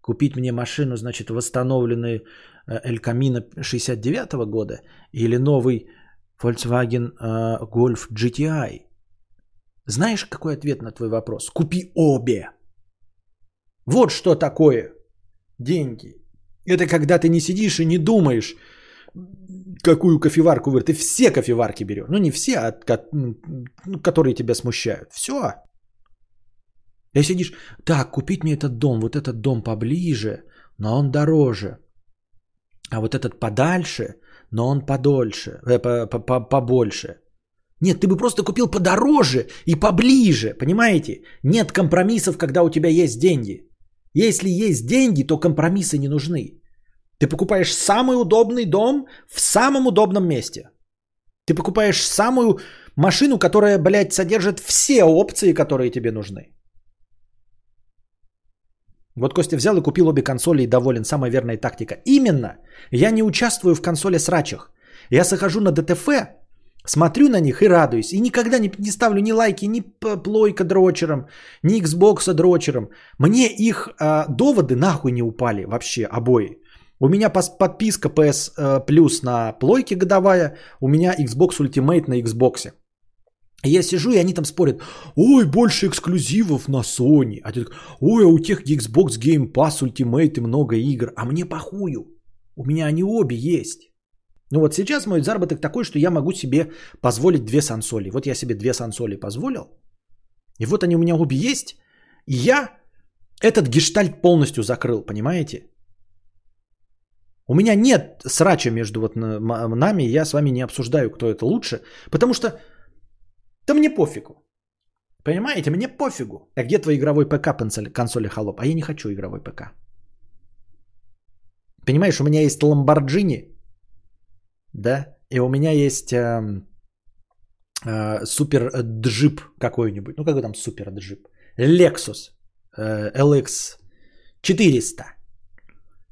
Купить мне машину, значит, восстановленный э, El Camino 69 года или новый Volkswagen э, Golf GTI. Знаешь, какой ответ на твой вопрос? Купи обе. Вот что такое деньги. Это когда ты не сидишь и не думаешь, какую кофеварку выбрать. Ты все кофеварки берешь. Ну, не все, а ну, которые тебя смущают. Все. И сидишь, так, купить мне этот дом, вот этот дом поближе, но он дороже. А вот этот подальше, но он подольше, э, по- по- по- побольше. Нет, ты бы просто купил подороже и поближе, понимаете? Нет компромиссов, когда у тебя есть деньги. Если есть деньги, то компромиссы не нужны. Ты покупаешь самый удобный дом в самом удобном месте. Ты покупаешь самую машину, которая, блядь, содержит все опции, которые тебе нужны. Вот Костя взял и купил обе консоли и доволен. Самая верная тактика. Именно. Я не участвую в консоли срачах. Я захожу на ДТФ, смотрю на них и радуюсь. И никогда не, не ставлю ни лайки, ни плойка дрочером, ни Xbox дрочером. Мне их а, доводы нахуй не упали вообще обои. У меня подписка PS э, Plus на плойке годовая, у меня Xbox Ultimate на Xbox. Я сижу, и они там спорят, ой, больше эксклюзивов на Sony. А ты такой, ой, а у тех Xbox Game Pass Ultimate и много игр. А мне похую. У меня они обе есть. Ну вот сейчас мой заработок такой, что я могу себе позволить две сансоли. Вот я себе две сансоли позволил. И вот они у меня обе есть. И я этот гештальт полностью закрыл, понимаете? У меня нет срача между вот нами, я с вами не обсуждаю, кто это лучше, потому что да мне пофигу. Понимаете, мне пофигу. А где твой игровой ПК, консоли, холоп? А я не хочу игровой ПК. Понимаешь, у меня есть Lamborghini, да, и у меня есть эм, э, супер джип какой-нибудь. Ну, какой там супер джип? Lexus э, LX 400.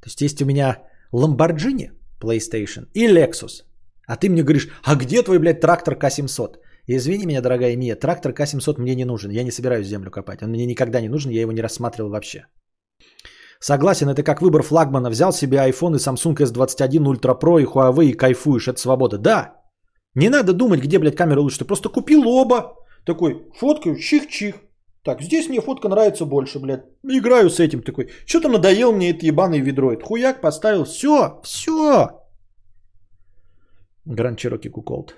То есть есть у меня Lamborghini PlayStation и Lexus. А ты мне говоришь, а где твой, блядь, трактор К-700? Извини меня, дорогая Мия, трактор К-700 мне не нужен. Я не собираюсь землю копать. Он мне никогда не нужен, я его не рассматривал вообще. Согласен, это как выбор флагмана. Взял себе iPhone и Samsung S21 Ultra Pro и Huawei и кайфуешь. Это свобода. Да. Не надо думать, где, блядь, камера лучше. Ты просто купил оба. Такой, фоткаю, чих-чих. Так, здесь мне фотка нравится больше, блядь. Играю с этим такой. Что-то надоел мне это ебаное ведро. Хуяк поставил. Все, все. Гранд Чироки Куколд.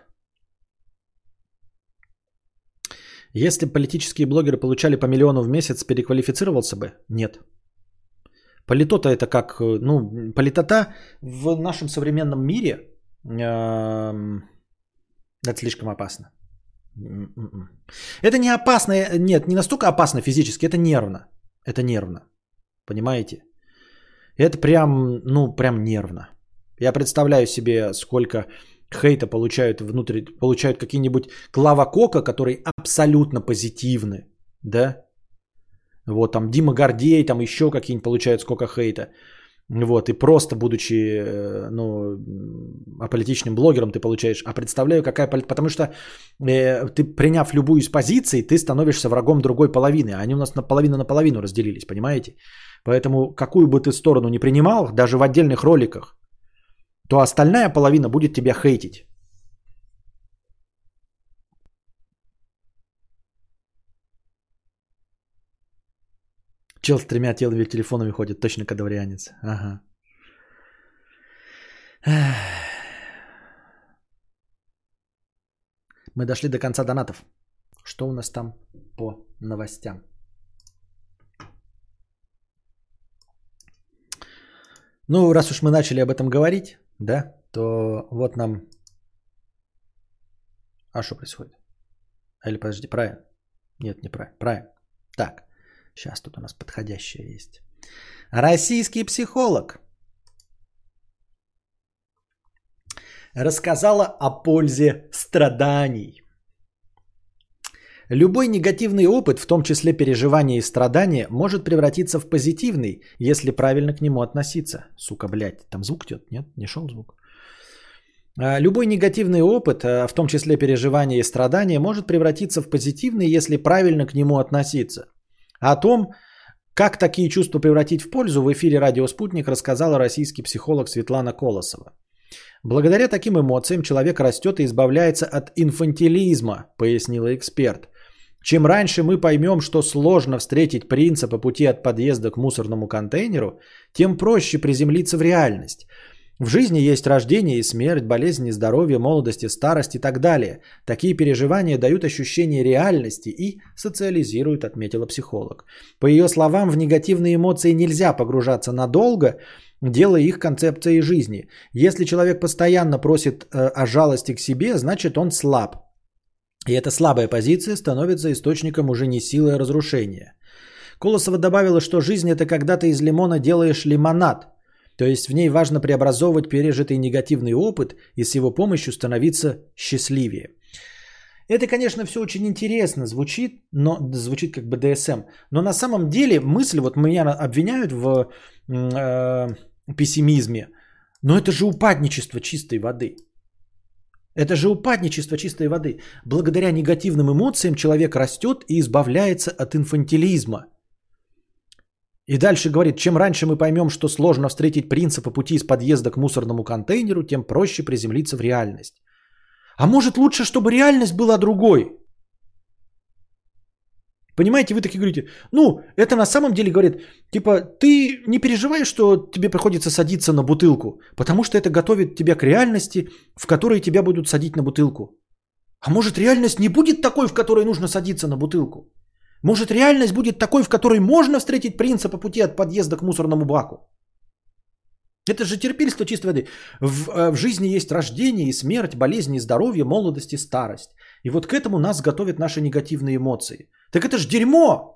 Если политические блогеры получали по миллиону в месяц, переквалифицировался бы? Нет. Политота это как, э, ну, политота в нашем современном мире, эм, это слишком опасно. М-м-м. Это не опасно, э, нет, не настолько опасно физически, это нервно. Это нервно. Понимаете? Это прям, ну, прям нервно. Я представляю себе, сколько хейта получают внутри, получают какие-нибудь Клава Кока, которые абсолютно позитивны, да? Вот там Дима Гордей, там еще какие-нибудь получают сколько хейта. Вот, и просто будучи, э, ну, аполитичным блогером ты получаешь, а представляю, какая потому что э, ты, приняв любую из позиций, ты становишься врагом другой половины, а они у нас наполовину на половину разделились, понимаете? Поэтому какую бы ты сторону не принимал, даже в отдельных роликах, то остальная половина будет тебя хейтить. Чел с тремя телами телефонами ходит, точно кадаврианец. Ага. Мы дошли до конца донатов. Что у нас там по новостям? Ну, раз уж мы начали об этом говорить, да, то вот нам... А что происходит? Или подожди, правильно? Нет, не правильно. Правильно. Так. Сейчас тут у нас подходящее есть. Российский психолог рассказала о пользе страданий. Любой негативный опыт, в том числе переживания и страдания, может превратиться в позитивный, если правильно к нему относиться. Сука, блядь, там звук идет? Нет, не шел звук. А, любой негативный опыт, а, в том числе переживания и страдания, может превратиться в позитивный, если правильно к нему относиться. О том, как такие чувства превратить в пользу, в эфире «Радио Спутник» рассказала российский психолог Светлана Колосова. Благодаря таким эмоциям человек растет и избавляется от инфантилизма, пояснила эксперт. Чем раньше мы поймем, что сложно встретить принца по пути от подъезда к мусорному контейнеру, тем проще приземлиться в реальность – в жизни есть рождение и смерть, болезни, здоровье, молодость и старость и так далее. Такие переживания дают ощущение реальности и социализируют, отметила психолог. По ее словам, в негативные эмоции нельзя погружаться надолго, делая их концепцией жизни. Если человек постоянно просит э, о жалости к себе, значит он слаб. И эта слабая позиция становится источником уже не силы, а разрушения. Колосова добавила, что жизнь это когда ты из лимона делаешь лимонад – то есть в ней важно преобразовывать пережитый негативный опыт и с его помощью становиться счастливее. Это, конечно, все очень интересно звучит, но звучит как БДСМ. Но на самом деле мысль, вот меня обвиняют в э, пессимизме, но это же упадничество чистой воды. Это же упадничество чистой воды. Благодаря негативным эмоциям человек растет и избавляется от инфантилизма – и дальше говорит, чем раньше мы поймем, что сложно встретить принца по пути из подъезда к мусорному контейнеру, тем проще приземлиться в реальность. А может лучше, чтобы реальность была другой? Понимаете, вы такие говорите, ну, это на самом деле говорит, типа, ты не переживаешь, что тебе приходится садиться на бутылку, потому что это готовит тебя к реальности, в которой тебя будут садить на бутылку. А может реальность не будет такой, в которой нужно садиться на бутылку? Может, реальность будет такой, в которой можно встретить принца по пути от подъезда к мусорному баку? Это же терпельство чистой воды. В, э, в жизни есть рождение и смерть, болезни, здоровье, молодость и старость. И вот к этому нас готовят наши негативные эмоции. Так это же дерьмо!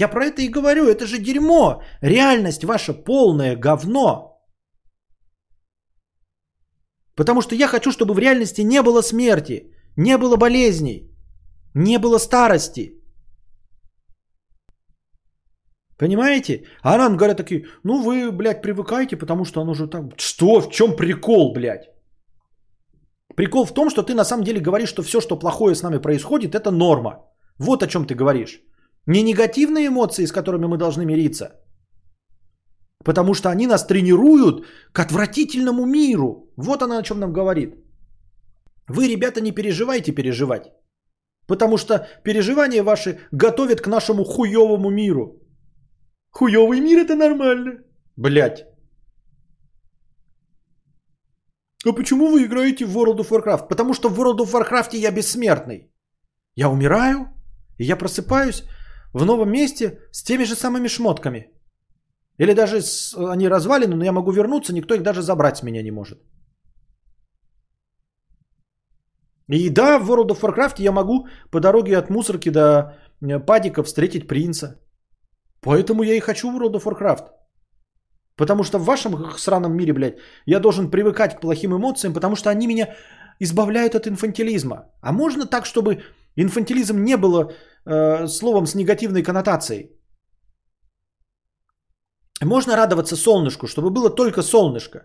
Я про это и говорю, это же дерьмо! Реальность ваша полное говно! Потому что я хочу, чтобы в реальности не было смерти, не было болезней, не было старости. Понимаете? А нам говорят такие, ну вы, блядь, привыкайте, потому что оно же так... Что? В чем прикол, блядь? Прикол в том, что ты на самом деле говоришь, что все, что плохое с нами происходит, это норма. Вот о чем ты говоришь. Не негативные эмоции, с которыми мы должны мириться. Потому что они нас тренируют к отвратительному миру. Вот она о чем нам говорит. Вы, ребята, не переживайте переживать. Потому что переживания ваши готовят к нашему хуевому миру. Хуёвый мир это нормально. Блять. А почему вы играете в World of Warcraft? Потому что в World of Warcraft я бессмертный. Я умираю, и я просыпаюсь в новом месте с теми же самыми шмотками. Или даже с, они развалины, но я могу вернуться, никто их даже забрать с меня не может. И да, в World of Warcraft я могу по дороге от мусорки до э, падика встретить принца. Поэтому я и хочу в World of Warcraft. Потому что в вашем сраном мире, блядь, я должен привыкать к плохим эмоциям, потому что они меня избавляют от инфантилизма. А можно так, чтобы инфантилизм не было э, словом с негативной коннотацией? Можно радоваться солнышку, чтобы было только солнышко.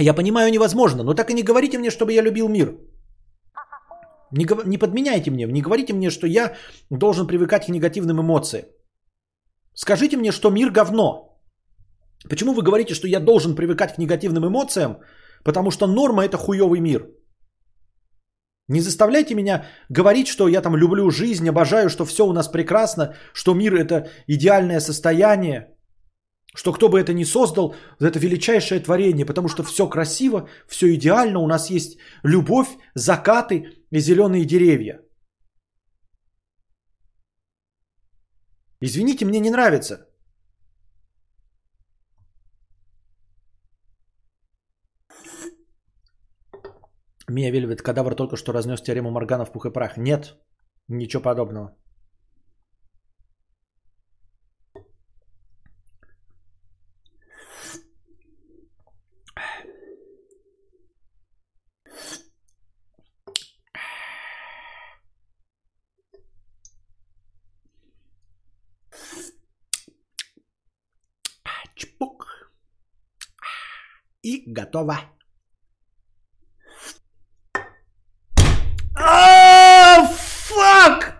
Я понимаю, невозможно, но так и не говорите мне, чтобы я любил мир. Не, не подменяйте мне, не говорите мне, что я должен привыкать к негативным эмоциям. Скажите мне, что мир говно. Почему вы говорите, что я должен привыкать к негативным эмоциям? Потому что норма это хуёвый мир. Не заставляйте меня говорить, что я там люблю жизнь, обожаю, что все у нас прекрасно, что мир это идеальное состояние, что кто бы это ни создал, это величайшее творение, потому что все красиво, все идеально, у нас есть любовь, закаты и зеленые деревья. Извините, мне не нравится. Мия Вельвет, кадавр только что разнес теорему Моргана в пух и прах. Нет, ничего подобного. Чпук. И готово. А, фак!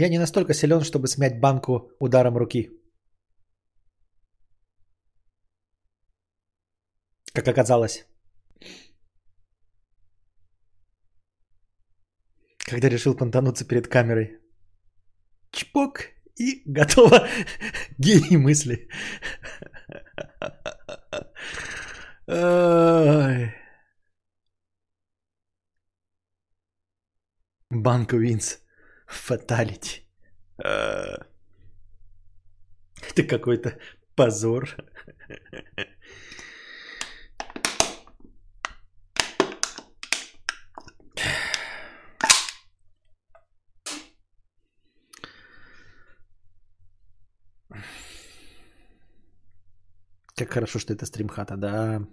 Я не настолько силен, чтобы смять банку ударом руки. Как оказалось. Когда решил понтануться перед камерой. Чпок и готово. Гений мысли. Банк Винс. Фаталити. Это какой-то позор. Как хорошо, что это стримхата, да.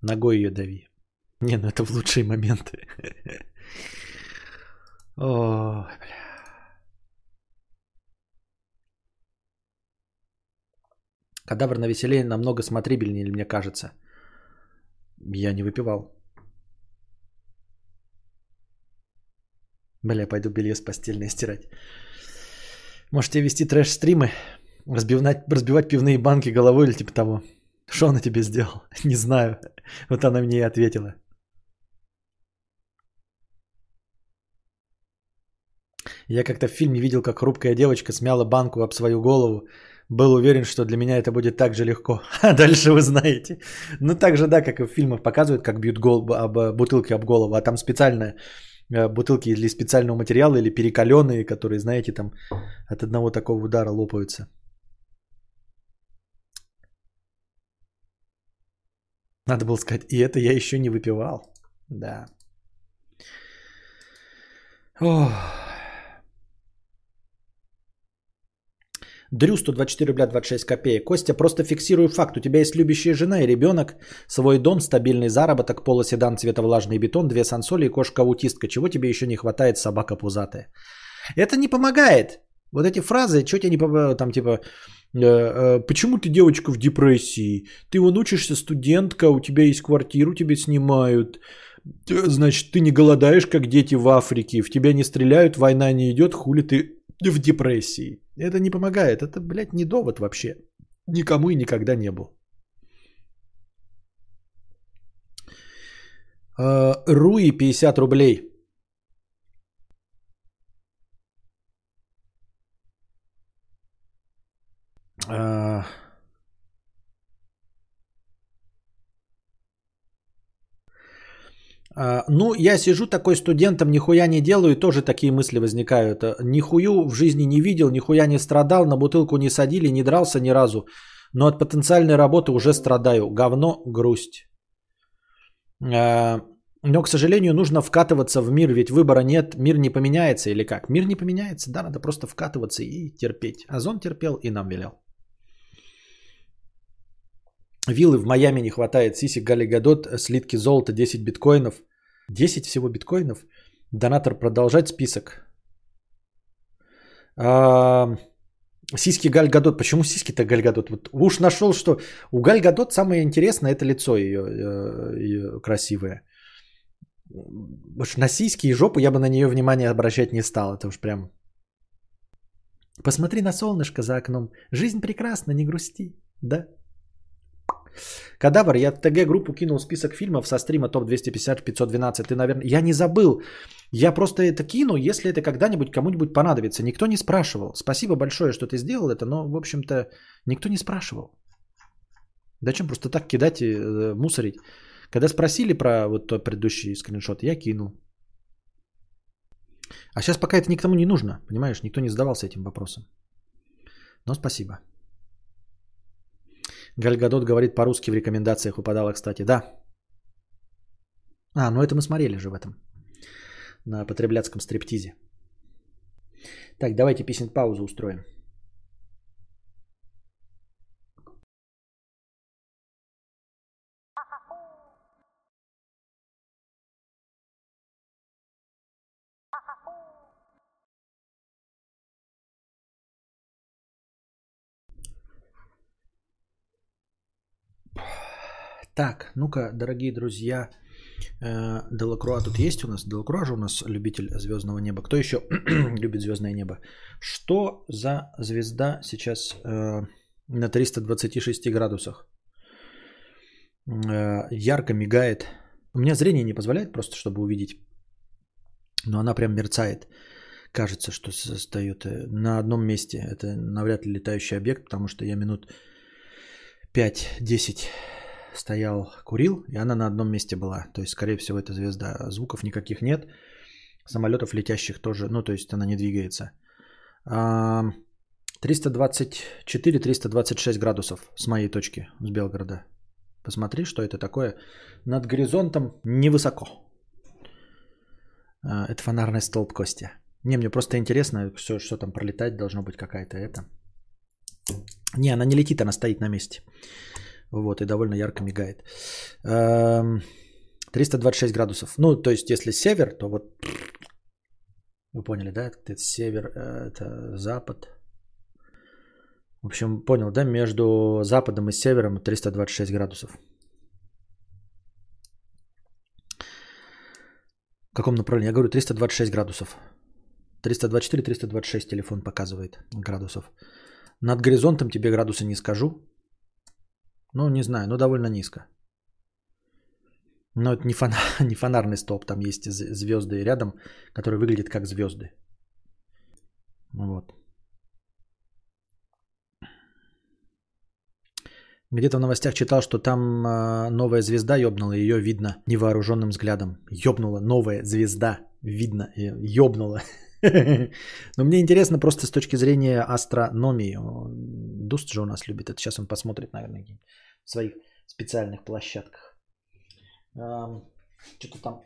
Ногой ее дави. Не, ну это в лучшие моменты. Ой, бля. Кадавр на веселее намного смотрибельнее, мне кажется. Я не выпивал. Бля, пойду белье с постельное стирать. Можете вести трэш-стримы, разбивать, разбивать пивные банки головой или типа того. Что она тебе сделала? Не знаю. Вот она мне и ответила. Я как-то в фильме видел, как хрупкая девочка смяла банку об свою голову. Был уверен, что для меня это будет так же легко. А дальше вы знаете. Ну так же, да, как и в фильмах показывают, как бьют гол, об, бутылки об голову. А там специально э, бутылки или специального материала, или перекаленные, которые, знаете, там от одного такого удара лопаются. Надо было сказать, и это я еще не выпивал. Да. Ох. Дрю 124 рубля 26 копеек. Костя, просто фиксирую факт. У тебя есть любящая жена и ребенок, свой дом, стабильный заработок, полоседан, цвета влажный бетон, две сансоли и кошка-аутистка. Чего тебе еще не хватает, собака пузатая? Это не помогает. Вот эти фразы, что тебе не помогает, там типа, э, э, почему ты девочка в депрессии? Ты вон учишься студентка, у тебя есть квартиру, тебе снимают. Значит, ты не голодаешь, как дети в Африке, в тебя не стреляют, война не идет, хули ты в депрессии. Это не помогает. Это, блядь, не довод вообще. Никому и никогда не был. Э, Руи 50 рублей. Ну, я сижу такой студентом, нихуя не делаю, и тоже такие мысли возникают. А, Нихую в жизни не видел, нихуя не страдал, на бутылку не садили, не дрался ни разу. Но от потенциальной работы уже страдаю. Говно, грусть. А, Но, к сожалению, нужно вкатываться в мир, ведь выбора нет, мир не поменяется или как? Мир не поменяется, да, надо просто вкатываться и терпеть. Озон терпел и нам велел. Виллы в Майами не хватает. Сисик Гали Гадот, слитки золота 10 биткоинов. 10 всего биткоинов. Донатор продолжать список. А, сиськи Галь Гадот. Почему сиськи-то Галь Гадот? Вот уж нашел, что у Галь Гадот самое интересное это лицо ее, э, ее красивое. Уж на сиськи и жопу я бы на нее внимание обращать не стал. Это уж прям... Посмотри на солнышко за окном. Жизнь прекрасна, не грусти. Да? Кадавр, я ТГ группу кинул список фильмов со стрима топ 250 512. Ты, наверное, я не забыл. Я просто это кину, если это когда-нибудь кому-нибудь понадобится. Никто не спрашивал. Спасибо большое, что ты сделал это, но, в общем-то, никто не спрашивал. Зачем просто так кидать и э, мусорить? Когда спросили про вот тот предыдущий скриншот, я кинул. А сейчас пока это никому не нужно, понимаешь? Никто не задавался этим вопросом. Но спасибо. Гальгадот говорит по-русски в рекомендациях упадала, кстати. Да. А, ну это мы смотрели же в этом. На потребляцком стриптизе. Так, давайте песен паузу устроим. Так, ну-ка, дорогие друзья, э, Делакруа тут есть у нас? Делакруа же у нас любитель звездного неба. Кто еще любит звездное небо? Что за звезда сейчас э, на 326 градусах? Э, ярко мигает. У меня зрение не позволяет просто, чтобы увидеть. Но она прям мерцает. Кажется, что состоит на одном месте. Это навряд ли летающий объект, потому что я минут 5-10 стоял, курил, и она на одном месте была. То есть, скорее всего, это звезда. Звуков никаких нет. Самолетов летящих тоже, ну, то есть она не двигается. 324-326 градусов с моей точки, с Белгорода. Посмотри, что это такое. Над горизонтом невысоко. А, это фонарный столб Костя. Не, мне просто интересно, все, что там пролетать должно быть какая-то это. Не, она не летит, она стоит на месте. Вот, и довольно ярко мигает. 326 градусов. Ну, то есть, если север, то вот... Вы поняли, да? Это север, э, это запад. В общем, понял, да? Между западом и севером 326 градусов. В каком направлении? Я говорю 326 градусов. 324-326 телефон показывает градусов. Над горизонтом тебе градусы не скажу. Ну, не знаю, но довольно низко. Но это не, фонар, не фонарный столб, там есть звезды рядом, которые выглядят как звезды. Вот. Где-то в новостях читал, что там э, новая звезда ёбнула, ее видно невооруженным взглядом. Ёбнула, новая звезда, видно, ёбнула. Но мне интересно просто с точки зрения астрономии. Дуст же у нас любит это. Сейчас он посмотрит, наверное, в своих специальных площадках. Что-то там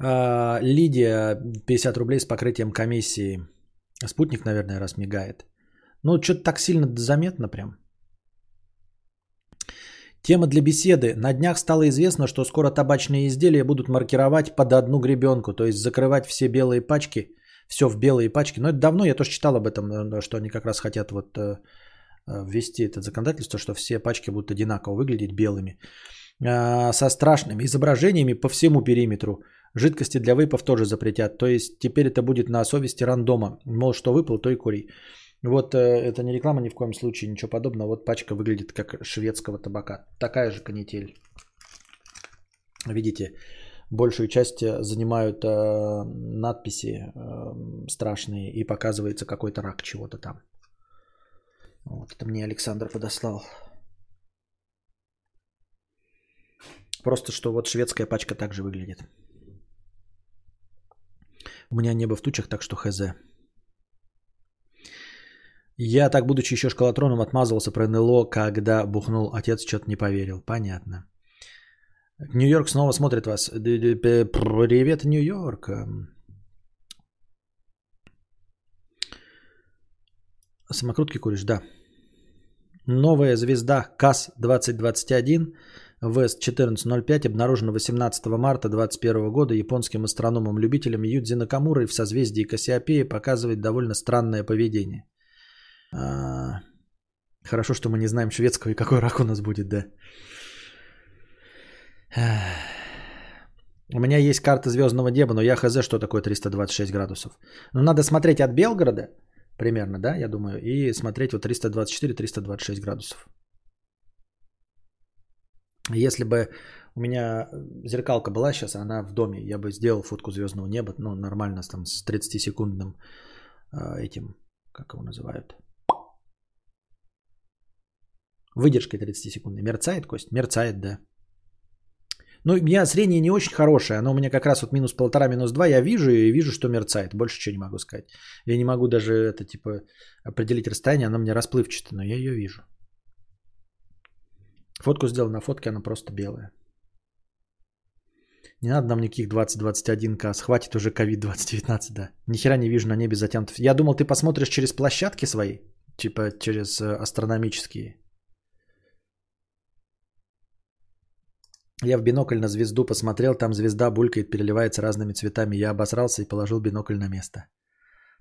а, Лидия, 50 рублей с покрытием комиссии. Спутник, наверное, раз мигает. Ну, что-то так сильно заметно прям. Тема для беседы. На днях стало известно, что скоро табачные изделия будут маркировать под одну гребенку, то есть закрывать все белые пачки, все в белые пачки. Но это давно, я тоже читал об этом, э, что они как раз хотят вот э, э, ввести это законодательство, что все пачки будут одинаково выглядеть белыми. Со страшными изображениями по всему периметру. Жидкости для вейпов тоже запретят. То есть теперь это будет на совести рандома. Мол, что выпал, то и кури. Вот э, это не реклама ни в коем случае, ничего подобного. Вот пачка выглядит как шведского табака. Такая же канитель. Видите, большую часть э, занимают э, надписи э, страшные и показывается какой-то рак чего-то там. Вот это мне Александр подослал. Просто что вот шведская пачка также выглядит. У меня небо в тучах, так что хз. Я так, будучи еще школотроном, отмазывался про НЛО, когда бухнул отец, что-то не поверил. Понятно. Нью-Йорк снова смотрит вас. Привет, Нью-Йорк. Самокрутки куришь? Да. Новая звезда КАС-2021 ВС-1405 обнаружена 18 марта 2021 года японским астрономом-любителем Юдзи Накамурой в созвездии Кассиопеи показывает довольно странное поведение. А, хорошо, что мы не знаем шведского и какой рак у нас будет, да. У меня есть карта звездного неба, но я хз, что такое 326 градусов. Но надо смотреть от Белгорода, примерно, да, я думаю, и смотреть вот 324-326 градусов. Если бы у меня зеркалка была сейчас, она в доме, я бы сделал фотку звездного неба, ну, нормально, там, с 30-секундным э, этим, как его называют, выдержкой 30 секундной. Мерцает, Кость? Мерцает, да. Ну, у меня зрение не очень хорошее, оно у меня как раз вот минус полтора, минус два, я вижу и вижу, что мерцает, больше чего не могу сказать. Я не могу даже это, типа, определить расстояние, оно у меня расплывчатое, но я ее вижу. Фотку сделал на фотке, она просто белая. Не надо нам никаких 2021 касс. Хватит уже COVID-2019, да. Ни хера не вижу на небе затянутых. Я думал, ты посмотришь через площадки свои. Типа через э, астрономические. Я в бинокль на звезду посмотрел, там звезда булькает, переливается разными цветами. Я обосрался и положил бинокль на место.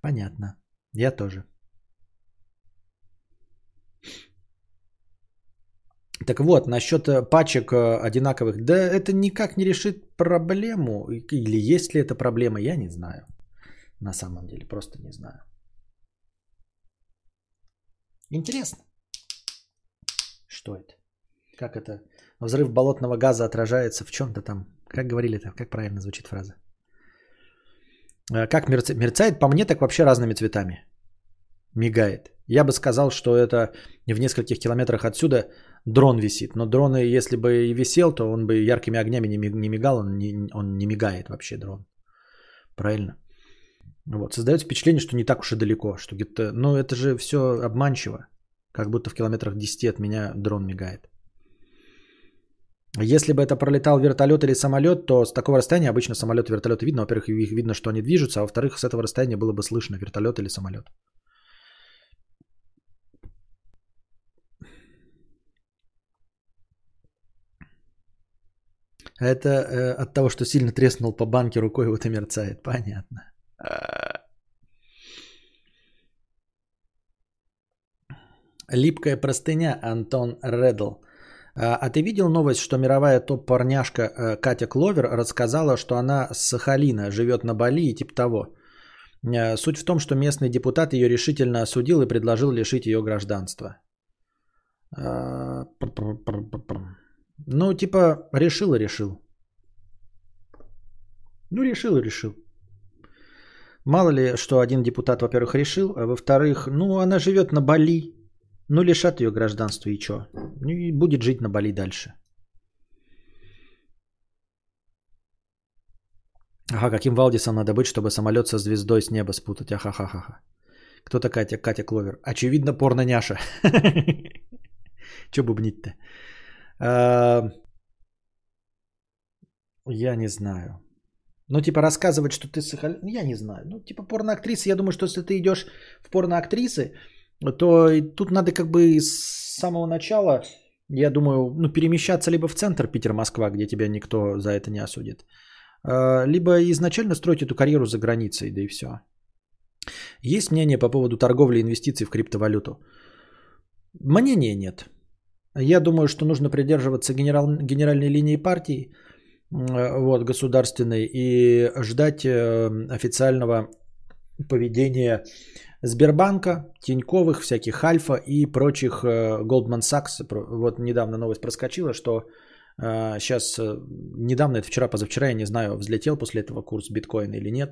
Понятно. Я тоже. Так вот, насчет э, пачек э, одинаковых. Да это никак не решит проблему. Или есть ли это проблема, я не знаю. На самом деле, просто не знаю. Интересно. Что это? Как это? Взрыв болотного газа отражается в чем-то там. Как говорили это? Как правильно звучит фраза? Э, как мерцает? Мерцает по мне так вообще разными цветами. Мигает. Я бы сказал, что это в нескольких километрах отсюда дрон висит. Но дрон, если бы и висел, то он бы яркими огнями не мигал, он не, он не мигает вообще дрон. Правильно? Вот. Создается впечатление, что не так уж и далеко. Что где-то... Ну, это же все обманчиво. Как будто в километрах 10 от меня дрон мигает. Если бы это пролетал вертолет или самолет, то с такого расстояния обычно самолет и вертолет видно. Во-первых, их видно, что они движутся, а во-вторых, с этого расстояния было бы слышно вертолет или самолет. Это э, от того, что сильно треснул по банке рукой, вот и мерцает. Понятно. Липкая простыня, Антон Редл. А, а ты видел новость, что мировая топ-парняшка э, Катя Кловер рассказала, что она с Сахалина, живет на Бали и типа того. Э, суть в том, что местный депутат ее решительно осудил и предложил лишить ее гражданства. А, ну, типа, решил и решил. Ну, решил и решил. Мало ли, что один депутат, во-первых, решил, а во-вторых, ну, она живет на Бали. Ну, лишат ее гражданства и что? Ну, и будет жить на Бали дальше. Ага, каким Валдисом надо быть, чтобы самолет со звездой с неба спутать? Ахахахаха. Кто такая Катя Кловер? Очевидно, порно-няша. Че бубнить-то? А, я не знаю. Ну, типа, рассказывать, что ты Сахалин... Я не знаю. Ну, типа, порноактриса. Я думаю, что если ты идешь в порноактрисы, то тут надо как бы с самого начала, я думаю, ну, перемещаться либо в центр Питер-Москва, где тебя никто за это не осудит, а, либо изначально строить эту карьеру за границей, да и все. Есть мнение по поводу торговли и инвестиций в криптовалюту? Мнения нет. Я думаю, что нужно придерживаться генерал, генеральной линии партии, вот, государственной, и ждать э, официального поведения Сбербанка, Тиньковых, всяких Альфа и прочих э, Goldman Sachs. Вот недавно новость проскочила, что сейчас, э, недавно, это вчера, позавчера, я не знаю, взлетел после этого курс биткоина или нет.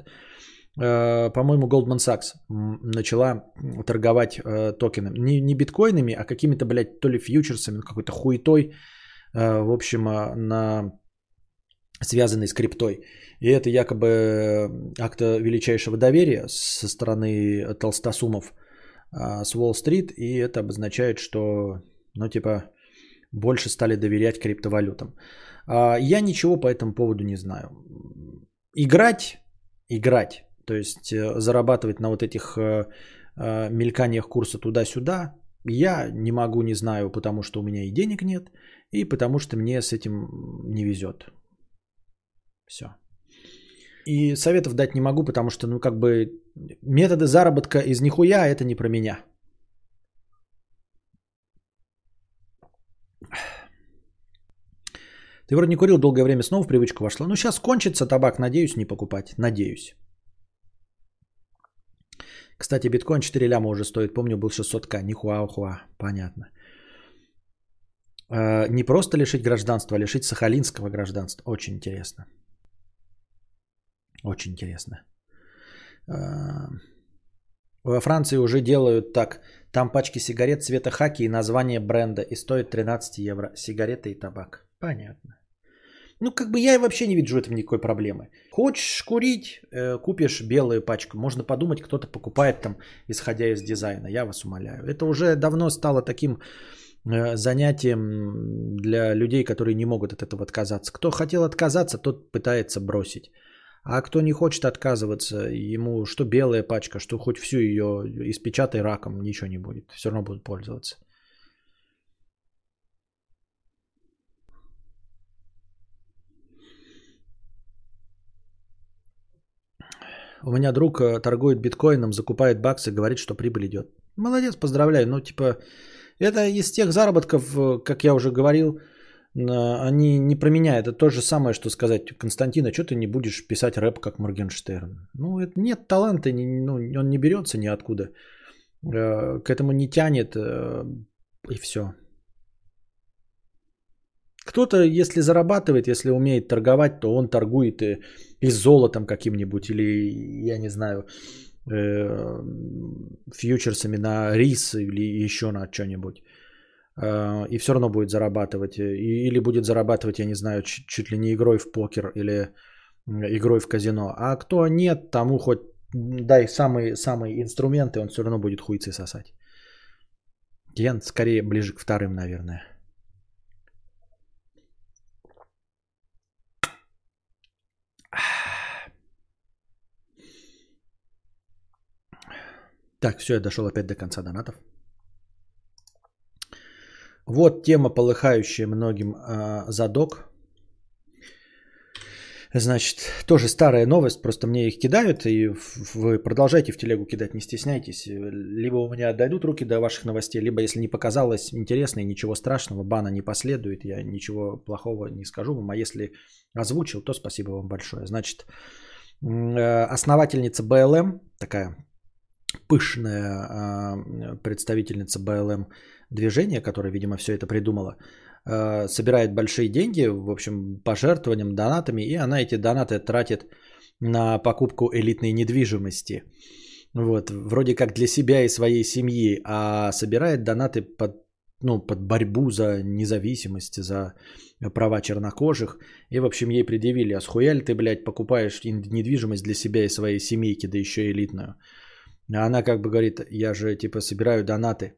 э, по-моему, Goldman Sachs начала торговать э, токенами. Не, не биткоинами, а какими-то, блядь, то ли фьючерсами, какой-то хуетой, э, в общем, э, на связанный с криптой. И это якобы акт величайшего доверия со стороны толстосумов а, с Уолл-стрит. И это обозначает, что, ну, типа, больше стали доверять криптовалютам. А, Я ничего по этому поводу не знаю. Играть, играть, то есть э, зарабатывать на вот этих э, э, мельканиях курса туда-сюда, я не могу, не знаю, потому что у меня и денег нет, и потому что мне с этим не везет. Все. И советов дать не могу, потому что, ну, как бы, методы заработка из нихуя это не про меня. Ты вроде не курил долгое время, снова в привычку вошла. Ну, сейчас кончится табак, надеюсь, не покупать. Надеюсь. Кстати, биткоин 4 ляма уже стоит. Помню, был 600к. Нихуа-ухуа. Понятно. Э, Не просто лишить гражданства, а лишить сахалинского гражданства. Очень интересно. Очень интересно. Э, Во Франции уже делают так. Там пачки сигарет цвета хаки и название бренда. И стоит 13 евро. Сигареты и табак. Понятно. Ну, как бы я вообще не вижу в этом никакой проблемы. Хочешь курить, э, купишь белую пачку. Можно подумать, кто-то покупает там, исходя из дизайна. Я вас умоляю. Это уже давно стало таким э, занятием для людей, которые не могут от этого отказаться. Кто хотел отказаться, тот пытается бросить. А кто не хочет отказываться, ему что белая пачка, что хоть всю ее испечатай раком, ничего не будет. Все равно будут пользоваться. У меня друг э, торгует биткоином, закупает баксы, говорит, что прибыль идет. Молодец, поздравляю. Ну, типа, это из тех заработков, э, как я уже говорил, они не про меня. Это то же самое, что сказать, Константина, что ты не будешь писать рэп, как Моргенштерн? Ну, это нет таланта, не- ну, он не берется ниоткуда. Э, К этому не тянет, э, и все. Кто-то, если зарабатывает, если умеет торговать, то он торгует и, и золотом каким-нибудь, или, я не знаю, э, фьючерсами на рис или еще на что-нибудь. Э, и все равно будет зарабатывать. И- или будет зарабатывать, я не знаю, чуть, ли не игрой в покер или игрой в казино. А кто нет, тому хоть дай самые, самые инструменты, он все равно будет хуйцы сосать. Я скорее ближе к вторым, наверное. Так, все, я дошел опять до конца донатов. Вот тема, полыхающая многим э, задок. Значит, тоже старая новость, просто мне их кидают, и вы продолжайте в телегу кидать, не стесняйтесь. Либо у меня дойдут руки до ваших новостей, либо если не показалось интересно и ничего страшного, бана не последует, я ничего плохого не скажу вам, а если озвучил, то спасибо вам большое. Значит, э, основательница БЛМ, такая пышная э, представительница БЛМ движения, которая, видимо, все это придумала, э, собирает большие деньги, в общем, пожертвованием, донатами, и она эти донаты тратит на покупку элитной недвижимости. Вот, вроде как для себя и своей семьи, а собирает донаты под, ну, под борьбу за независимость, за права чернокожих. И, в общем, ей предъявили, а схуя ли ты, блядь, покупаешь недвижимость для себя и своей семейки, да еще элитную. А она как бы говорит, я же типа собираю донаты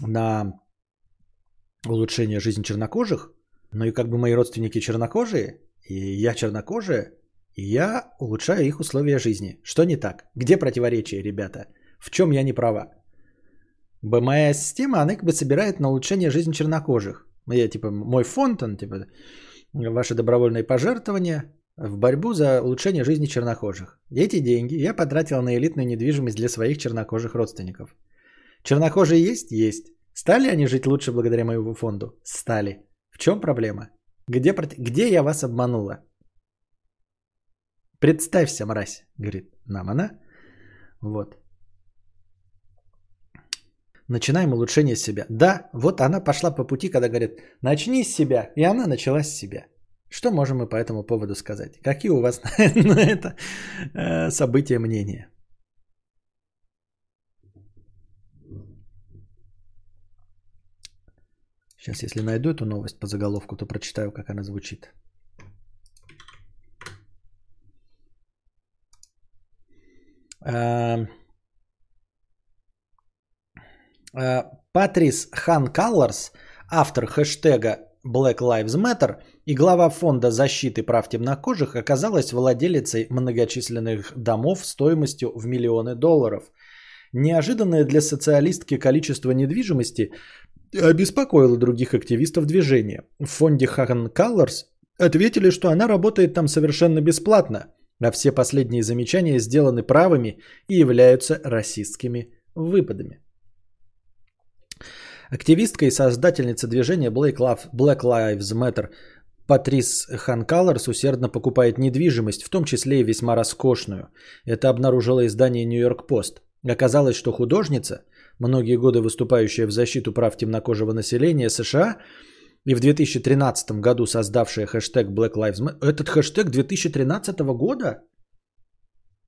на улучшение жизни чернокожих, но и как бы мои родственники чернокожие, и я чернокожая, и я улучшаю их условия жизни. Что не так? Где противоречие, ребята? В чем я не права? Моя система, она как бы собирает на улучшение жизни чернокожих. Я типа, мой фонд, он типа, ваши добровольные пожертвования в борьбу за улучшение жизни чернокожих. Эти деньги я потратил на элитную недвижимость для своих чернокожих родственников. Чернокожие есть? Есть. Стали они жить лучше благодаря моему фонду? Стали. В чем проблема? Где, где я вас обманула? Представься, мразь, говорит нам она. Вот. Начинаем улучшение себя. Да, вот она пошла по пути, когда говорит, начни с себя. И она начала с себя. Что можем мы по этому поводу сказать? Какие у вас на это э, события мнения? Сейчас, если найду эту новость по заголовку, то прочитаю, как она звучит. Эм, э, Патрис Хан Калларс, автор хэштега Black Lives Matter и глава фонда защиты прав темнокожих оказалась владелицей многочисленных домов стоимостью в миллионы долларов. Неожиданное для социалистки количество недвижимости обеспокоило других активистов движения. В фонде Хан Colors ответили, что она работает там совершенно бесплатно, а все последние замечания сделаны правыми и являются расистскими выпадами. Активистка и создательница движения Black Lives Matter Патрис Ханкалерс усердно покупает недвижимость, в том числе и весьма роскошную. Это обнаружило издание York Post. Оказалось, что художница, многие годы выступающая в защиту прав темнокожего населения США, и в 2013 году создавшая хэштег Black Lives Matter. Этот хэштег 2013 года?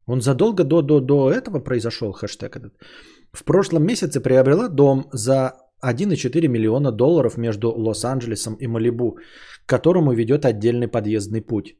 Он задолго до, до, до этого произошел хэштег этот. В прошлом месяце приобрела дом за 1,4 миллиона долларов между Лос-Анджелесом и Малибу, к которому ведет отдельный подъездный путь.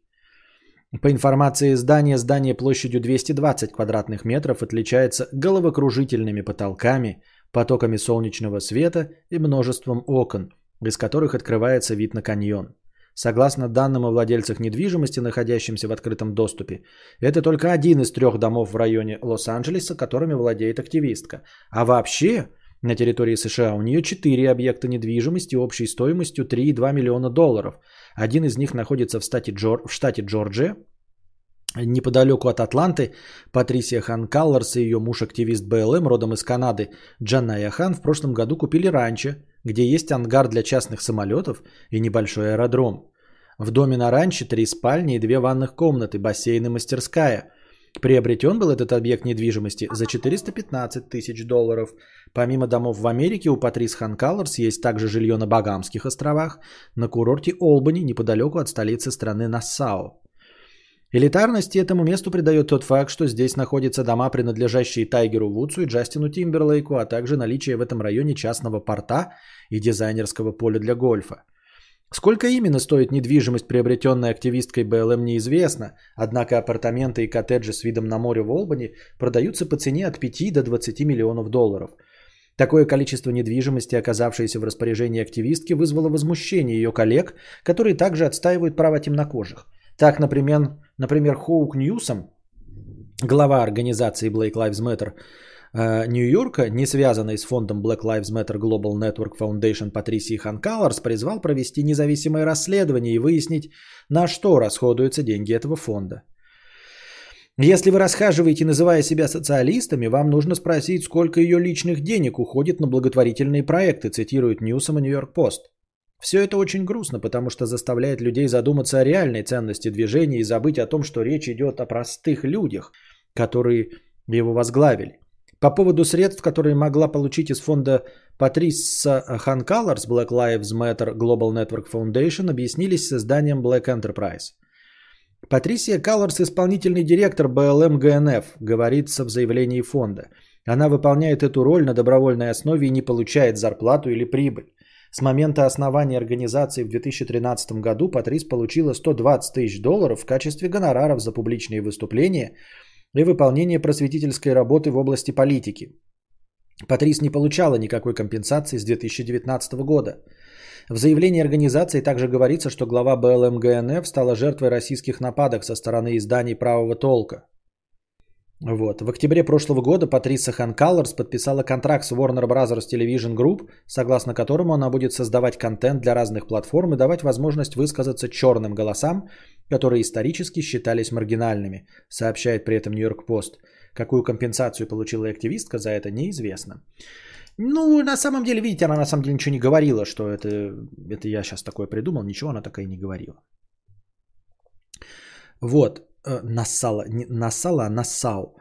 По информации издания, здание площадью 220 квадратных метров отличается головокружительными потолками, потоками солнечного света и множеством окон, из которых открывается вид на каньон. Согласно данным о владельцах недвижимости, находящимся в открытом доступе, это только один из трех домов в районе Лос-Анджелеса, которыми владеет активистка. А вообще, на территории США. У нее 4 объекта недвижимости общей стоимостью 3,2 миллиона долларов. Один из них находится в штате, Джор... в штате Джорджия, Неподалеку от Атланты Патрисия Хан Калларс и ее муж-активист БЛМ родом из Канады Джаная Хан в прошлом году купили ранчо, где есть ангар для частных самолетов и небольшой аэродром. В доме на ранче три спальни и две ванных комнаты, бассейн и мастерская – Приобретен был этот объект недвижимости за 415 тысяч долларов. Помимо домов в Америке, у Патрис Ханкалерс есть также жилье на Багамских островах, на курорте Олбани, неподалеку от столицы страны Нассау. Элитарности этому месту придает тот факт, что здесь находятся дома, принадлежащие Тайгеру Вудсу и Джастину Тимберлейку, а также наличие в этом районе частного порта и дизайнерского поля для гольфа. Сколько именно стоит недвижимость, приобретенная активисткой БЛМ, неизвестно, однако апартаменты и коттеджи с видом на море в Олбани продаются по цене от 5 до 20 миллионов долларов. Такое количество недвижимости, оказавшееся в распоряжении активистки, вызвало возмущение ее коллег, которые также отстаивают права темнокожих. Так, например, например Хоук Ньюсом, глава организации Black Lives Matter, Э, Нью-Йорка, не связанной с фондом Black Lives Matter Global Network Foundation Патрисии Ханкаларс, призвал провести независимое расследование и выяснить, на что расходуются деньги этого фонда. Если вы расхаживаете, называя себя социалистами, вам нужно спросить, сколько ее личных денег уходит на благотворительные проекты, цитирует Ньюсом и Нью-Йорк Пост. Все это очень грустно, потому что заставляет людей задуматься о реальной ценности движения и забыть о том, что речь идет о простых людях, которые его возглавили. По поводу средств, которые могла получить из фонда Патриса Ханкаларс Black Lives Matter Global Network Foundation, объяснились созданием Black Enterprise. Патрисия Калларс, исполнительный директор БЛМ ГНФ, говорится в заявлении фонда. Она выполняет эту роль на добровольной основе и не получает зарплату или прибыль. С момента основания организации в 2013 году Патрис получила 120 тысяч долларов в качестве гонораров за публичные выступления – и выполнение просветительской работы в области политики. Патрис не получала никакой компенсации с 2019 года. В заявлении организации также говорится, что глава БЛМ стала жертвой российских нападок со стороны изданий правого толка. Вот. В октябре прошлого года Патриса Хан Каллерс подписала контракт с Warner Bros. Television Group, согласно которому она будет создавать контент для разных платформ и давать возможность высказаться черным голосам, которые исторически считались маргинальными, сообщает при этом Нью-Йорк Пост. Какую компенсацию получила активистка за это, неизвестно. Ну, на самом деле, видите, она на самом деле ничего не говорила, что это, это я сейчас такое придумал, ничего она такая не говорила. Вот, э, нассала, не нассала, а нассал.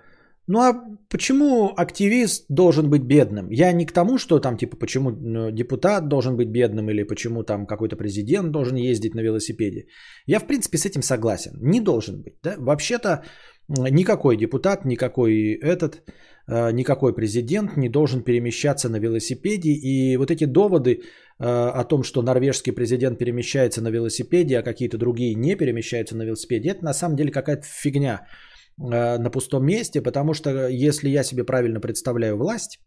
Ну а почему активист должен быть бедным? Я не к тому, что там типа почему ну, депутат должен быть бедным или почему там какой-то президент должен ездить на велосипеде. Я в принципе с этим согласен. Не должен быть. Да? Вообще-то никакой депутат, никакой этот, э, никакой президент не должен перемещаться на велосипеде. И вот эти доводы э, о том, что норвежский президент перемещается на велосипеде, а какие-то другие не перемещаются на велосипеде, это на самом деле какая-то фигня э, на пустом месте, потому что если я себе правильно представляю власть,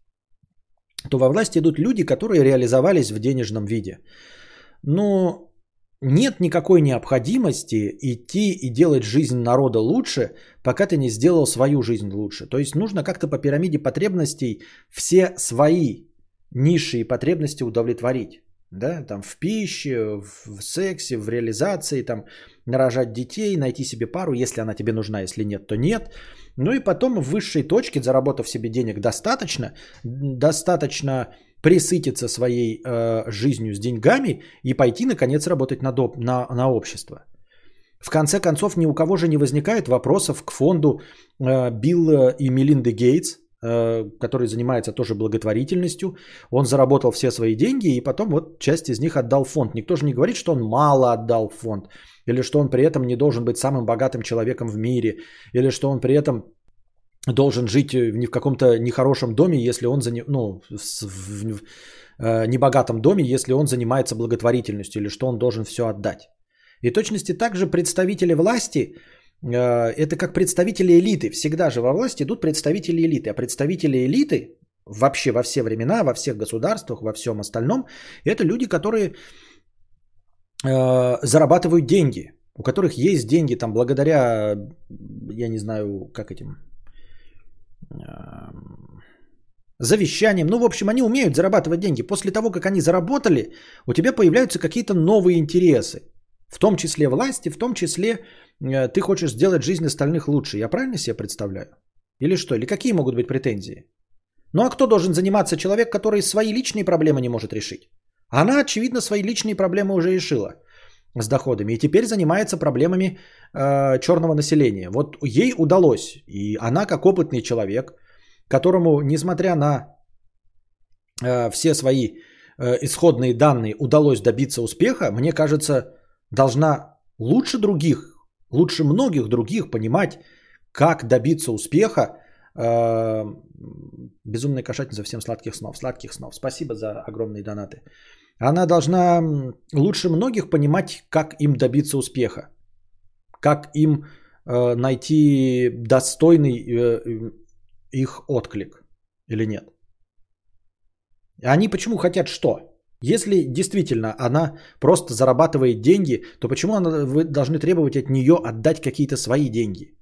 то во власти идут люди, которые реализовались в денежном виде. Но нет никакой необходимости идти и делать жизнь народа лучше, пока ты не сделал свою жизнь лучше. То есть нужно как-то по пирамиде потребностей все свои низшие потребности удовлетворить. Да, там в пище, в сексе, в реализации, там нарожать детей, найти себе пару, если она тебе нужна, если нет, то нет. Ну и потом в высшей точке, заработав себе денег достаточно, достаточно присытиться своей э, жизнью с деньгами и пойти, наконец, работать на, доп, на, на общество. В конце концов, ни у кого же не возникает вопросов к фонду э, Билла и Мелинды Гейтс, э, который занимается тоже благотворительностью. Он заработал все свои деньги и потом вот часть из них отдал фонд. Никто же не говорит, что он мало отдал фонд, или что он при этом не должен быть самым богатым человеком в мире, или что он при этом должен жить э, не в каком-то нехорошем доме, если он заним... ну, в, э, небогатом доме, если он занимается благотворительностью или что он должен все отдать. И точности также представители власти, э, это как представители элиты. Всегда же во власти идут представители элиты. А представители элиты вообще во все времена, во всех государствах, во всем остальном, это люди, которые зарабатывают деньги, у которых есть деньги там благодаря, я не знаю, как этим завещанием. Ну, в общем, они умеют зарабатывать деньги. После того, как они заработали, у тебя появляются какие-то новые интересы. В том числе власти, в том числе э, ты хочешь сделать жизнь остальных лучше. Я правильно себе представляю? Или что? Или какие могут быть претензии? Ну а кто должен заниматься человек, который свои личные проблемы не может решить? Она, очевидно, свои личные проблемы уже решила с доходами. И теперь занимается проблемами э, черного населения. Вот ей удалось. И она, как опытный человек, которому, несмотря на э, все свои э, исходные данные, удалось добиться успеха, мне кажется, должна лучше других, лучше многих других понимать, как добиться успеха. Э, безумная кошатница, всем сладких снов. Сладких снов. Спасибо за огромные донаты. Она должна лучше многих понимать, как им добиться успеха, как им э, найти достойный э, их отклик или нет. Они почему хотят что? Если действительно она просто зарабатывает деньги, то почему она, вы должны требовать от нее отдать какие-то свои деньги?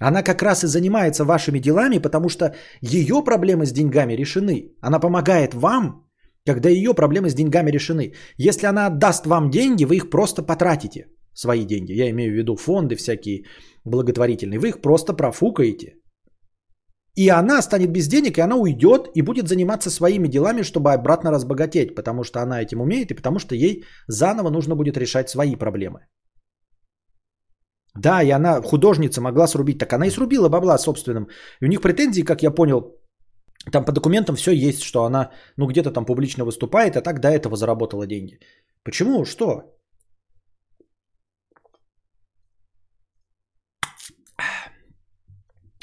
Она как раз и занимается вашими делами, потому что ее проблемы с деньгами решены. Она помогает вам когда ее проблемы с деньгами решены. Если она отдаст вам деньги, вы их просто потратите, свои деньги. Я имею в виду фонды всякие благотворительные. Вы их просто профукаете. И она станет без денег, и она уйдет и будет заниматься своими делами, чтобы обратно разбогатеть, потому что она этим умеет и потому что ей заново нужно будет решать свои проблемы. Да, и она художница могла срубить, так она и срубила бабла собственным. И у них претензии, как я понял, там по документам все есть, что она, ну, где-то там публично выступает, а так до этого заработала деньги. Почему? Что?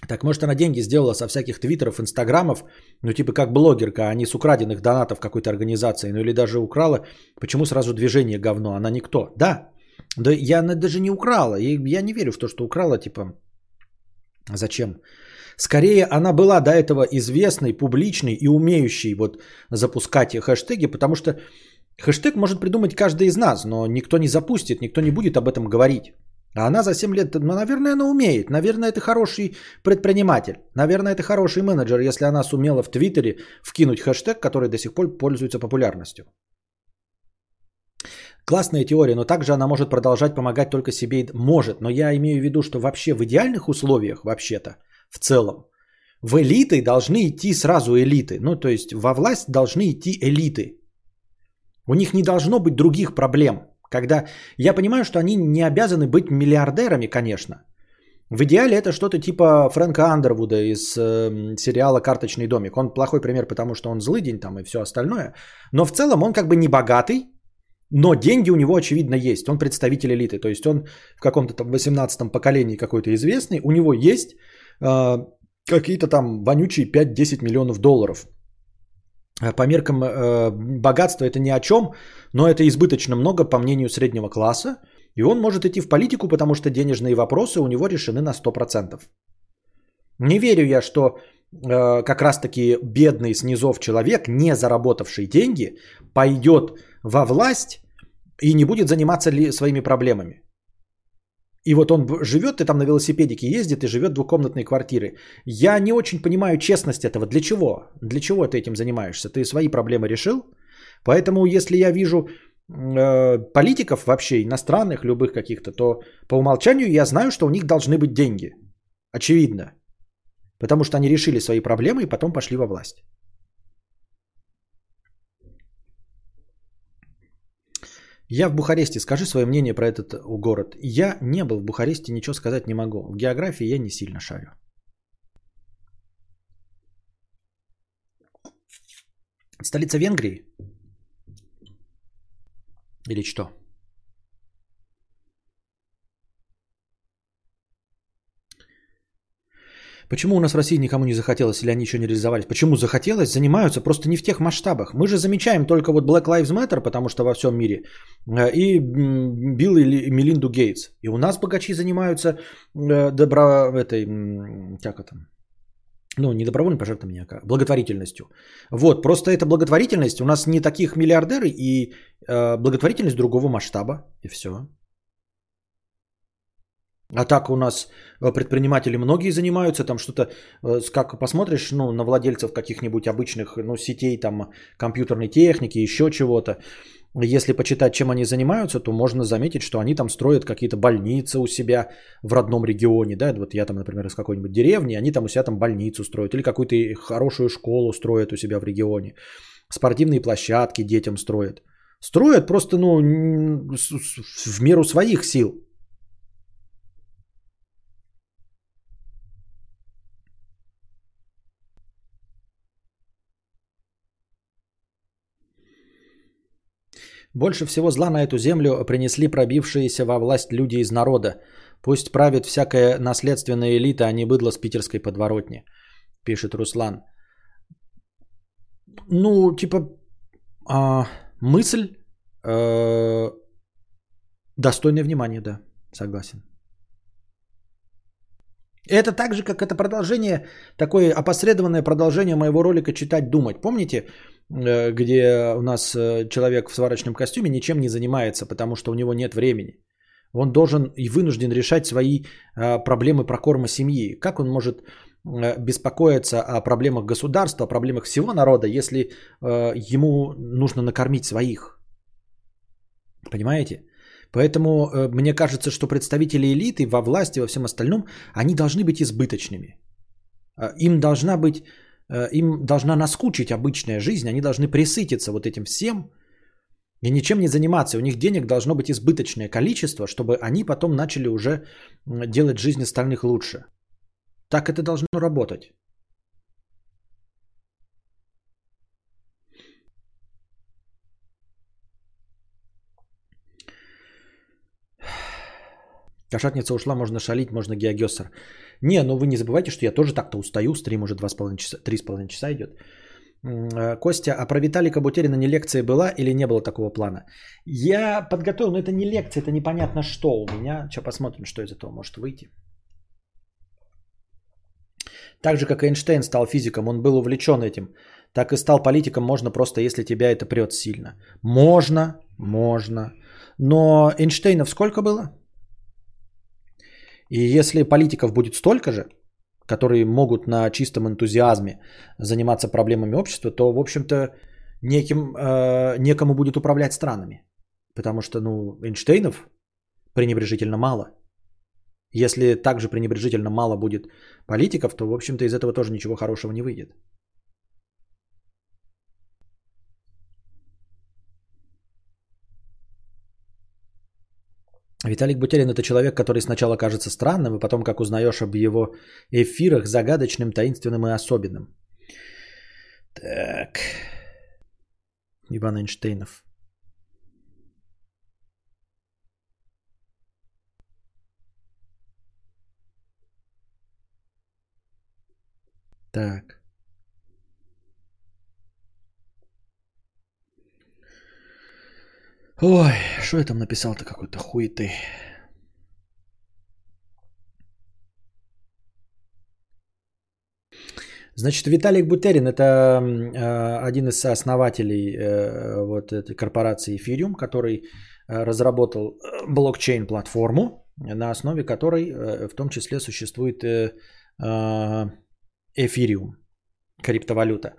Так, может, она деньги сделала со всяких твиттеров, инстаграмов, ну, типа как блогерка, а не с украденных донатов какой-то организации, ну, или даже украла. Почему сразу движение говно? Она никто. Да, да я даже не украла. Я не верю в то, что украла, типа, зачем? Скорее, она была до этого известной, публичной и умеющей вот запускать хэштеги, потому что хэштег может придумать каждый из нас, но никто не запустит, никто не будет об этом говорить. А она за 7 лет, ну, наверное, она умеет. Наверное, это хороший предприниматель. Наверное, это хороший менеджер, если она сумела в Твиттере вкинуть хэштег, который до сих пор пользуется популярностью. Классная теория, но также она может продолжать помогать только себе. Может, но я имею в виду, что вообще в идеальных условиях, вообще-то, в целом. В элиты должны идти сразу элиты. Ну, то есть во власть должны идти элиты. У них не должно быть других проблем. Когда я понимаю, что они не обязаны быть миллиардерами, конечно. В идеале это что-то типа Фрэнка Андервуда из э, сериала «Карточный домик». Он плохой пример, потому что он злыдень там и все остальное. Но в целом он как бы не богатый, но деньги у него, очевидно, есть. Он представитель элиты. То есть он в каком-то там 18-м поколении какой-то известный. У него есть э, какие-то там вонючие 5-10 миллионов долларов. А По меркам э, богатства это ни о чем, но это избыточно много по мнению среднего класса. И он может идти в политику, потому что денежные вопросы у него решены на 100%. Не верю я, что э, как раз-таки бедный снизов человек, не заработавший деньги, пойдет во власть и не будет заниматься ли своими проблемами. И вот он живет, ты там на велосипедике ездит и живет в двухкомнатной квартире. Я не очень понимаю честность этого. Для чего? Для чего ты этим занимаешься? Ты свои проблемы решил? Поэтому если я вижу э, политиков вообще, иностранных, любых каких-то, то по умолчанию я знаю, что у них должны быть деньги. Очевидно. Потому что они решили свои проблемы и потом пошли во власть. Я в Бухаресте. Скажи свое мнение про этот город. Я не был в Бухаресте, ничего сказать не могу. В географии я не сильно шарю. Столица Венгрии? Или что? Почему у нас в России никому не захотелось, или они еще не реализовались? Почему захотелось? Занимаются просто не в тех масштабах. Мы же замечаем только вот Black Lives Matter, потому что во всем мире, э, и Билл и Мелинду Гейтс. И у нас богачи занимаются э, добро... этой... Как это? Ну, не добровольным пожертвованием, а благотворительностью. Вот, просто эта благотворительность, у нас не таких миллиардеры и э, благотворительность другого масштаба, и все. А так у нас э, предприниматели многие занимаются, там что-то, э, как посмотришь, ну, на владельцев каких-нибудь обычных, ну, сетей, там, компьютерной техники, еще чего-то. Если почитать, чем они занимаются, то можно заметить, что они там строят какие-то больницы у себя в родном регионе, да, вот я там, например, из какой-нибудь деревни, они там у себя там больницу строят, или какую-то хорошую школу строят у себя в регионе, спортивные площадки детям строят. Строят просто, ну, в меру своих сил, Больше всего зла на эту землю принесли пробившиеся во власть люди из народа. Пусть правит всякая наследственная элита, а не быдло с питерской подворотни, пишет Руслан. Ну, типа, а, мысль э, достойная внимания, да, согласен. Это так же, как это продолжение, такое опосредованное продолжение моего ролика «Читать, думать». Помните, э, где у нас э, человек в сварочном костюме ничем не занимается, потому что у него нет времени. Он должен и вынужден решать свои э, проблемы прокорма семьи. Как он может беспокоиться о проблемах государства, о проблемах всего народа, если ему нужно накормить своих? Понимаете? Поэтому э, мне кажется, что представители элиты во власти, во всем остальном, они должны быть избыточными. А, им должна быть, э, им должна наскучить обычная жизнь, они должны присытиться вот этим всем и ничем не заниматься. У них денег должно быть избыточное количество, чтобы они потом начали уже делать жизнь остальных лучше. Так это должно работать. Кошатница ушла, можно шалить, можно геогессер. Не, ну вы не забывайте, что я тоже так-то устаю. Стрим уже 2,5 часа, 3,5 часа идет. Э, Костя, а про Виталика Бутерина не лекция была или не было такого плана? Я подготовил, но это не лекция, это непонятно что у меня. Сейчас посмотрим, что из этого может выйти. Так же, как Эйнштейн стал физиком, он был увлечен этим. Так и стал политиком можно просто, если тебя это прет сильно. Можно, можно. Но Эйнштейнов сколько было? И если политиков будет столько же, которые могут на чистом энтузиазме заниматься проблемами общества, то, в общем-то, неким, э, некому будет управлять странами. Потому что, ну, Эйнштейнов пренебрежительно мало. Если также пренебрежительно мало будет политиков, то, в общем-то, из этого тоже ничего хорошего не выйдет. Виталик Бутерин это человек, который сначала кажется странным, и потом, как узнаешь об его эфирах, загадочным, таинственным и особенным. Так. Иван Эйнштейнов. Так. Ой, что я там написал-то какой-то хуй ты. Значит, Виталик Бутерин это э, один из основателей э, вот этой корпорации Ethereum, который э, разработал э, блокчейн-платформу, на основе которой э, в том числе существует э, э, Ethereum, криптовалюта.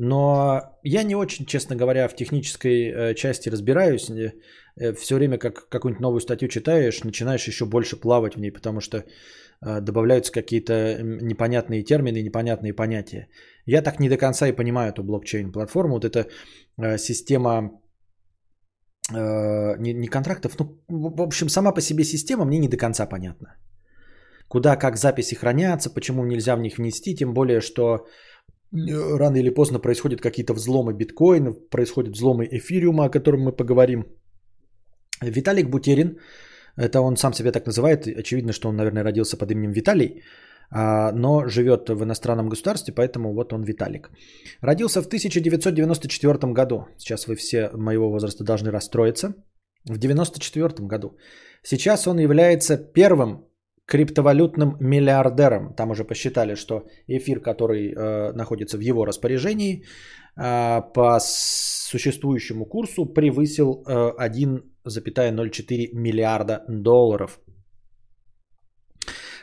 Но я не очень, честно говоря, в технической э, части разбираюсь. Э, Все время, как какую-нибудь новую статью читаешь, начинаешь еще больше плавать в ней, потому что э, добавляются какие-то непонятные термины, непонятные понятия. Я так не до конца и понимаю эту блокчейн-платформу. Вот эта система не, не контрактов, ну, в общем, сама по себе система мне не до конца понятна. Куда, как записи хранятся, почему нельзя в них внести, тем более, что рано или поздно происходят какие-то взломы биткоина, происходят взломы эфириума, о котором мы поговорим. Виталик Бутерин, это он сам себя так называет, очевидно, что он, наверное, родился под именем Виталий, а, но живет в иностранном государстве, поэтому вот он Виталик. Родился в 1994 году. Сейчас вы все моего возраста должны расстроиться. В 1994 году. Сейчас он является первым криптовалютным миллиардером. Там уже посчитали, что эфир, который э, находится в его распоряжении, э, по существующему курсу превысил э, 1,04 миллиарда долларов.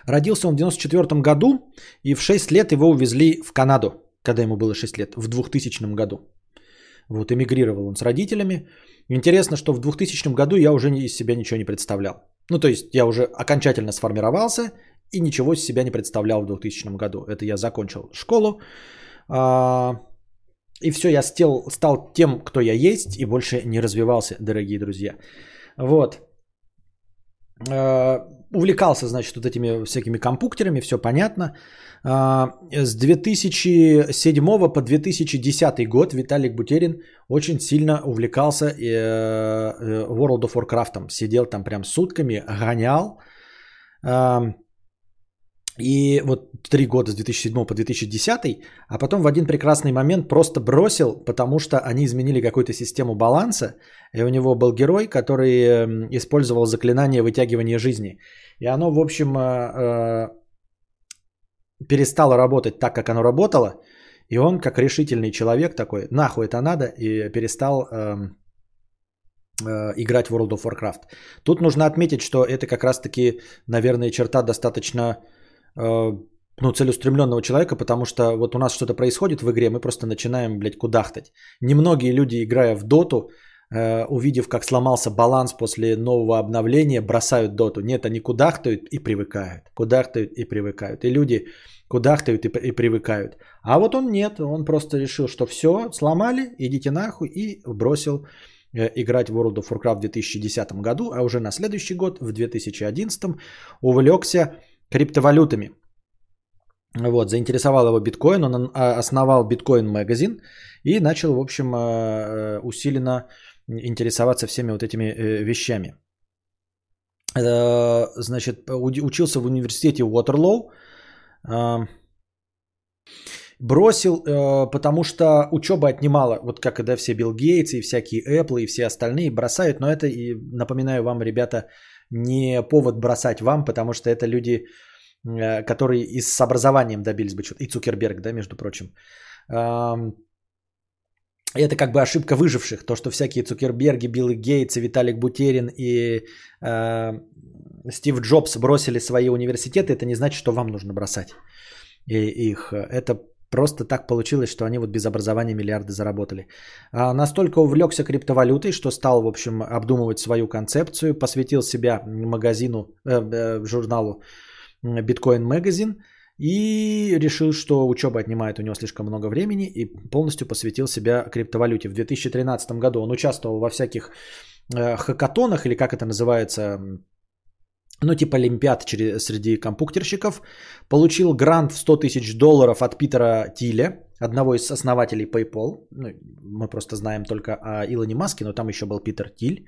Родился он в 1994 году, и в 6 лет его увезли в Канаду, когда ему было 6 лет, в 2000 году. Вот эмигрировал он с родителями. Интересно, что в 2000 году я уже из себя ничего не представлял. Ну, то есть я уже окончательно сформировался и ничего из себя не представлял в 2000 году. Это я закончил школу. А, и все, я стел, стал тем, кто я есть, и больше не развивался, дорогие друзья. Вот. А, увлекался, значит, вот этими всякими компьютерами, все понятно. А, с 2007 по 2010 год Виталик Бутерин очень сильно увлекался э, э, World of Warcraft. Сидел там прям сутками, гонял. И вот три года с 2007 по 2010, а потом в один прекрасный момент просто бросил, потому что они изменили какую-то систему баланса, и у него был герой, который использовал заклинание вытягивания жизни. И оно, в общем, э, перестало работать так, как оно работало, и он, как решительный человек такой, нахуй это надо, и перестал э, э, играть в World of Warcraft. Тут нужно отметить, что это как раз-таки, наверное, черта достаточно э, ну, целеустремленного человека, потому что вот у нас что-то происходит в игре, мы просто начинаем, блядь, кудахтать. Немногие люди, играя в доту, э, увидев, как сломался баланс после нового обновления, бросают доту. Нет, они кудахтают и привыкают. Кудахтают и привыкают. И люди кудахтают и, и привыкают. А вот он нет, он просто решил, что все, сломали, идите нахуй, и бросил э, играть в World of Warcraft в 2010 году, а уже на следующий год, в 2011, увлекся криптовалютами. Вот, заинтересовал его биткоин, он а, основал биткоин магазин и начал, в общем, э, э, усиленно интересоваться всеми вот этими вещами. Значит, учился в университете Уотерлоу, Бросил, э, потому что учеба отнимала, вот как когда все Билл Гейтс и всякие Apple и все остальные бросают, но это, и напоминаю вам, ребята, не повод бросать вам, потому что это люди, э, которые и с образованием добились бы чего-то, и Цукерберг, да, между прочим. Это как бы ошибка выживших, то, что всякие Цукерберги, Билл Гейтс, Виталик Бутерин и э, Стив Джобс бросили свои университеты, это не значит, что вам нужно бросать их. Это просто так получилось, что они вот без образования миллиарды заработали. А настолько увлекся криптовалютой, что стал, в общем, обдумывать свою концепцию, посвятил себя магазину, э, э, журналу Bitcoin Magazine и решил, что учеба отнимает у него слишком много времени и полностью посвятил себя криптовалюте. В 2013 году он участвовал во всяких э, хакатонах, или как это называется, ну, типа через, среди компьютерщиков, получил грант в 100 тысяч долларов от Питера Тиля, одного из основателей PayPal. Ну, мы просто знаем только о Илоне Маске, но там еще был Питер Тиль.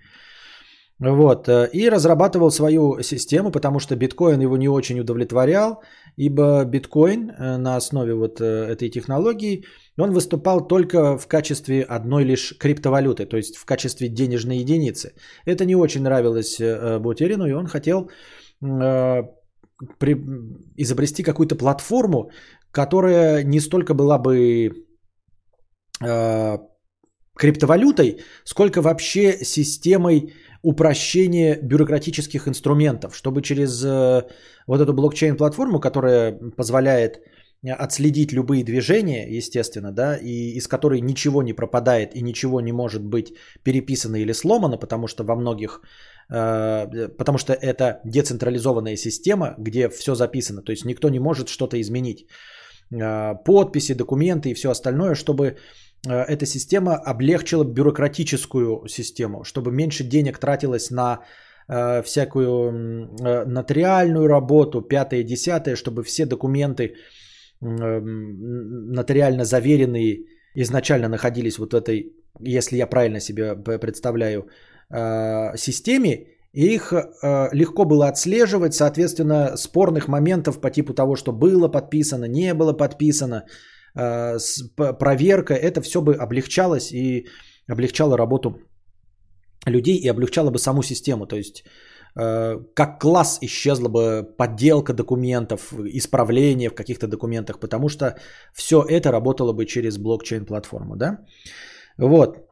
Вот, э, и разрабатывал свою систему, потому что биткоин его не очень удовлетворял, ибо биткоин э, на основе вот э, этой технологии, он выступал только в качестве одной лишь криптовалюты, то есть в качестве денежной единицы. Это не очень нравилось Бутерину, и он хотел изобрести какую-то платформу, которая не столько была бы криптовалютой, сколько вообще системой упрощение бюрократических инструментов, чтобы через э, вот эту блокчейн-платформу, которая позволяет э, отследить любые движения, естественно, да, и из которой ничего не пропадает и ничего не может быть переписано или сломано, потому что во многих, э, потому что это децентрализованная система, где все записано, то есть никто не может что-то изменить. Подписи, документы и все остальное, чтобы Э, эта система облегчила бюрократическую систему, чтобы меньше денег тратилось на э, всякую э, нотариальную работу, пятое, десятое, чтобы все документы нотариально заверенные изначально находились вот в этой, если я правильно себе представляю, системе, и их легко было отслеживать, соответственно, спорных моментов по типу того, что было подписано, не было подписано, Э, проверка, это все бы облегчалось и облегчало работу людей и облегчало бы саму систему. То есть э, как класс исчезла бы подделка документов, исправление в каких-то документах, потому что все это работало бы через блокчейн-платформу. Да? Вот.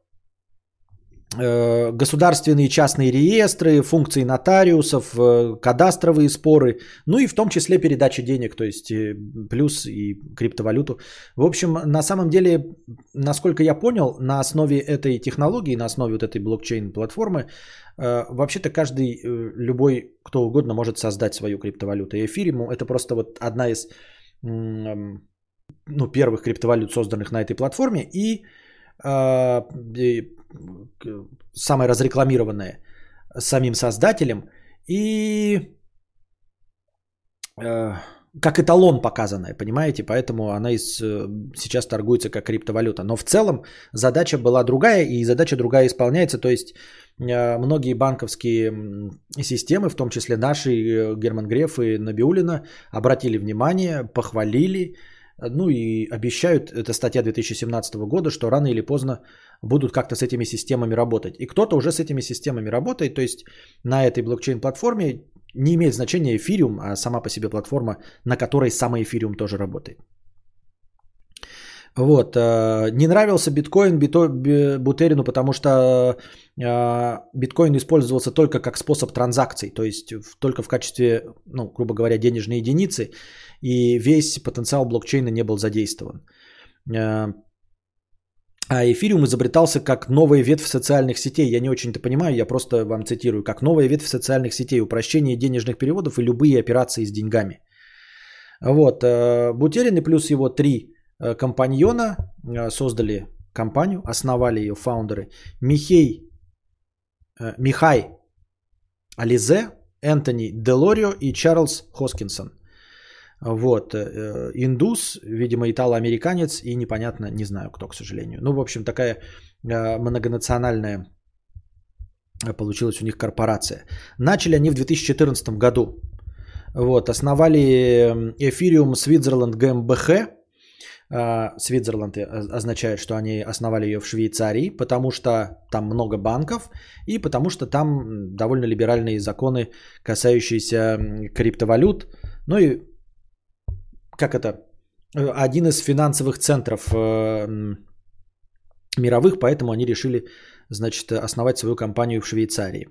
Э, государственные частные реестры, функции нотариусов, э, кадастровые споры, ну и в том числе передача денег, то есть э, плюс и криптовалюту. В общем, на самом деле, насколько я понял, на основе этой технологии, на основе вот этой блокчейн-платформы, вообще-то каждый, любой, кто угодно может создать свою криптовалюту. И эфириум это просто вот одна из ну, первых криптовалют, созданных на этой платформе, и самое разрекламированное самим создателем. И э, как эталон показанная, понимаете, поэтому она из, э, сейчас торгуется как криптовалюта. Но в целом задача была другая, и задача другая исполняется, то есть э, многие банковские системы, в том числе наши, э, Герман Греф и Набиулина, обратили внимание, похвалили, ну и обещают, это статья 2017 года, что рано или поздно будут как-то с этими системами работать. И кто-то уже с этими системами работает, то есть на этой блокчейн-платформе не имеет значения эфириум, а сама по себе платформа, на которой самый эфириум тоже работает. Вот. Э, не нравился биткоин Бутерину, потому что э, биткоин использовался только как способ транзакций, то есть только в качестве, ну, грубо говоря, денежной единицы, и весь потенциал блокчейна не был задействован. Э, а эфириум изобретался как новая ветвь социальных сетей. Я не очень-то понимаю, я просто вам цитирую. Как новая ветвь социальных сетей, упрощение денежных переводов и любые операции с деньгами. Вот. Бутерин и плюс его три Э, компаньона, э, создали компанию, основали ее фаундеры Михей, э, Михай Ализе, Энтони Делорио и Чарльз Хоскинсон. Вот, индус, видимо, итало-американец и непонятно, не знаю кто, к сожалению. Ну, в общем, такая многонациональная получилась у них корпорация. Начали они в 2014 году. Вот, основали Switzerland GmbH, а, Свитзерланд означает, что они основали ее в Швейцарии, потому что там много банков и потому что там довольно либеральные законы, касающиеся криптовалют. Ну и как это? Один из финансовых центров э, мировых, поэтому они решили, значит, основать свою компанию в Швейцарии.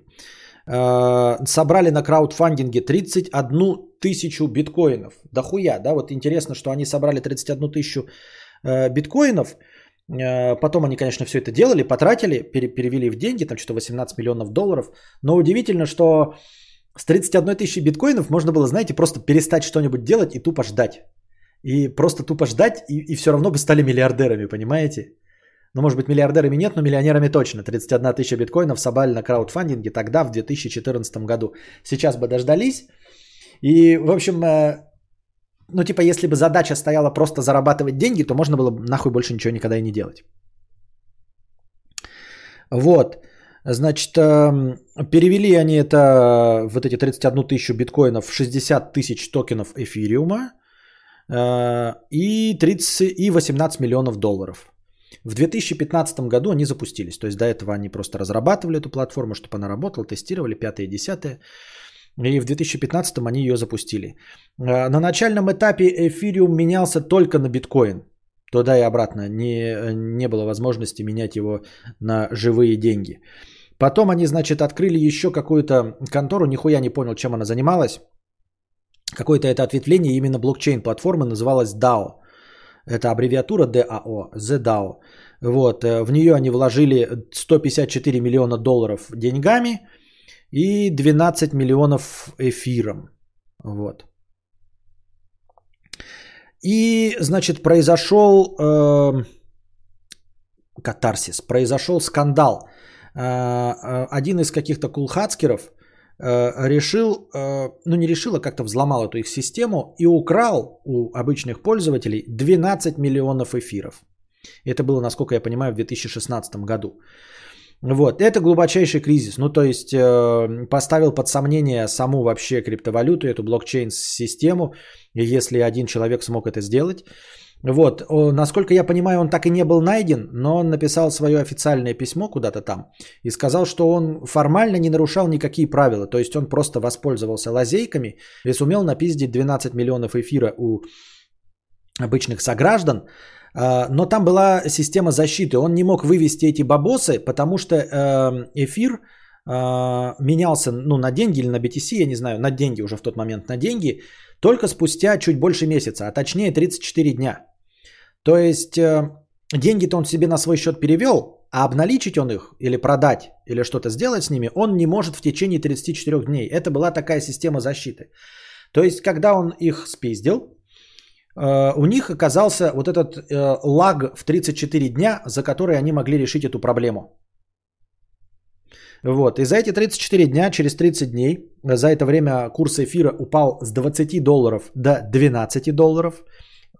Э, собрали на краудфандинге 31 тысячу биткоинов. Да хуя, да? Вот интересно, что они собрали 31 тысячу э, биткоинов. Э, потом они, конечно, все это делали, потратили, перевели в деньги, там что-то 18 миллионов долларов. Но удивительно, что с 31 тысячи биткоинов можно было, знаете, просто перестать что-нибудь делать и тупо ждать. И просто тупо ждать, и, и все равно бы стали миллиардерами, понимаете? Ну, может быть, миллиардерами нет, но миллионерами точно. 31 тысяча биткоинов собрали на краудфандинге тогда, в 2014 году. Сейчас бы дождались. И, в общем, э, ну, типа, если бы задача стояла просто зарабатывать деньги, то можно было бы нахуй больше ничего никогда и не делать. Вот. Значит, эм, перевели они это, вот эти 31 тысячу биткоинов в 60 тысяч токенов эфириума э, и, 30, и 18 миллионов долларов. В 2015 году они запустились. То есть до этого они просто разрабатывали эту платформу, чтобы она работала, тестировали 5 и 10. И в 2015 они ее запустили. Э, на начальном этапе эфириум менялся только на биткоин. Туда и обратно. Не, не было возможности менять его на живые деньги. Потом они, значит, открыли еще какую-то контору, нихуя не понял, чем она занималась. Какое-то это ответвление именно блокчейн-платформы называлось DAO. Это аббревиатура DAO, ZDAO. Вот, э, в нее они вложили 154 миллиона долларов деньгами и 12 миллионов эфиром. Вот. И, значит, произошел э, катарсис, произошел скандал – Э, э, один из каких-то кулхацкеров э, решил, ну не решил, а как-то взломал эту их систему и украл у обычных пользователей 12 миллионов эфиров. Это было, насколько я понимаю, в 2016 году. Вот, это глубочайший кризис. Ну, то есть поставил под сомнение саму вообще криптовалюту, эту блокчейн-систему. Если один человек смог это сделать, вот, насколько я понимаю, он так и не был найден, но он написал свое официальное письмо куда-то там и сказал, что он формально не нарушал никакие правила, то есть он просто воспользовался лазейками и сумел напиздить 12 миллионов эфира у обычных сограждан, а, но там была система защиты, он не мог вывести эти бабосы, потому что эм, эфир а, менялся ну, на деньги или на BTC, я не знаю, на деньги уже в тот момент, на деньги – только спустя чуть больше месяца, а точнее 34 дня. То есть э, деньги-то он себе на свой счет перевел, а обналичить он их или продать или что-то сделать с ними он не может в течение 34 дней. Это была такая система защиты. То есть когда он их спиздил, э, у них оказался вот этот э, лаг в 34 дня, за который они могли решить эту проблему. Вот. И за эти 34 дня, через 30 дней, за это время курс эфира упал с 20 долларов до 12 долларов.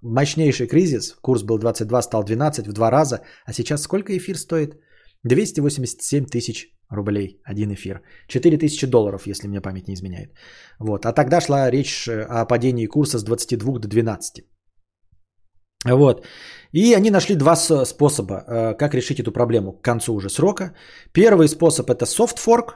Мощнейший кризис. Курс был 22, стал 12 в два раза. А сейчас сколько эфир стоит? 287 тысяч рублей один эфир. 4 тысячи долларов, если мне память не изменяет. Вот. А тогда шла речь о падении курса с 22 до 12. Вот. И они нашли два способа, э, как решить эту проблему к концу уже срока. Первый способ это fork.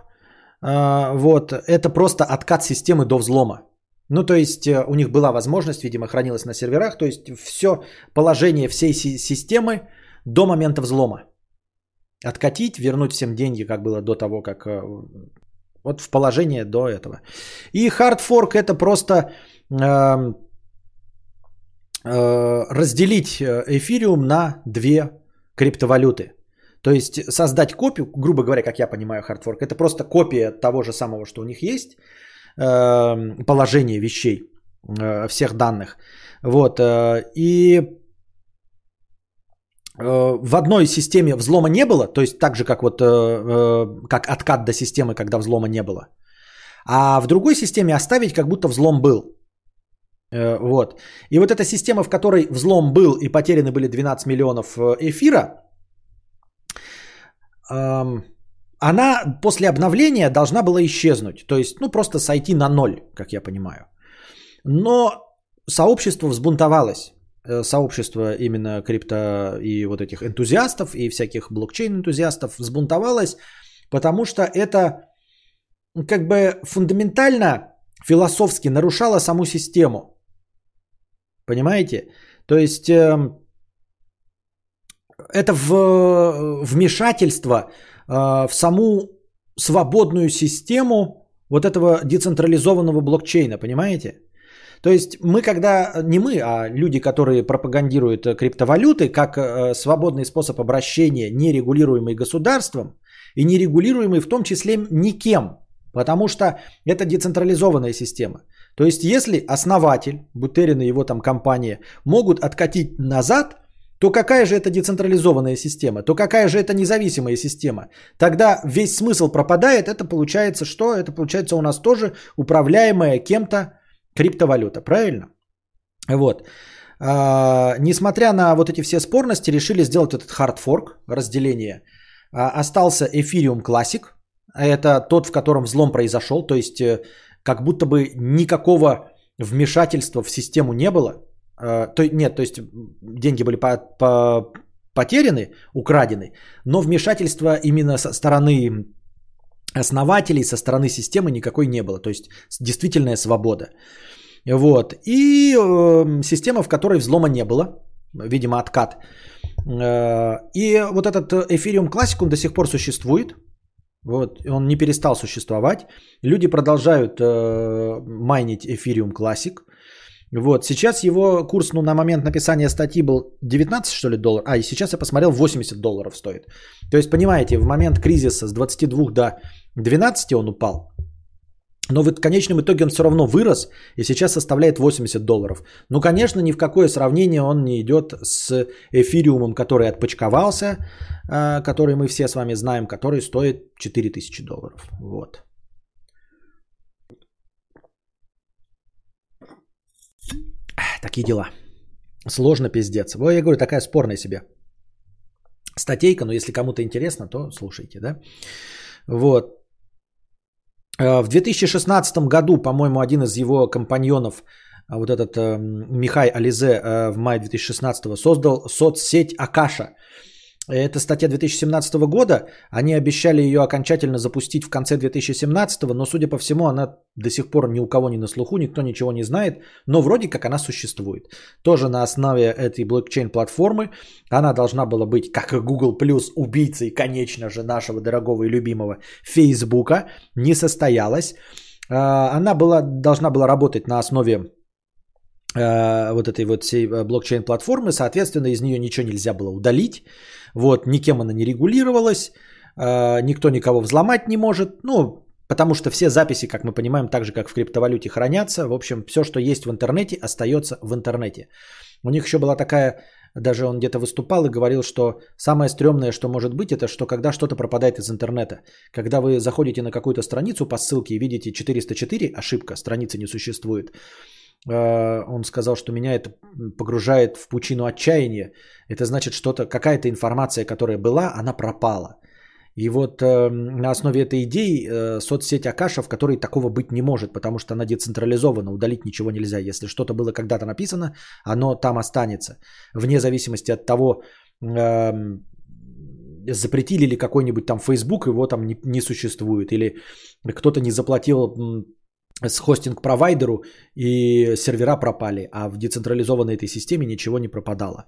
Э, вот. Это просто откат системы до взлома. Ну, то есть э, у них была возможность, видимо, хранилась на серверах, то есть все положение всей системы до момента взлома. Откатить, вернуть всем деньги, как было до того, как... Вот в положение до этого. И fork это просто Э, разделить э, эфириум на две криптовалюты. То есть создать копию, грубо говоря, как я понимаю, хардфорк, это просто копия того же самого, что у них есть, э, положение вещей, всех данных. Вот. И в одной системе взлома не было, то есть так же, как, вот, как откат до системы, когда взлома не было. А в другой системе оставить, как будто взлом был. Э, вот. И вот эта система, в которой взлом был и потеряны были 12 миллионов э, эфира, она после обновления должна была исчезнуть. То есть, ну, просто сойти на ноль, как я понимаю. Но сообщество взбунтовалось. Э, сообщество именно крипто и вот этих энтузиастов и всяких блокчейн-энтузиастов взбунтовалось, потому что это как бы фундаментально философски нарушало саму систему. Понимаете? То есть э, это в, вмешательство э, в саму свободную систему вот этого децентрализованного блокчейна, понимаете? То есть мы когда, не мы, а люди, которые пропагандируют криптовалюты как э, свободный способ обращения, нерегулируемый государством и нерегулируемый в том числе никем, потому что это децентрализованная система. То есть, если основатель, Бутерин и его там компания могут откатить назад то какая же это децентрализованная система? То какая же это независимая система? Тогда весь смысл пропадает. Это получается что? Это получается у нас тоже управляемая кем-то криптовалюта. Правильно? Вот. А, несмотря на вот эти все спорности, решили сделать этот хардфорк, разделение. А, остался Ethereum Classic. Это тот, в котором взлом произошел. То есть, э, как будто бы никакого вмешательства в систему не было. А, то, нет, то есть деньги были по, по, потеряны, украдены, но вмешательства именно со стороны основателей, со стороны системы никакой не было. То есть действительная свобода. Вот. И э, система, в которой взлома не было, видимо, откат. Э, и вот этот Ethereum Classic, он до сих пор существует. Вот, он не перестал существовать. Люди продолжают э, майнить Ethereum Classic. Вот, сейчас его курс, ну, на момент написания статьи был 19, что ли, долларов. А, и сейчас я посмотрел, 80 долларов стоит. То есть, понимаете, в момент кризиса с 22 до 12 он упал. Но в конечном итоге он все равно вырос и сейчас составляет 80 долларов. Ну, конечно, ни в какое сравнение он не идет с эфириумом, который отпочковался, а, который мы все с вами знаем, который стоит 4000 долларов. Вот. Такие дела. Сложно пиздец. Вот я говорю, такая спорная себе статейка, но если кому-то интересно, то слушайте, да. Вот. Э, в 2016 году, по-моему, один из его компаньонов, а, вот этот э, Михай Ализе э, в мае 2016 создал соцсеть Акаша. Это статья 2017 года. Они обещали ее окончательно запустить в конце 2017, но, судя по всему, она до сих пор ни у кого не на слуху, никто ничего не знает, но вроде как она существует. Тоже на основе этой блокчейн-платформы. Она должна была быть, как и Google+, убийцей, конечно же, нашего дорогого и любимого Фейсбука. Не состоялась. А, она была, должна была работать на основе а, вот этой вот всей э, блокчейн-платформы, соответственно, из нее ничего нельзя было удалить. Вот, никем она не регулировалась, э, никто никого взломать не может, ну, потому что все записи, как мы понимаем, так же, как в криптовалюте, хранятся. В общем, все, что есть в интернете, остается в интернете. У них еще была такая, даже он где-то выступал и говорил, что самое стрёмное, что может быть, это что когда что-то пропадает из интернета. Когда вы заходите на какую-то страницу по ссылке и видите 404, ошибка, страницы не существует, он сказал, что меня это погружает в пучину отчаяния. Это значит, что-то, какая-то информация, которая была, она пропала. И вот э, на основе этой идеи э, соцсеть Акаша, в которой такого быть не может, потому что она децентрализована, удалить ничего нельзя. Если что-то было когда-то написано, оно там останется. Вне зависимости от того, э, запретили ли какой-нибудь там Facebook, его там не, не существует, или кто-то не заплатил с хостинг-провайдеру и сервера пропали, а в децентрализованной этой системе ничего не пропадало.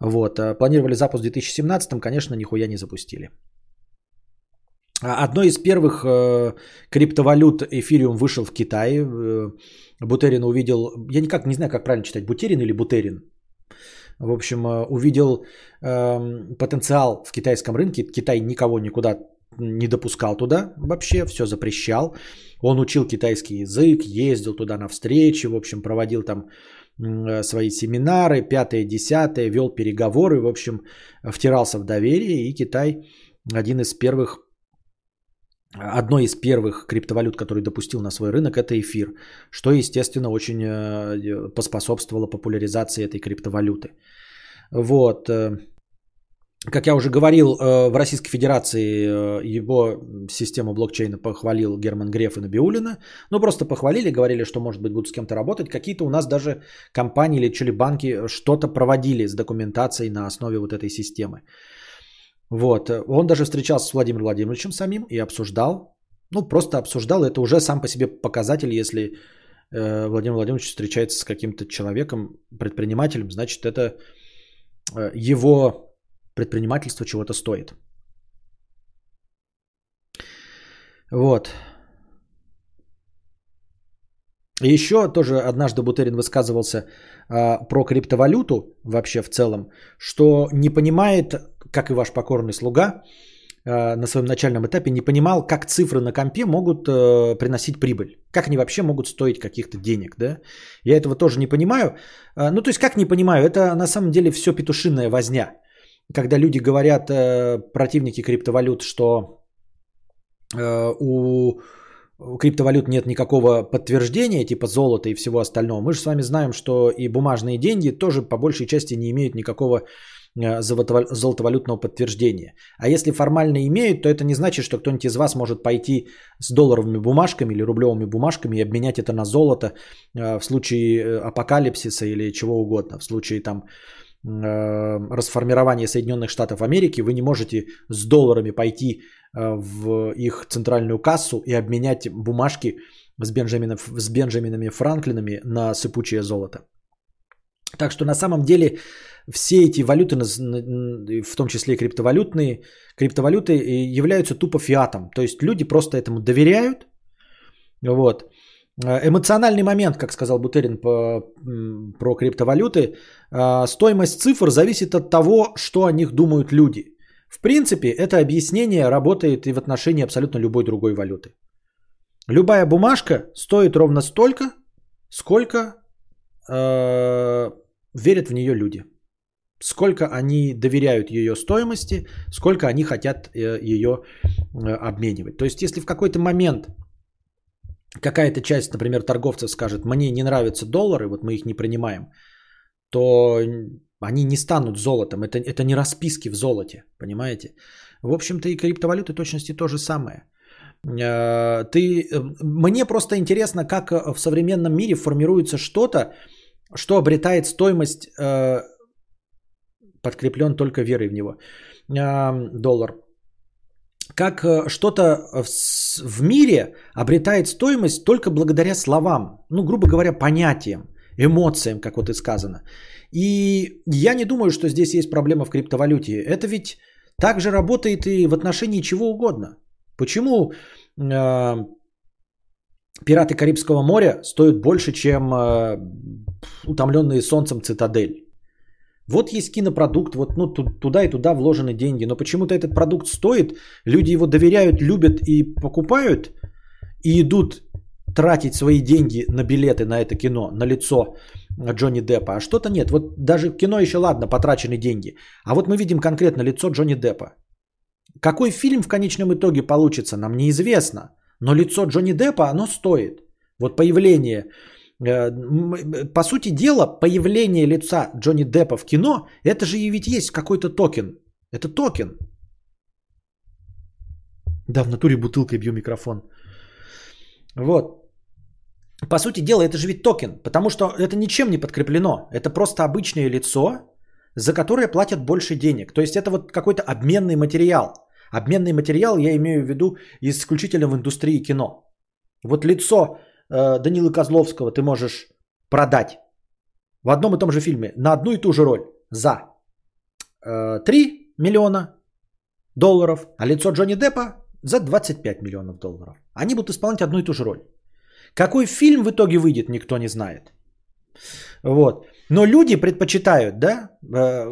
Вот. А планировали запуск в 2017, конечно, нихуя не запустили. А одной из первых э, криптовалют эфириум вышел в Китае. Э, Бутерин увидел, я никак не знаю, как правильно читать, Бутерин или Бутерин. В общем, э, увидел э, потенциал в китайском рынке. Китай никого никуда не допускал туда вообще, все запрещал. Он учил китайский язык, ездил туда на встречи, в общем, проводил там э, свои семинары, пятое, десятое, вел переговоры, в общем, втирался в доверие, и Китай один из первых, одной из первых криптовалют, который допустил на свой рынок, это эфир, что, естественно, очень э, поспособствовало популяризации этой криптовалюты. Вот. Как я уже говорил, э, в Российской Федерации э, его систему блокчейна похвалил Герман Греф и Набиулина. Ну, просто похвалили, говорили, что, может быть, будут с кем-то работать. Какие-то у нас даже компании или чили банки что-то проводили с документацией на основе вот этой системы. Вот. Он даже встречался с Владимиром Владимировичем самим и обсуждал. Ну, просто обсуждал. Это уже сам по себе показатель, если э, Владимир Владимирович встречается с каким-то человеком, предпринимателем, значит, это его предпринимательство чего-то стоит. Вот. Еще тоже однажды Бутерин высказывался а, про криптовалюту вообще в целом, что не понимает, как и ваш покорный слуга, э, на своем начальном этапе не понимал, как цифры на компе могут э, приносить прибыль. Как они вообще могут стоить каких-то денег, да? Я этого тоже не понимаю. Э, ну, то есть, как не понимаю, это на самом деле все петушиная возня. Когда люди говорят, э, противники криптовалют, что э, у криптовалют нет никакого подтверждения, типа золота и всего остального. Мы же с вами знаем, что и бумажные деньги тоже по большей части не имеют никакого э, золотовалютного подтверждения. А если формально имеют, то это не значит, что кто-нибудь из вас может пойти с долларовыми бумажками или рублевыми бумажками и обменять это на золото в случае апокалипсиса или чего угодно, в случае там расформирования Соединенных Штатов Америки, вы не можете с долларами пойти в их центральную кассу и обменять бумажки с, Бенджаминов, с Бенджаминами Франклинами на сыпучее золото. Так что на самом деле все эти валюты, в том числе и криптовалютные, криптовалюты являются тупо фиатом. То есть люди просто этому доверяют. Вот. Эмоциональный момент, как сказал Бутерин по, про криптовалюты, а, стоимость цифр зависит от того, что о них думают люди. В принципе, это объяснение работает и в отношении абсолютно любой другой валюты. Любая бумажка стоит ровно столько, сколько э, верят в нее люди. Сколько они доверяют ее стоимости, сколько они хотят э, ее э, обменивать. То есть, если в какой-то момент какая-то часть, например, торговцев скажет, мне не нравятся доллары, вот мы их не принимаем, то они не станут золотом. Это, это не расписки в золоте, понимаете? В общем-то и криптовалюты точности то же самое. Э, ты, э, мне просто интересно, как в современном мире формируется что-то, что обретает стоимость, э, подкреплен только верой в него, доллар. Как что-то в мире обретает стоимость только благодаря словам, ну, грубо говоря, понятиям, эмоциям, как вот и сказано. И я не думаю, что здесь есть проблема в криптовалюте. Это ведь также работает и в отношении чего угодно. Почему э, пираты Карибского моря стоят больше, чем э, утомленные солнцем цитадель? Вот есть кинопродукт, вот ну, туда и туда вложены деньги, но почему-то этот продукт стоит, люди его доверяют, любят и покупают, и идут тратить свои деньги на билеты на это кино, на лицо Джонни Деппа, а что-то нет. Вот даже кино еще ладно, потрачены деньги. А вот мы видим конкретно лицо Джонни Деппа. Какой фильм в конечном итоге получится, нам неизвестно. Но лицо Джонни Деппа, оно стоит. Вот появление, по сути дела, появление лица Джонни Деппа в кино, это же и ведь есть какой-то токен. Это токен. Да, в натуре бутылкой бью микрофон. Вот. По сути дела, это же ведь токен, потому что это ничем не подкреплено. Это просто обычное лицо, за которое платят больше денег. То есть это вот какой-то обменный материал. Обменный материал я имею в виду исключительно в индустрии кино. Вот лицо э, Данилы Козловского ты можешь продать в одном и том же фильме на одну и ту же роль за э, 3 миллиона долларов, а лицо Джонни Деппа за 25 миллионов долларов. Они будут исполнять одну и ту же роль. Какой фильм в итоге выйдет, никто не знает. Вот. Но люди предпочитают, да, э,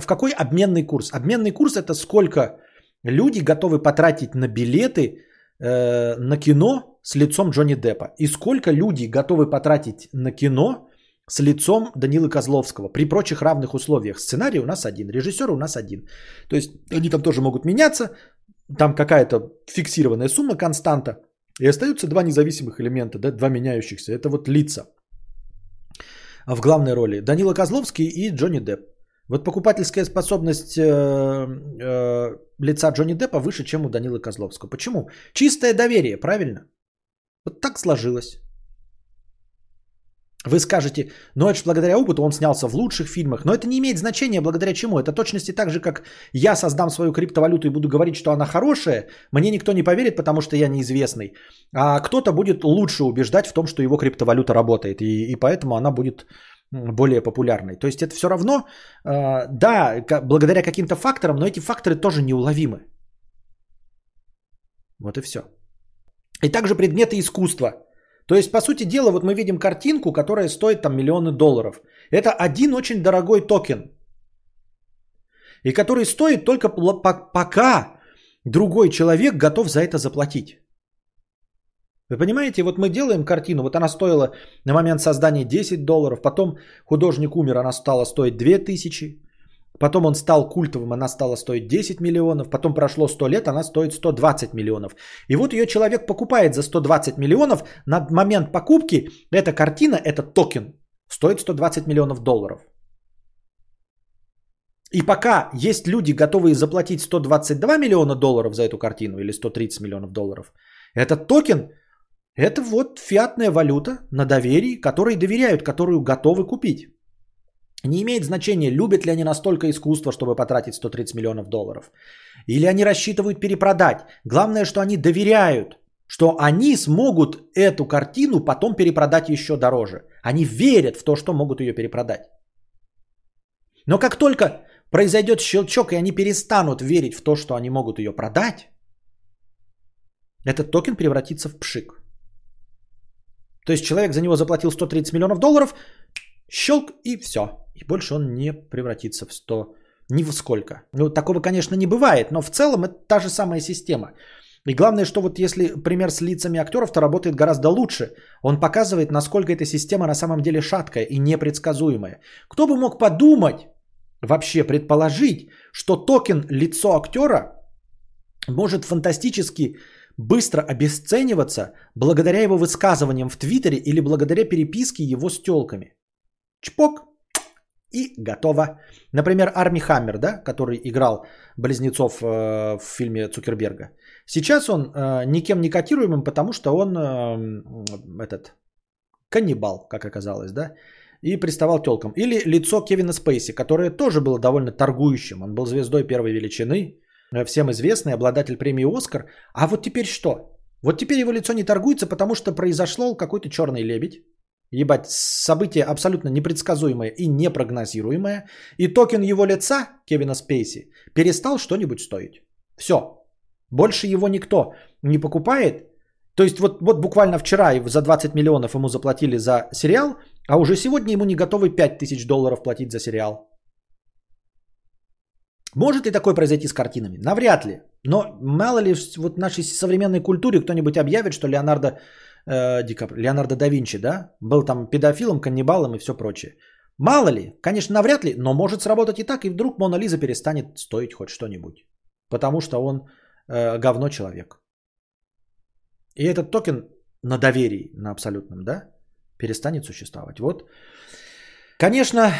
в какой обменный курс? Обменный курс это сколько люди готовы потратить на билеты э, на кино с лицом Джонни Деппа. И сколько люди готовы потратить на кино с лицом Данилы Козловского при прочих равных условиях. Сценарий у нас один, режиссер у нас один. То есть они там тоже могут меняться, там какая-то фиксированная сумма, константа. И остаются два независимых элемента, да, два меняющихся. Это вот лица в главной роли. Данила Козловский и Джонни Депп. Вот покупательская способность э, э, лица Джонни Деппа выше, чем у Данилы Козловского. Почему? Чистое доверие, правильно? Вот так сложилось. Вы скажете, ну это же благодаря опыту он снялся в лучших фильмах. Но это не имеет значения благодаря чему. Это точности так же, как я создам свою криптовалюту и буду говорить, что она хорошая. Мне никто не поверит, потому что я неизвестный. А кто-то будет лучше убеждать в том, что его криптовалюта работает. И, и поэтому она будет более популярной. То есть это все равно, э, да, благодаря каким-то факторам, но эти факторы тоже неуловимы. Вот и все. И также предметы искусства – то есть, по сути дела, вот мы видим картинку, которая стоит там миллионы долларов. Это один очень дорогой токен. и который стоит только пока другой человек готов за это заплатить. Вы понимаете, вот мы делаем картину, вот она стоила на момент создания 10 долларов, потом художник умер, она стала стоить 2000, потом он стал культовым, она стала стоить 10 миллионов, потом прошло 100 лет, она стоит 120 миллионов. И вот ее человек покупает за 120 миллионов, на момент покупки эта картина, этот токен стоит 120 миллионов долларов. И пока есть люди, готовые заплатить 122 миллиона долларов за эту картину или 130 миллионов долларов, этот токен – это вот фиатная валюта на доверии, которой доверяют, которую готовы купить. Не имеет значения, любят ли они настолько искусство, чтобы потратить 130 миллионов долларов. Или они рассчитывают перепродать. Главное, что они доверяют, что они смогут эту картину потом перепродать еще дороже. Они верят в то, что могут ее перепродать. Но как только произойдет щелчок, и они перестанут верить в то, что они могут ее продать, этот токен превратится в пшик. То есть человек за него заплатил 130 миллионов долларов, щелк и все. И больше он не превратится в 100, ни в сколько. Ну, такого, конечно, не бывает, но в целом это та же самая система. И главное, что вот если пример с лицами актеров, то работает гораздо лучше. Он показывает, насколько эта система на самом деле шаткая и непредсказуемая. Кто бы мог подумать, вообще предположить, что токен лицо актера может фантастически быстро обесцениваться благодаря его высказываниям в Твиттере или благодаря переписке его с телками. Чпок, и готово. Например, Арми Хаммер, да, который играл близнецов э, в фильме Цукерберга. Сейчас он э, никем не котируемым, потому что он э, этот каннибал, как оказалось, да, и приставал телкам. Или лицо Кевина Спейси, которое тоже было довольно торгующим. Он был звездой первой величины, всем известный, обладатель премии «Оскар». А вот теперь что? Вот теперь его лицо не торгуется, потому что произошло какой-то черный лебедь, Ебать, событие абсолютно непредсказуемое и непрогнозируемое. И токен его лица, Кевина Спейси, перестал что-нибудь стоить. Все. Больше его никто не покупает. То есть вот, вот буквально вчера за 20 миллионов ему заплатили за сериал, а уже сегодня ему не готовы 5 тысяч долларов платить за сериал. Может ли такое произойти с картинами? Навряд ли. Но мало ли вот в нашей современной культуре кто-нибудь объявит, что Леонардо э, Ди Капри, Леонардо да Винчи, да, был там педофилом, каннибалом и все прочее. Мало ли, конечно, навряд ли, но может сработать и так, и вдруг Мона Лиза перестанет стоить хоть что-нибудь. Потому что он э, говно человек. И этот токен на доверии, на абсолютном, да, перестанет существовать. Вот. Конечно,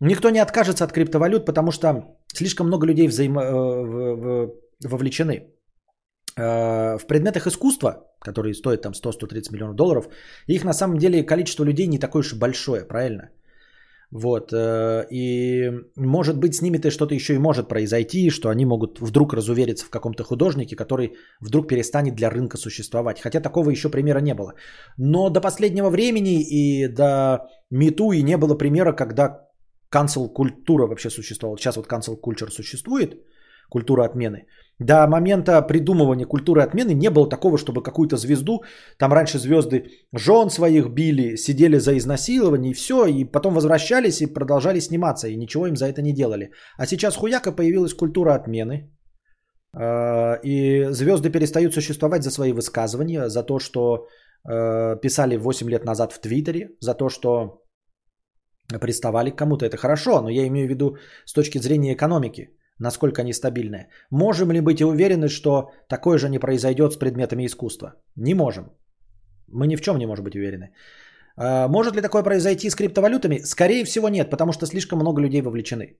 никто не откажется от криптовалют, потому что слишком много людей взаимо... Э, вовлечены. Э, в предметах искусства, которые стоят там 100-130 миллионов долларов, их на самом деле количество людей не такое уж большое, правильно? Вот, э, и может быть с ними-то что-то еще и может произойти, что они могут вдруг разувериться в каком-то художнике, который вдруг перестанет для рынка существовать. Хотя такого еще примера не было. Но до последнего времени и до Мету и не было примера, когда cancel культура вообще существовала. Сейчас вот cancel culture существует, культура отмены. До момента придумывания культуры отмены не было такого, чтобы какую-то звезду, там раньше звезды жен своих били, сидели за изнасилование и все, и потом возвращались и продолжали сниматься, и ничего им за это не делали. А сейчас хуяка появилась культура отмены, а, и звезды перестают существовать за свои высказывания, за то, что а, писали 8 лет назад в Твиттере, за то, что приставали к кому-то. Это хорошо, но я имею в виду с точки зрения экономики насколько они стабильные. Можем ли быть уверены, что такое же не произойдет с предметами искусства? Не можем. Мы ни в чем не можем быть уверены. А, может ли такое произойти с криптовалютами? Скорее всего нет, потому что слишком много людей вовлечены.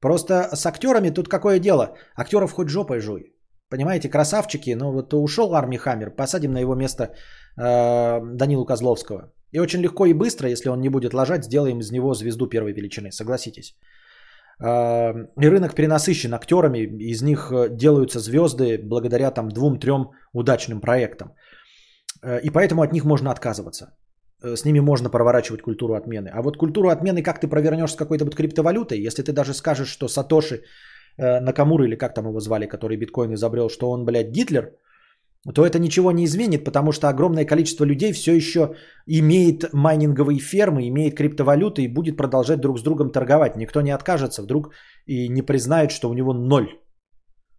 Просто с актерами тут какое дело? Актеров хоть жопой жуй. Понимаете, красавчики, ну вот ушел Арми Хаммер, посадим на его место э, Данилу Козловского. И очень легко и быстро, если он не будет ложать, сделаем из него звезду первой величины, согласитесь. И рынок перенасыщен актерами, из них э, делаются звезды благодаря там двум-трем удачным проектам. Э, и поэтому от них можно отказываться. Э, с ними можно проворачивать культуру отмены. А вот культуру отмены как ты провернешь с какой-то вот криптовалютой, если ты даже скажешь, что Сатоши Накамура или как там его звали, который биткоин изобрел, что он, блядь, Гитлер, то это ничего не изменит, потому что огромное количество людей все еще имеет майнинговые фермы, имеет криптовалюты и будет продолжать друг с другом торговать. Никто не откажется вдруг и не признает, что у него ноль,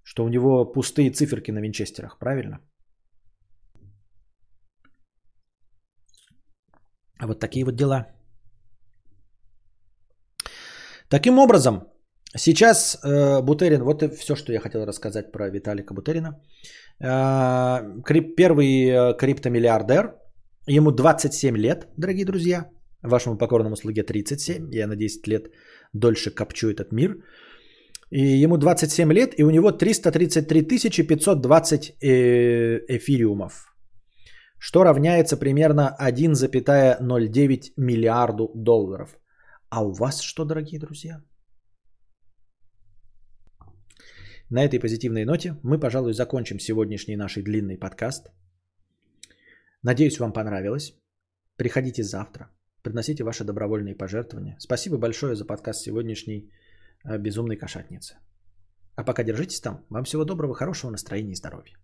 что у него пустые циферки на винчестерах, правильно? Вот такие вот дела. Таким образом, сейчас э, Бутерин, вот и все, что я хотел рассказать про Виталика Бутерина. Э, крип, первый э, криптомиллиардер, ему 27 лет, дорогие друзья, вашему покорному слуге 37, я на 10 лет дольше копчу этот мир. И ему 27 лет, и у него 333 520 э, эфириумов, что равняется примерно 1,09 миллиарду долларов. А у вас что, дорогие друзья? На этой позитивной ноте мы, пожалуй, закончим сегодняшний наш длинный подкаст. Надеюсь, вам понравилось. Приходите завтра. Приносите ваши добровольные пожертвования. Спасибо большое за подкаст сегодняшней э, «Безумной кошатницы». А пока держитесь там. Вам всего доброго, хорошего настроения и здоровья.